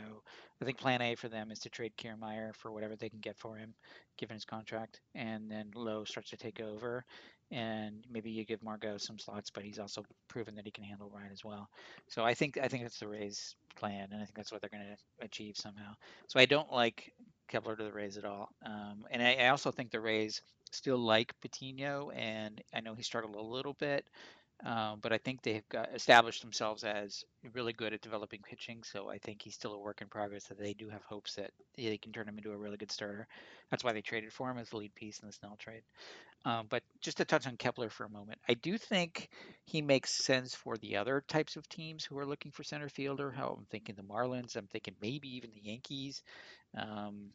I think plan A for them is to trade Kiermaier for whatever they can get for him, given his contract, and then Lowe starts to take over. And maybe you give Margot some slots, but he's also proven that he can handle Ryan as well. So I think I think that's the Rays' plan, and I think that's what they're going to achieve somehow. So I don't like Kepler to the Rays at all, um, and I, I also think the Rays still like Patino, and I know he struggled a little bit, um, but I think they've got established themselves as really good at developing pitching. So I think he's still a work in progress. That they do have hopes that they can turn him into a really good starter. That's why they traded for him as the lead piece in the Snell trade. Um, but just to touch on Kepler for a moment, I do think he makes sense for the other types of teams who are looking for center fielder. How I'm thinking the Marlins, I'm thinking maybe even the Yankees. Um,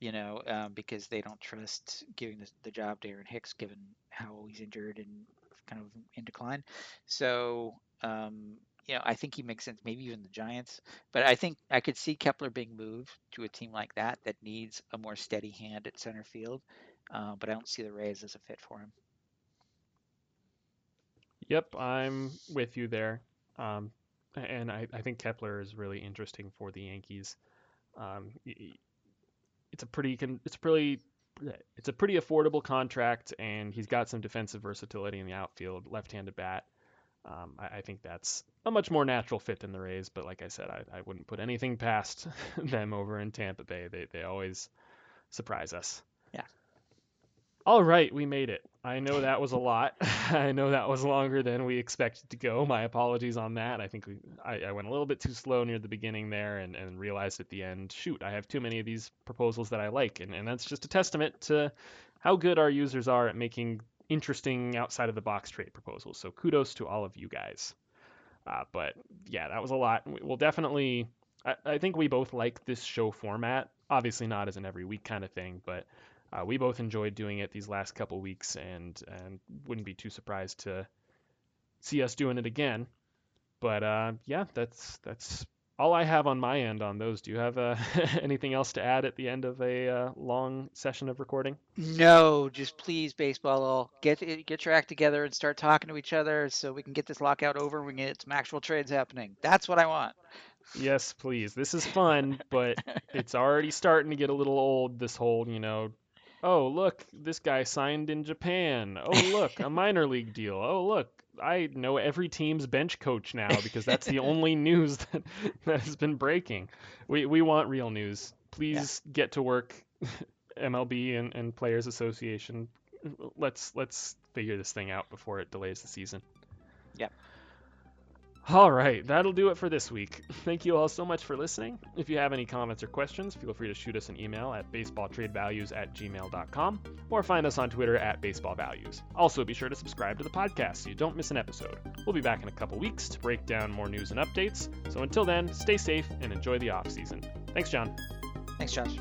you know, um, because they don't trust giving the, the job to Aaron Hicks, given how he's injured and kind of in decline. So, um, you know, I think he makes sense. Maybe even the Giants, but I think I could see Kepler being moved to a team like that that needs a more steady hand at center field. Uh, but I don't see the Rays as a fit for him. Yep, I'm with you there. Um, and I, I, think Kepler is really interesting for the Yankees. Um, it's a pretty it's pretty it's a pretty affordable contract, and he's got some defensive versatility in the outfield, left-handed bat. Um, I, I, think that's a much more natural fit than the Rays, but like I said, I, I wouldn't put anything past them over in Tampa Bay. They they always surprise us. All right, we made it. I know that was a lot. I know that was longer than we expected to go. My apologies on that. I think we, I, I, went a little bit too slow near the beginning there and, and realized at the end, shoot, I have too many of these proposals that I like. And, and that's just a testament to how good our users are at making interesting outside of the box trade proposals. So kudos to all of you guys. Uh, but yeah, that was a lot. We'll definitely, I, I think we both like this show format. Obviously, not as an every week kind of thing, but uh, we both enjoyed doing it these last couple weeks, and and wouldn't be too surprised to see us doing it again. But uh, yeah, that's that's all I have on my end on those. Do you have uh, anything else to add at the end of a uh, long session of recording? No, just please, baseball, get get your act together and start talking to each other so we can get this lockout over and we can get some actual trades happening. That's what I want. Yes, please. This is fun, but it's already starting to get a little old. This whole, you know, oh look, this guy signed in Japan. Oh look, a minor league deal. Oh look, I know every team's bench coach now because that's the only news that, that has been breaking. We we want real news. Please yeah. get to work, MLB and, and Players Association. Let's let's figure this thing out before it delays the season. Yep. All right, that'll do it for this week. Thank you all so much for listening. If you have any comments or questions, feel free to shoot us an email at baseballtradevalues at gmail.com or find us on Twitter at baseballvalues. Also, be sure to subscribe to the podcast so you don't miss an episode. We'll be back in a couple weeks to break down more news and updates. So until then, stay safe and enjoy the off season. Thanks, John. Thanks, Josh.